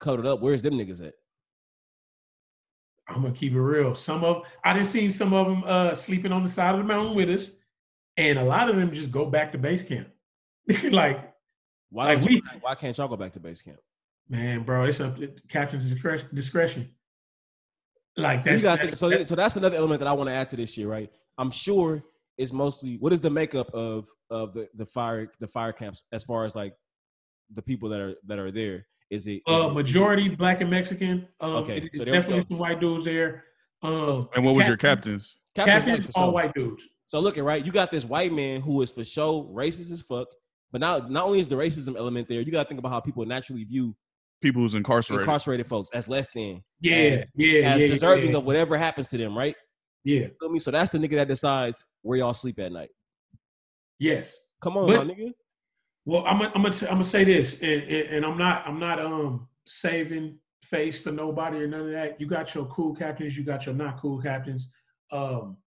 coated up? Where's them niggas at? I'm gonna keep it real. Some of I didn't see some of them uh, sleeping on the side of the mountain with us, and a lot of them just go back to base camp. *laughs* like, Why Like don't you, we- why can't y'all go back to base camp? man, bro, it's up to captain's discretion. Like that's, gotta that's- think- so, that's- so that's another element that I want to add to this year, right? I'm sure it's mostly what is the makeup of of the the fire the fire camps as far as like the people that are that are there. Is it, is uh, it- is it- majority black and Mexican. Um, Okay, it- so it's there we definitely go. some white dudes there. Um, and what was your captain- captains? Captain's Captains, all sure. white dudes. So look at right, you got this white man who is for sure racist as fuck. But now, not only is the racism element there, you got to think about how people naturally view People who's incarcerated. incarcerated folks as less than, Yeah, As- yeah, as yeah, deserving yeah, of whatever happens to them, right? yeah. Feel me? So that's the nigga that decides where y'all sleep at night. Yes. Come on, But- my nigga. Well, I'm gonna I'm gonna, I'm gonna say this, and, and, and I'm not I'm not um saving face for nobody or none of that. You got your cool captains, you got your not cool captains. Um,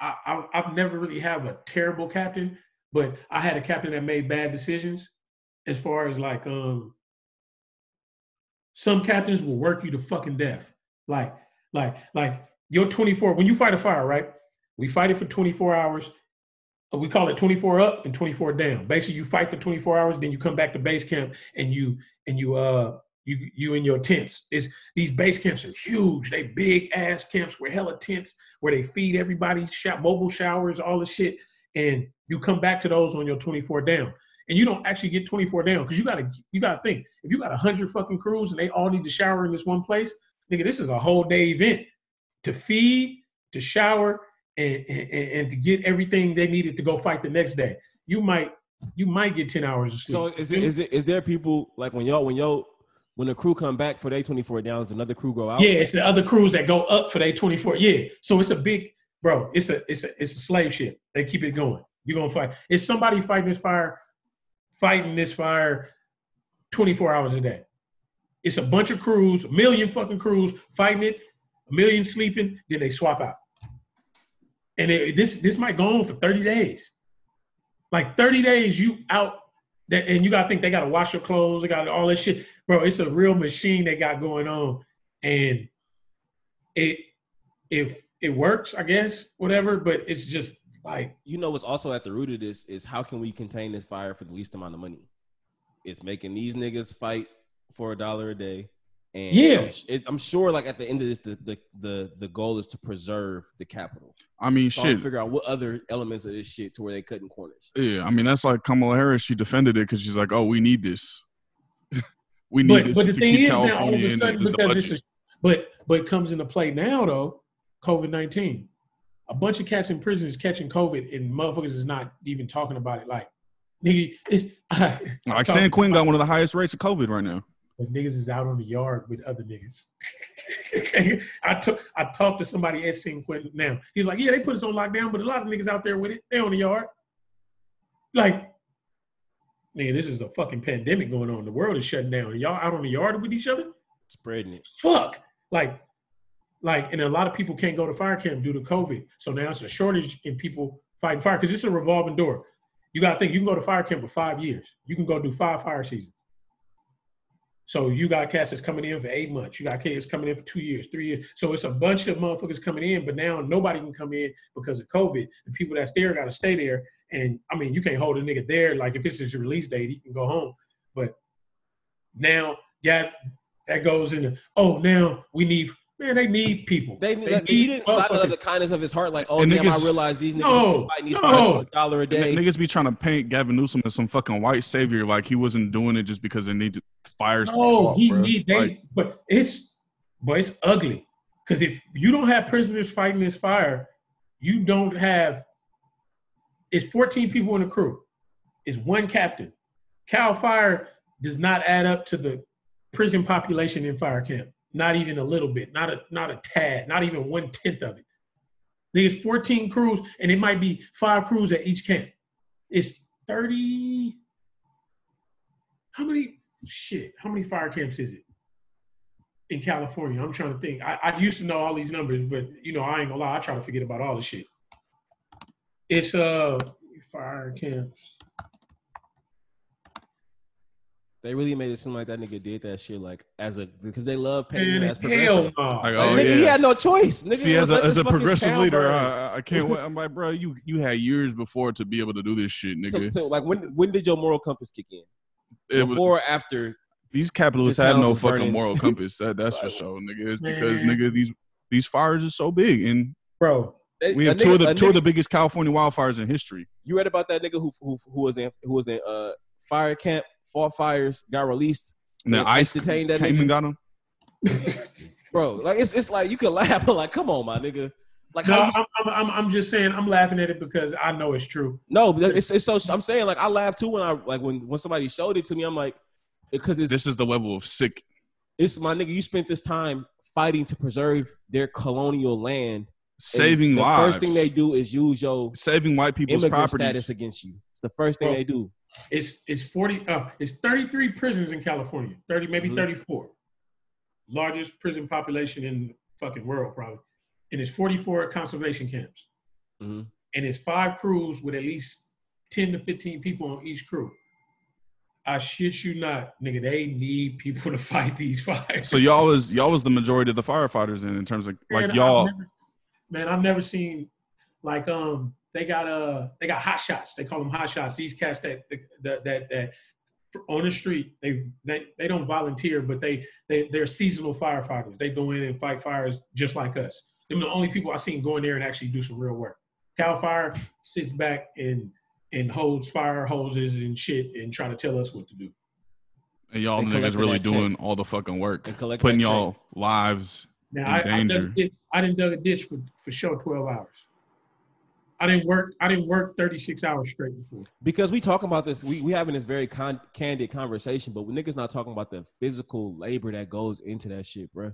I, I I've never really have a terrible captain, but I had a captain that made bad decisions. As far as like um, some captains will work you to fucking death. Like like like your 24 when you fight a fire, right? We fight it for 24 hours we call it 24 up and 24 down. Basically, you fight for 24 hours, then you come back to base camp and you and you uh you you in your tents. Is these base camps are huge. They big ass camps where hella tents where they feed everybody, shop, mobile showers, all the shit. And you come back to those on your 24 down. And you don't actually get 24 down because you gotta you gotta think if you got hundred fucking crews and they all need to shower in this one place, nigga, this is a whole day event to feed, to shower, and, and, and to get everything they needed to go fight the next day. You might you might get 10 hours of sleep. So is there, is it is there people like when y'all when y'all when the crew come back for their 24 downs, another crew go out? yeah, it's the other crews that go up for their 24. Yeah. So it's a big bro, it's a it's a it's a slave ship. They keep it going. You're gonna fight. It's somebody fighting this fire, fighting this fire 24 hours a day. It's a bunch of crews, a million fucking crews fighting it, a million sleeping, then they swap out. And it, this this might go on for 30 days. Like 30 days, you out that, and you gotta think they gotta wash your clothes, they got all this shit. Bro, it's a real machine they got going on. And it if it works, I guess, whatever, but it's just like You know what's also at the root of this is how can we contain this fire for the least amount of money? It's making these niggas fight for a dollar a day. And Yeah. I'm, I'm sure like at the end of this, the, the the the goal is to preserve the capital. I mean, So I'm shit. figure out what other elements of this shit to where they cutting corners. Yeah, I mean that's like Kamala Harris. She defended it because she's like, "Oh, we need this. *laughs* we need but this but the to thing keep is now all of California a in sudden the, the because it's budget." a, but but it comes into play now though, COVID nineteen. A bunch of cats in prison is catching COVID and motherfuckers is not even talking about it. Like nigga, it's *laughs* like San Quentin got one of the highest rates of COVID right now. But niggas is out on the yard with other niggas. *laughs* I took I talked to somebody at San Quentin now. He's like, yeah, they put us on lockdown, but a lot of niggas out there with it. They on the yard. Like, nigga, this is a fucking pandemic going on. The world is shutting down. Y'all out on the yard with each other? Spreading it. Fuck. Like, like, and a lot of people can't go to fire camp due to COVID. So now it's a shortage in people fighting fire because it's a revolving door. You got to think you can go to fire camp for five years. You can go do five fire seasons. So you got cats that's coming in for eight months. You got kids coming in for two years, three years. So it's a bunch of motherfuckers coming in, but now nobody can come in because of COVID. The people that's there got to stay there. And I mean, you can't hold a nigga there. Like if this is your release date, he can go home. But now, yeah, that goes into oh, now we need Man, they need people. They, like, he didn't sign out of the kindness of his heart, like, oh And damn, I niggas- realized these niggas No, fighting these no. fighters for a dollar a N- day. Niggas be trying to paint Gavin Newsom as some fucking white savior, like he wasn't doing it just because they needed fires to be No, fought, he bro. need they, Like, but it's but it's ugly because if you don't have prisoners fighting this fire, you don't have. It's 14 people in the crew. It's one captain. Cal Fire does not add up to the prison population in fire camp. Not even a little bit. Not a not a tad. Not even one tenth of it. There's 14 crews, and it might be five crews at each camp. It's 30. How many shit? How many fire camps is it in California? I'm trying to think. I, I used to know all these numbers, but you know, I ain't gonna lie, I try to forget about all the shit. It's uh fire camps. They really made it seem like that nigga did that shit like as a because they love paying him as hell progressive. no. Like, Like, oh, nigga, he had no choice. Nigga, See, It as a, as a progressive leader. I, I can't wait. I'm like, bro, you you had years before to be able to do this shit, nigga. so, like when when did your moral compass kick in? It was- Before or after? these capitalists the have no fucking burning. moral *laughs* compass. That, that's for sure, nigga. It's because Man. nigga these these fires are so big, and Bro, we A have two of the a two of the biggest California wildfires in history. You read about that nigga who who who was in who was in uh fire camp, fought fires, got released, And then ICE detained that came nigga. and got him. *laughs* bro. Like it's it's like you can laugh, but like come on, my nigga. Like no, you, I'm, I'm, I'm, I'm just saying, I'm laughing at it because I know it's true. no, it's it's so I'm saying like I laugh too when I like when when somebody showed it to me. I'm like because it's This is the level of sick. it's my nigga. You spent this time fighting to preserve their colonial land. and Saving the lives. first thing they do is use your saving white people's immigrant properties. status against you. It's the first thing Bro. they do. It's it's 40 uh it's 33 prisons in California. 30 maybe Mhm. 34. Largest prison population in the fucking world probably. And it's 44 conservation camps. Mhm. And it's five crews with at least 10 to 15 people on each crew. I shit you not, nigga. They need people to *laughs* fight these fires. So y'all was y'all was the majority of the firefighters in in terms of like Man, I've y'all. never- man, I've never seen like um they got uh they got hot shots. They call them hot shots. These cats that that that that on the street they they they don't volunteer, but they they they're seasonal firefighters. They go in and fight fires just like us. Them the only people I seen going there and actually do some real work. Cal Fire sits back and and holds fire hoses and shit and try to tell us what to do. And y'all And niggas really that check. doing all the fucking work, putting y'all lives. Now in I, I, danger. done, did- I didn't dug a ditch for for sure twelve hours. I didn't work. I didn't work thirty six hours straight before. because we talking about this, we we having this very con- candid conversation, but niggas not talking about the physical labor that goes into that shit, bro.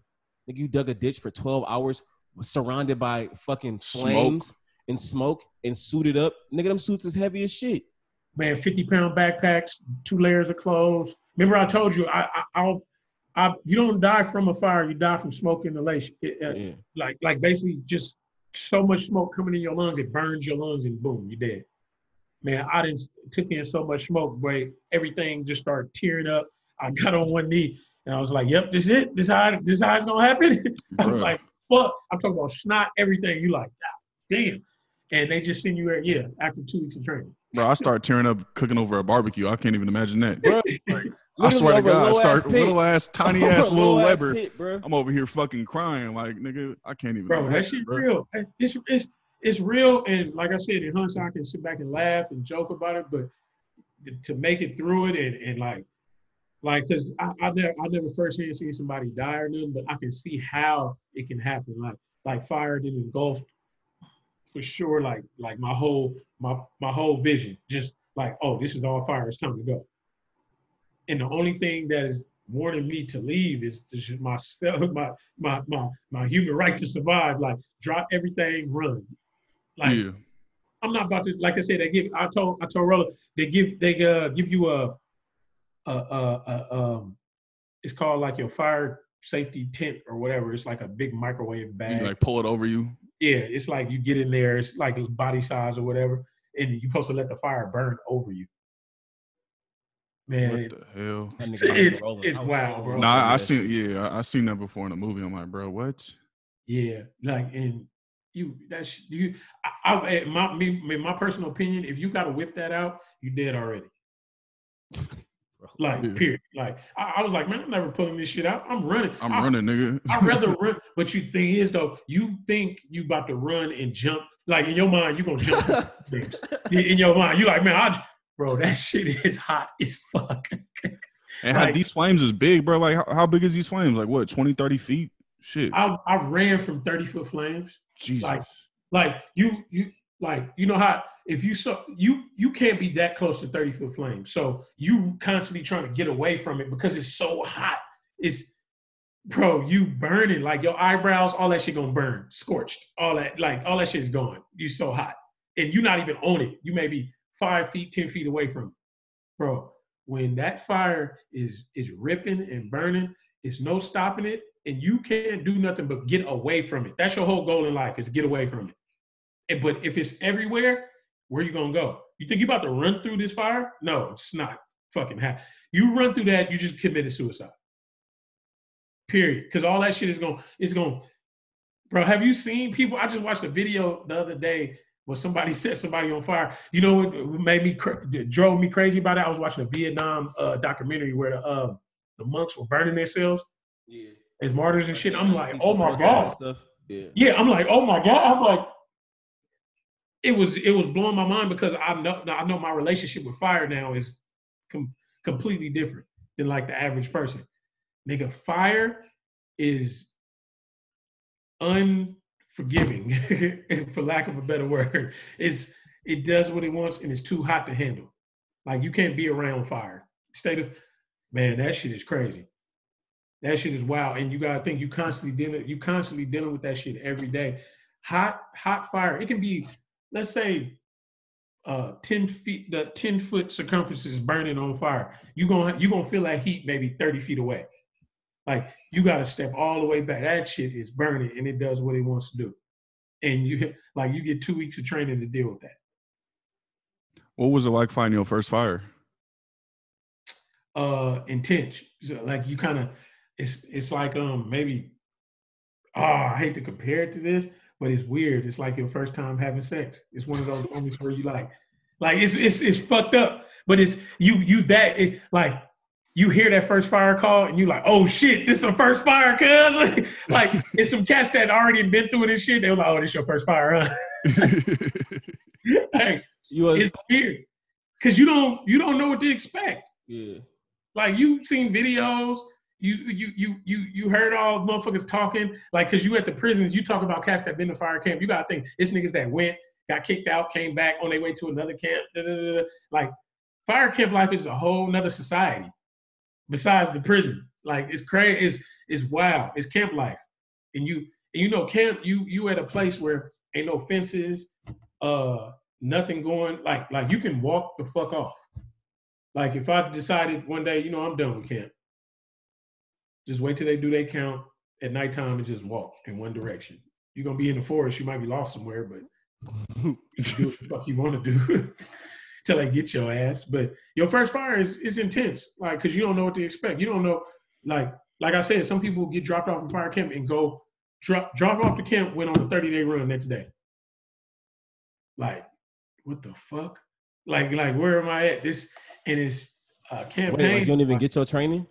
Nigga, you dug a ditch for twelve hours, surrounded by fucking Smoke. flames and smoke, and suited up. Nigga, them suits is heavy as shit. Man, fifty pound backpacks, two layers of clothes. Remember, I told you, I, I, I'll, I, you don't die from a fire. You die from smoke inhalation. It, uh, Yeah. Like, like basically, just so much smoke coming in your lungs, it burns your lungs, and boom, you're dead. Man, I didn't took in so much smoke, but Everything just started tearing up. I got on one knee and I was like, "Yep, this it. This how this how it's gonna happen." *laughs* I'm Bruh. like, "Fuck!" I'm talking about snot, everything. You like, "God damn!" And they just send you there, yeah, after two weeks of training. Bro, I start tearing up cooking over a barbecue. I can't even imagine that. Bro, *laughs* I swear to Literally over a God, I low-ass start little ass, tiny Over *laughs* ass little low-ass lever. pit, bro. I'm over here fucking crying, like nigga. I can't even. bro, that imagine, shit bro. real. It's it's it's real, and like I said, in Hunts, I can sit back and laugh and joke about it, but to make it through it and, and like like because I, I never I never firsthand seen somebody die or nothing, but I can see how it can happen. Like like fire did engulfed for sure. Like like my whole my my whole vision, just like oh, this is all fire. It's time to go. And the only thing that is warning me to leave is just my *laughs* my my my my human right to survive. Like drop everything, run. Like yeah, I'm not about to. Like I said, they give. I told I told Rolla they give they uh give you a a a, a um. It's called like your fire safety tent or whatever. It's like a big microwave you bag. like pull it over you. Yeah, it's like you get in there. It's like body size or whatever, and you're supposed to let the fire burn over you. Man, What the hell? That nigga like *laughs* It's- rolling. it's wild, bro. with Nah, I, I seen. Yeah, I, I seen that before in a movie. I'm like, bro, what? Yeah, like and you that's you. I, I eh, my me my personal opinion, if you got to whip that out, you dead already. Like, Yeah. period. Like, I, I was like, man, I'm never pulling this shit out. I'm running. I'm I, running, nigga. *laughs* I'd rather *laughs* run. But you thing is though, you think you about to run and jump. Like in your mind, you're gonna jump *laughs* things. In your mind, you like, man, I, bro, that shit is hot as fuck. and how like- these flames is big, bro. Like, how, how big is these flames? Like, what, 20, 30 feet? Shit. I, I ran from 30 foot flames. Jesus. like- Like you, you like you know how if you so you you can't be that close to 30 foot flame So you constantly trying to get away from it because it's so hot. It's bro, you burning like your eyebrows, all that shit gonna burn, scorched, all that like all that shit is gone. You so hot, and you're not even on it. You may be five feet, ten feet away from it, bro. When that fire is is ripping and burning, it's no stopping it, and you can't do nothing but get away from it. That's your whole goal in life is get away from it. But if it's everywhere, where you gonna go? You think you about to run through this fire? No, it's not fucking happen. You run through that, you just committed suicide. Period. Because all that shit is going, is going. Bro, have you seen people? I just watched a video the other day where somebody *laughs* set somebody on fire. You know what made me cra- drove me crazy about it? I was watching a Vietnam uh, documentary where the uh, the monks were burning themselves Yeah. as martyrs and shit. I'm like, oh my god. Stuff. Yeah. Yeah, I'm like, oh my god. I'm like, it was it was blowing my mind because I know I know my relationship with fire now is com- completely different than like the average person. Nigga, fire is unforgiving, *laughs* for lack of a better word. It's it does what it wants and it's too hot to handle. Like you can't be around fire. State of man, that shit is crazy. That shit is wild. And you gotta think you constantly dealing, you constantly dealing with that shit every day. Hot, hot fire. It can be, let's say, uh 10 feet, the 10 foot circumference is burning on fire. You're gonna you're gonna feel that heat maybe 30 feet away. Like you gotta step all the way back. That shit is burning and it does what it wants to do. And you like you get two weeks of training to deal with that. what was it like finding your first fire? uh intense. So, like you kind of it's it's like um maybe oh I hate to compare it to this, but it's weird. It's like your first time having sex. It's one of those moments where you like like it's it's it's fucked up, but it's you you that it, like you hear that first fire call and you like, oh shit, this is the first fire, cuz *laughs* like it's some cats that already been through this shit. They were like, oh, this your first fire, huh? *laughs* like, You was, it's weird. Cause you don't you don't know what to expect. yeah. Like you've seen videos, you you you you you heard all motherfuckers talking. Like, cause you at the prisons, you talk about cats that been to fire camp. You gotta think it's niggas that went, got kicked out, came back on their way to another camp. da, da, da. Like, fire camp life is a whole nother society besides the prison. Like, it's crazy. It's it's wild. It's camp life, and you and you know camp. You you at a place where ain't no fences, uh, nothing going. Like like you can walk the fuck off. Like if I decided one day, you know, I'm done with camp. Just wait till they do their count at nighttime and just walk in one direction. You're gonna be in the forest, you might be lost somewhere, but *laughs* you do what the fuck you want to do *laughs* till they get your ass. But your first fire is is intense, like because you don't know what to expect. You don't know, like like I said, some people get dropped off in fire camp and go drop drop off the camp, went on a 30 day run next day. Like, what the fuck? Like like where am I at? This and it's uh Wait, like you don't even get your training?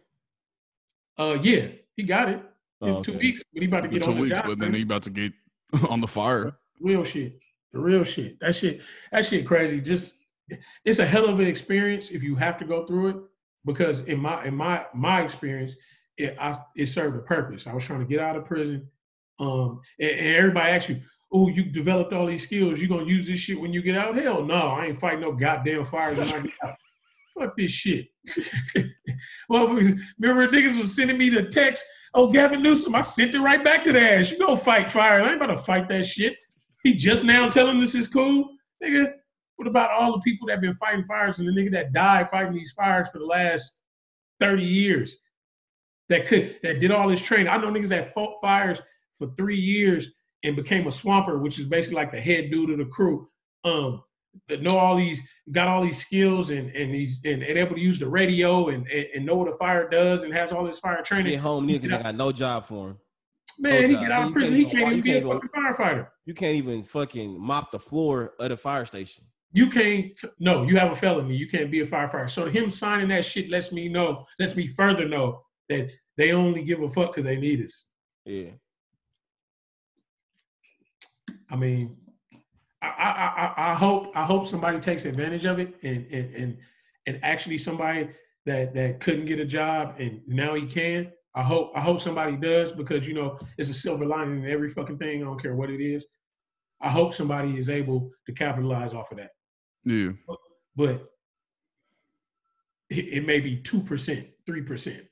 Uh, yeah, he got it. It's Oh, two okay. weeks, but he about to get two on the weeks, job. but then he about to get *laughs* on the fire. real shit. The real shit. That shit. That shit crazy. Just it's a hell of an experience if you have to go through it. Because in my in my my experience, it I, it served a purpose. I was trying to get out of prison. Um, and, and everybody asks you, "Oh, you developed all these skills. You gonna use this shit when you get out?" Hell no, I ain't fighting no goddamn fires when I get out. Fuck this shit. *laughs* well, remember niggas was sending me the text. Oh, Gavin Newsom, I sent it right back to the ass. You go fight fire. I ain't about to fight that shit. He just now telling this is cool. Nigga, what about all the people that been fighting fires and the nigga that died fighting these fires for the last 30 years? That could that did all this training. I know niggas that fought fires for three years and became a swamper, which is basically like the head dude of the crew. Um, that know all these, got all these skills and and he's and, and able to use the radio and, and and know what a fire does and has all this fire training. Get home niggas I got no job for him. Man, no he job. get out You of prison. can't He even can't walk- even be a can't fucking firefighter. You can't even fucking mop the floor of the fire station. you can't. No, you have a felony. You can't be a firefighter. So him signing that shit lets me know, lets me further know that they only give a fuck because they need us. Yeah. I mean, I, I, I, hope I hope somebody takes advantage of it and and and and actually somebody that that couldn't get a job and now he can. I hope I hope somebody does because you know it's a silver lining in every fucking thing. I don't care what it is. I hope somebody is able to capitalize off of that. Yeah. But it, it may be two percent, three percent,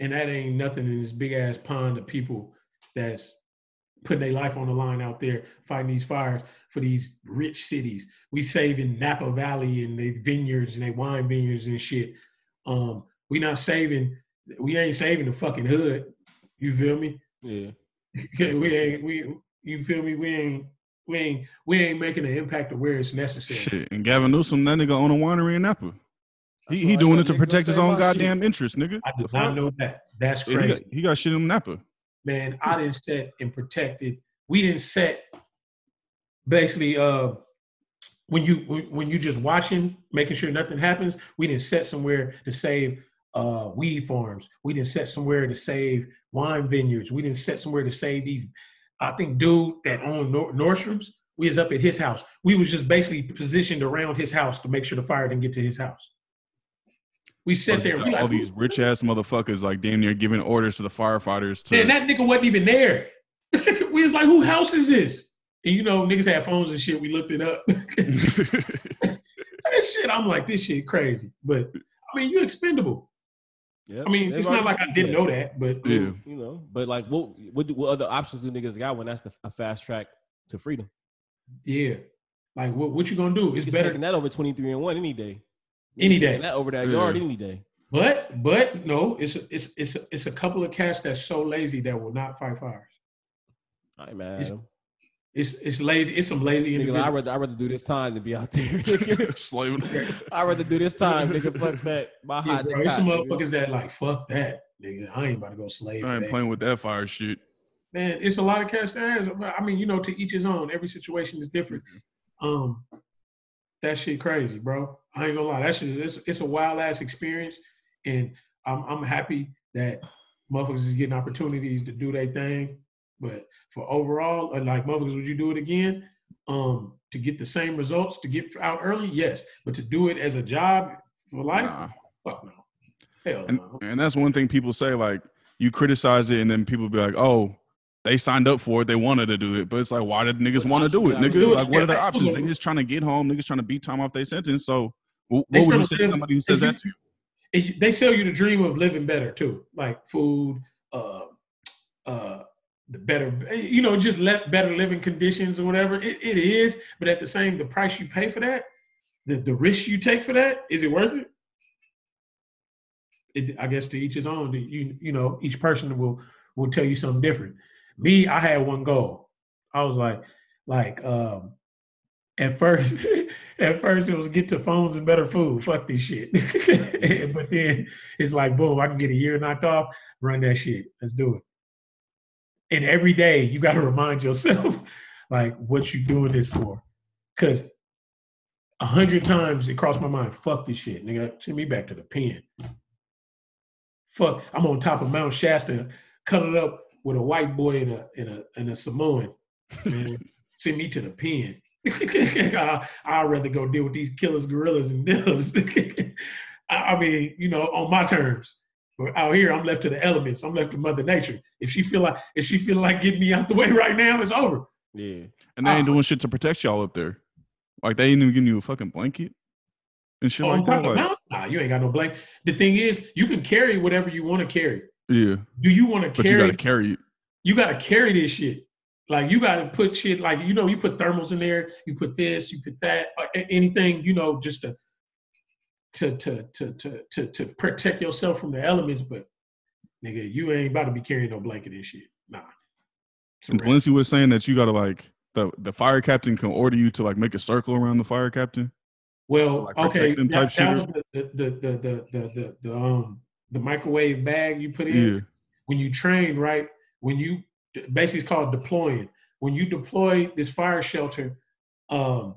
and that ain't nothing in this big ass pond of people that's putting their life on the line out there fighting these fires for these rich cities. We saving Napa Valley and the vineyards and they wine vineyards and shit. Um, we not saving. We ain't saving the fucking hood. You feel me? Yeah. *laughs* we ain't. We. You feel me? We ain't. We ain't. We ain't making an impact of where it's necessary. Shit. And Gavin Newsom, that nigga own a winery in Napa. He, he doing it to protect his own my shit. goddamn interest, nigga. I The did not know that. That's Yeah, crazy. he, got, he got shit in Napa. Man, I didn't set and protected. We didn't set basically uh when you when you just watching, making sure nothing happens. We didn't set somewhere to save uh weed farms. We didn't set somewhere to save wine vineyards. We didn't set somewhere to save these. I think dude that owned Nor- Nordstrom's. We was up at his house. We was just basically positioned around his house to make sure the fire didn't get to his house. We sat there. and we all like, these rich ass motherfuckers like damn near giving orders to the firefighters to Man, that nigga wasn't even there. *laughs* we was like, who house is this? And you know, niggas had phones and shit. We looked it up. *laughs* that shit, I'm like, this shit crazy. But I mean, you expendable. Yeah. I mean, it's not like I didn't know that, but yeah. You know, but like, what what, do, what other options do niggas got when that's the, a fast track to freedom? yeah. Like, what, what you gonna do? It's He's better, taking that over twenty three and one any day. Any day. That over that yard any day. but but no, it's it's it's it's a couple of cats that's so lazy that will not fight fires. I ain't mad at It's. It's it's lazy. It's some lazy Nigga, I'd rather I'd rather do this time than be out there. *laughs* *laughs* Slaving. I'd rather do this time, nigga. Fuck that. My Yeah, hot bro, nigga. it's some motherfuckers that like fuck that, nigga. I ain't about to go slave. I ain't that. playing with that fire shit. man, it's a lot of cats that has. I mean, you know, to each his own. Every situation is different. Um, that shit crazy, bro. I ain't gonna lie. That shit, it's, it's a wild ass experience, and I'm I'm happy that motherfuckers is getting opportunities to do their thing. But for overall, uh, like motherfuckers, would you do it again? Um, to get the same results, to get out early, yes. But to do it as a job for life, Nah. fuck no. Hell And, no. and that's one thing people say, like, you criticize it, and then people be like, oh, they signed up for it, they wanted to do it. But it's like, why did niggas want to do it, nigga? do it? Like, what are their options? Niggas trying to get home, niggas trying to beat time off their sentence. So, what would you say to somebody who says that to you? they sell you the dream of living better too, like food, uh, uh, the better, you know, just let better living conditions or whatever. It, it is, but at the same, the price you pay for that, the the risk you take for that, is it worth it? It, I guess to each his own. You you know, each person will will tell you something different. Me, I had one goal. I was like, like, um, at first, *laughs* at first it was get to phones and better food. Fuck this shit. *laughs* but then it's like, boom, I can get a year knocked off. Run that shit. Let's do it. And every day you got to *laughs* remind yourself, like, what you doing this for? Because a hundred times it crossed my mind. Fuck this shit, nigga. Send me back to the pen. Fuck, I'm on top of Mount Shasta, cuddled up with a white boy and a and a and a Samoan. Man, *laughs* send me to the pen. *laughs* I, I'd rather go deal with these killers, gorillas, and dealers. *laughs* I, I mean, you know, on my terms. But out here, I'm left to the elements. I'm left to Mother Nature. If she feel like if she feel like getting me out the way right now, it's over. Yeah. And they ain't Ah. doing shit to protect y'all up there. Like, they ain't even giving you a fucking blanket and shit Oh, like that. top of the Like. Nah, you ain't got no blanket. The thing is, you can carry whatever you want to carry. Yeah, Do you want to carry? but you got to carry it. you got to carry this shit. Like you got to put shit like you know you put thermals in there, you put this, you put that, uh, anything you know just to to to to to to, to protect yourself from the elements. But nigga, you ain't about to be carrying no blanket and shit. Nah. And. Lindsay was saying that you got to, like, the, the fire captain can order you to, like, make a circle around the fire captain. Well, like okay, protect them that, type that the, the, the the the the the um the microwave bag you put in. Yeah. when you train, right? When you basically it's called deploying. When you deploy this fire shelter, um,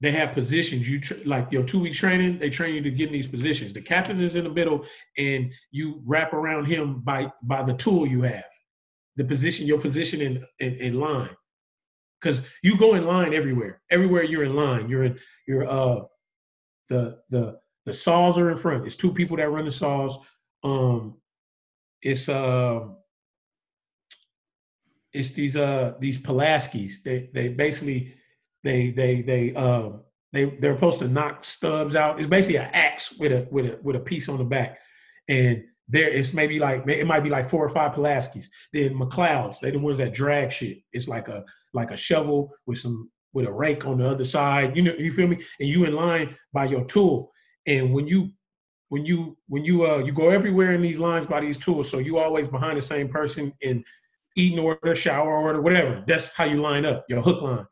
they have positions. You tr- like your two week training, they train you to get in these positions. The captain is in the middle, and you wrap around him by by the tool you have, the position, your position in in, in line, because you go in line everywhere. Everywhere you're in line, you're in you're uh the the the saws are in front. It's two people that run the saws. Um, it's uh it's these uh these Pulaskis. They they basically they they they um they they're supposed to knock stubs out. It's basically an axe with a with a with a piece on the back, and there it's maybe like it might be like four or five Pulaskis. Then McLeods, they're the ones that drag shit. It's like a like a shovel with some with a rake on the other side. You know, you feel me? And you in line by your tool. And when you when you when you uh you go everywhere in these lines by these tools, so you always behind the same person in eating order, shower order, whatever. That's how you line up your hook line.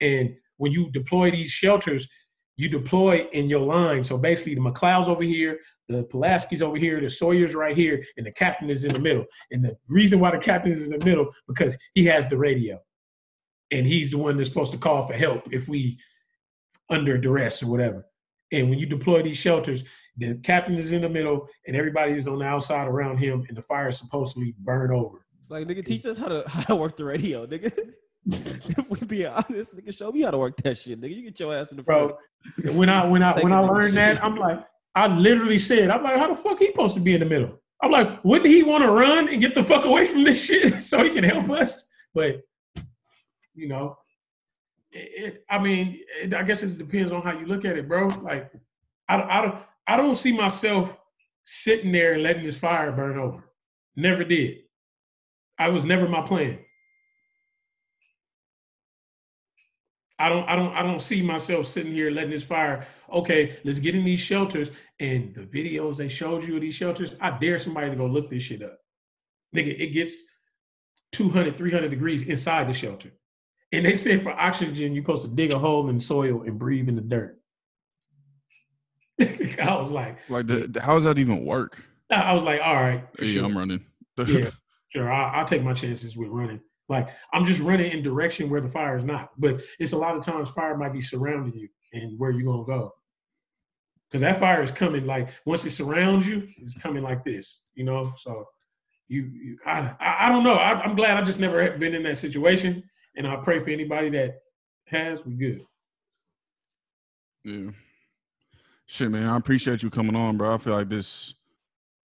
And when you deploy these shelters, you deploy in your line. So basically, the McLeod's over here, the Pulaski's over here, the Sawyer's right here, and the captain is in the middle. And the reason why the captain is in the middle because he has the radio, and he's the one that's supposed to call for help if we under duress or whatever. And when you deploy these shelters, the captain is in the middle, and everybody is on the outside around him, and the fire is supposedly burn over. It's like nigga, teach us how to *laughs* how to work the radio, nigga. *laughs* if we be honest, nigga, show me how to work that shit, nigga. You get your ass in the front. Bro, when I when I Take when I learned shit. that, I'm like, I literally said, I'm like, how the fuck he supposed to be in the middle? I'm like, wouldn't he want to run and get the fuck away from this shit *laughs* so he can help us? But you know, it, I mean, it, I guess it depends on how you look at it, bro. Like, I, I don't I don't see myself sitting there and letting this fire burn over. Never did. I was never my plan. I don't, I don't, I don't see myself sitting here letting this fire. Okay, let's get in these shelters and the videos they showed you of these shelters. I dare somebody to go look this shit up. Nigga, it gets 200, 300 degrees inside the shelter. And they said for oxygen, you're supposed to dig a hole in the soil and breathe in the dirt. *laughs* I was like, Like, the, how does that even work? I was like, all right, yeah, sure. I'm running. *laughs* Yeah, sure. I, I'll take my chances with running. Like I'm just running in direction where the fire is not. But it's a lot of times fire might be surrounding you and where you gonna go. Because that fire is coming like once it surrounds you, it's coming like this. You know, so you, you I, I I don't know. I, I'm glad I just never have been in that situation, and I pray for anybody that has. We good. Yeah. Shit, man. I appreciate you coming on, bro. I feel like this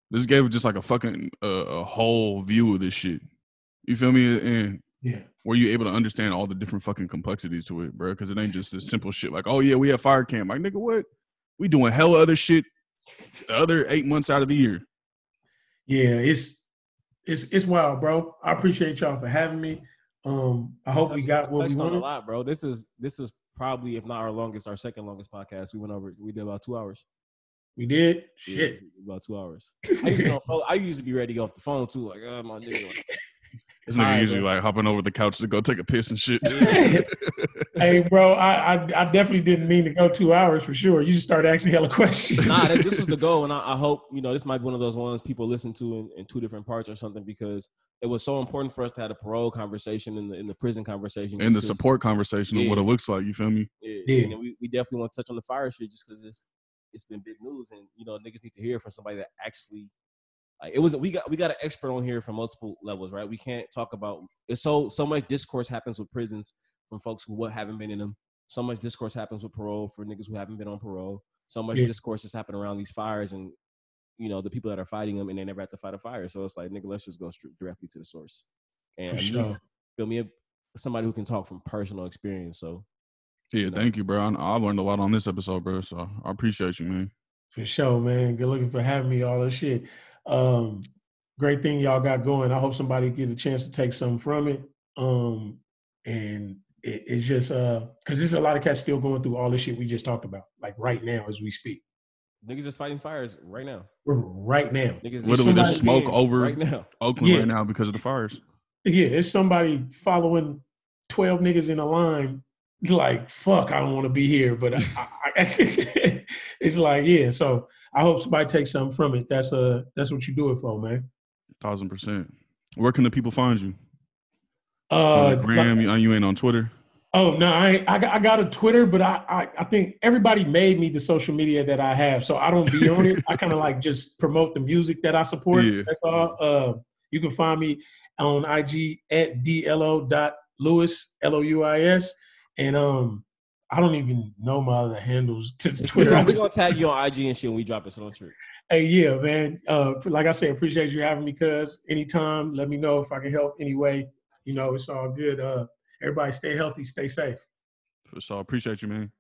this gave just like a fucking uh, a whole view of this shit. You feel me? And Yeah. were you able to understand all the different fucking complexities to it, bro? Because it ain't just this simple shit like, oh yeah, we have fire camp. Like nigga, what? We doing hell other shit the other eight months out of the year. Yeah, it's it's it's wild, bro. I appreciate y'all for having me. Um, I hope we got what we on a lot, bro. This is this is probably if not our longest, our second longest podcast. We went over. We did about two hours. We did. Yeah, about two hours. *laughs* I used to, phone, I used to be ready off the phone too. Like, oh my nigga. This All nigga right, usually bro. like hopping over the couch to go take a piss and shit. *laughs* hey, bro, I, I I definitely didn't mean to go two hours for sure. You just started asking hella *laughs* questions. nah, that, this was the *laughs* goal, and I, I hope you know this might be one of those ones people listen to in, in two different parts or something because it was so important for us to have a parole conversation and the in the prison conversation and the support conversation of what it looks like. You feel me? Yeah, Yeah. and we, we definitely want to touch on the fire shit just because it's it's been big news, and you know niggas need to hear from somebody that actually like it was. We got we got an expert on here from multiple levels, right? We can't talk about it's so so much discourse happens with prisons from folks who what haven't been in them. So much discourse happens with parole for niggas who haven't been on parole. So much Yeah. discourse has happened around these fires and you know the people that are fighting them and they never had to fight a fire. So it's like nigga, let's just go straight directly to the source. And For at sure. least feel me somebody who can talk from personal experience. So Yeah, No. thank you, bro. I, I learned a lot on this episode, bro. So I appreciate you, man. For sure, man. Good looking for having me. All this shit. Um, great thing y'all got going. I hope somebody get a chance to take something from it. Um, and it, it's just uh, because there's a lot of cats still going through all this shit we just talked about, like right now as we speak. niggas just fighting fires right now. We're right now. Niggas Literally, there's smoke over right now. Oakland Yeah. right now because of the fires. Yeah, it's somebody following twelve niggas in a line. Like fuck, I don't want to be here, but I, I, *laughs* it's like yeah. So I hope somebody takes something from it. That's uh that's what you do it for, man. Thousand percent. Where can the people find you? Uh, on the gram, you, you ain't on Twitter. Oh no, I I got, I got a Twitter, but I, I I think everybody made me the social media that I have, so I don't be on it. I kind of like just promote the music that I support. Yeah. That's all. Uh, you can find me on IG at dlo dot louis l o u i s, and um, I don't even know my other handles to We're Twitter. gonna, we gonna tag you on IG and shit when we drop it. So don't trip. Hey, yeah, man. Uh, like I said, appreciate you having me. Cuz anytime, let me know if I can help anyway. You know, it's all good. Uh, everybody, stay healthy, stay safe. So sure. Appreciate you, man.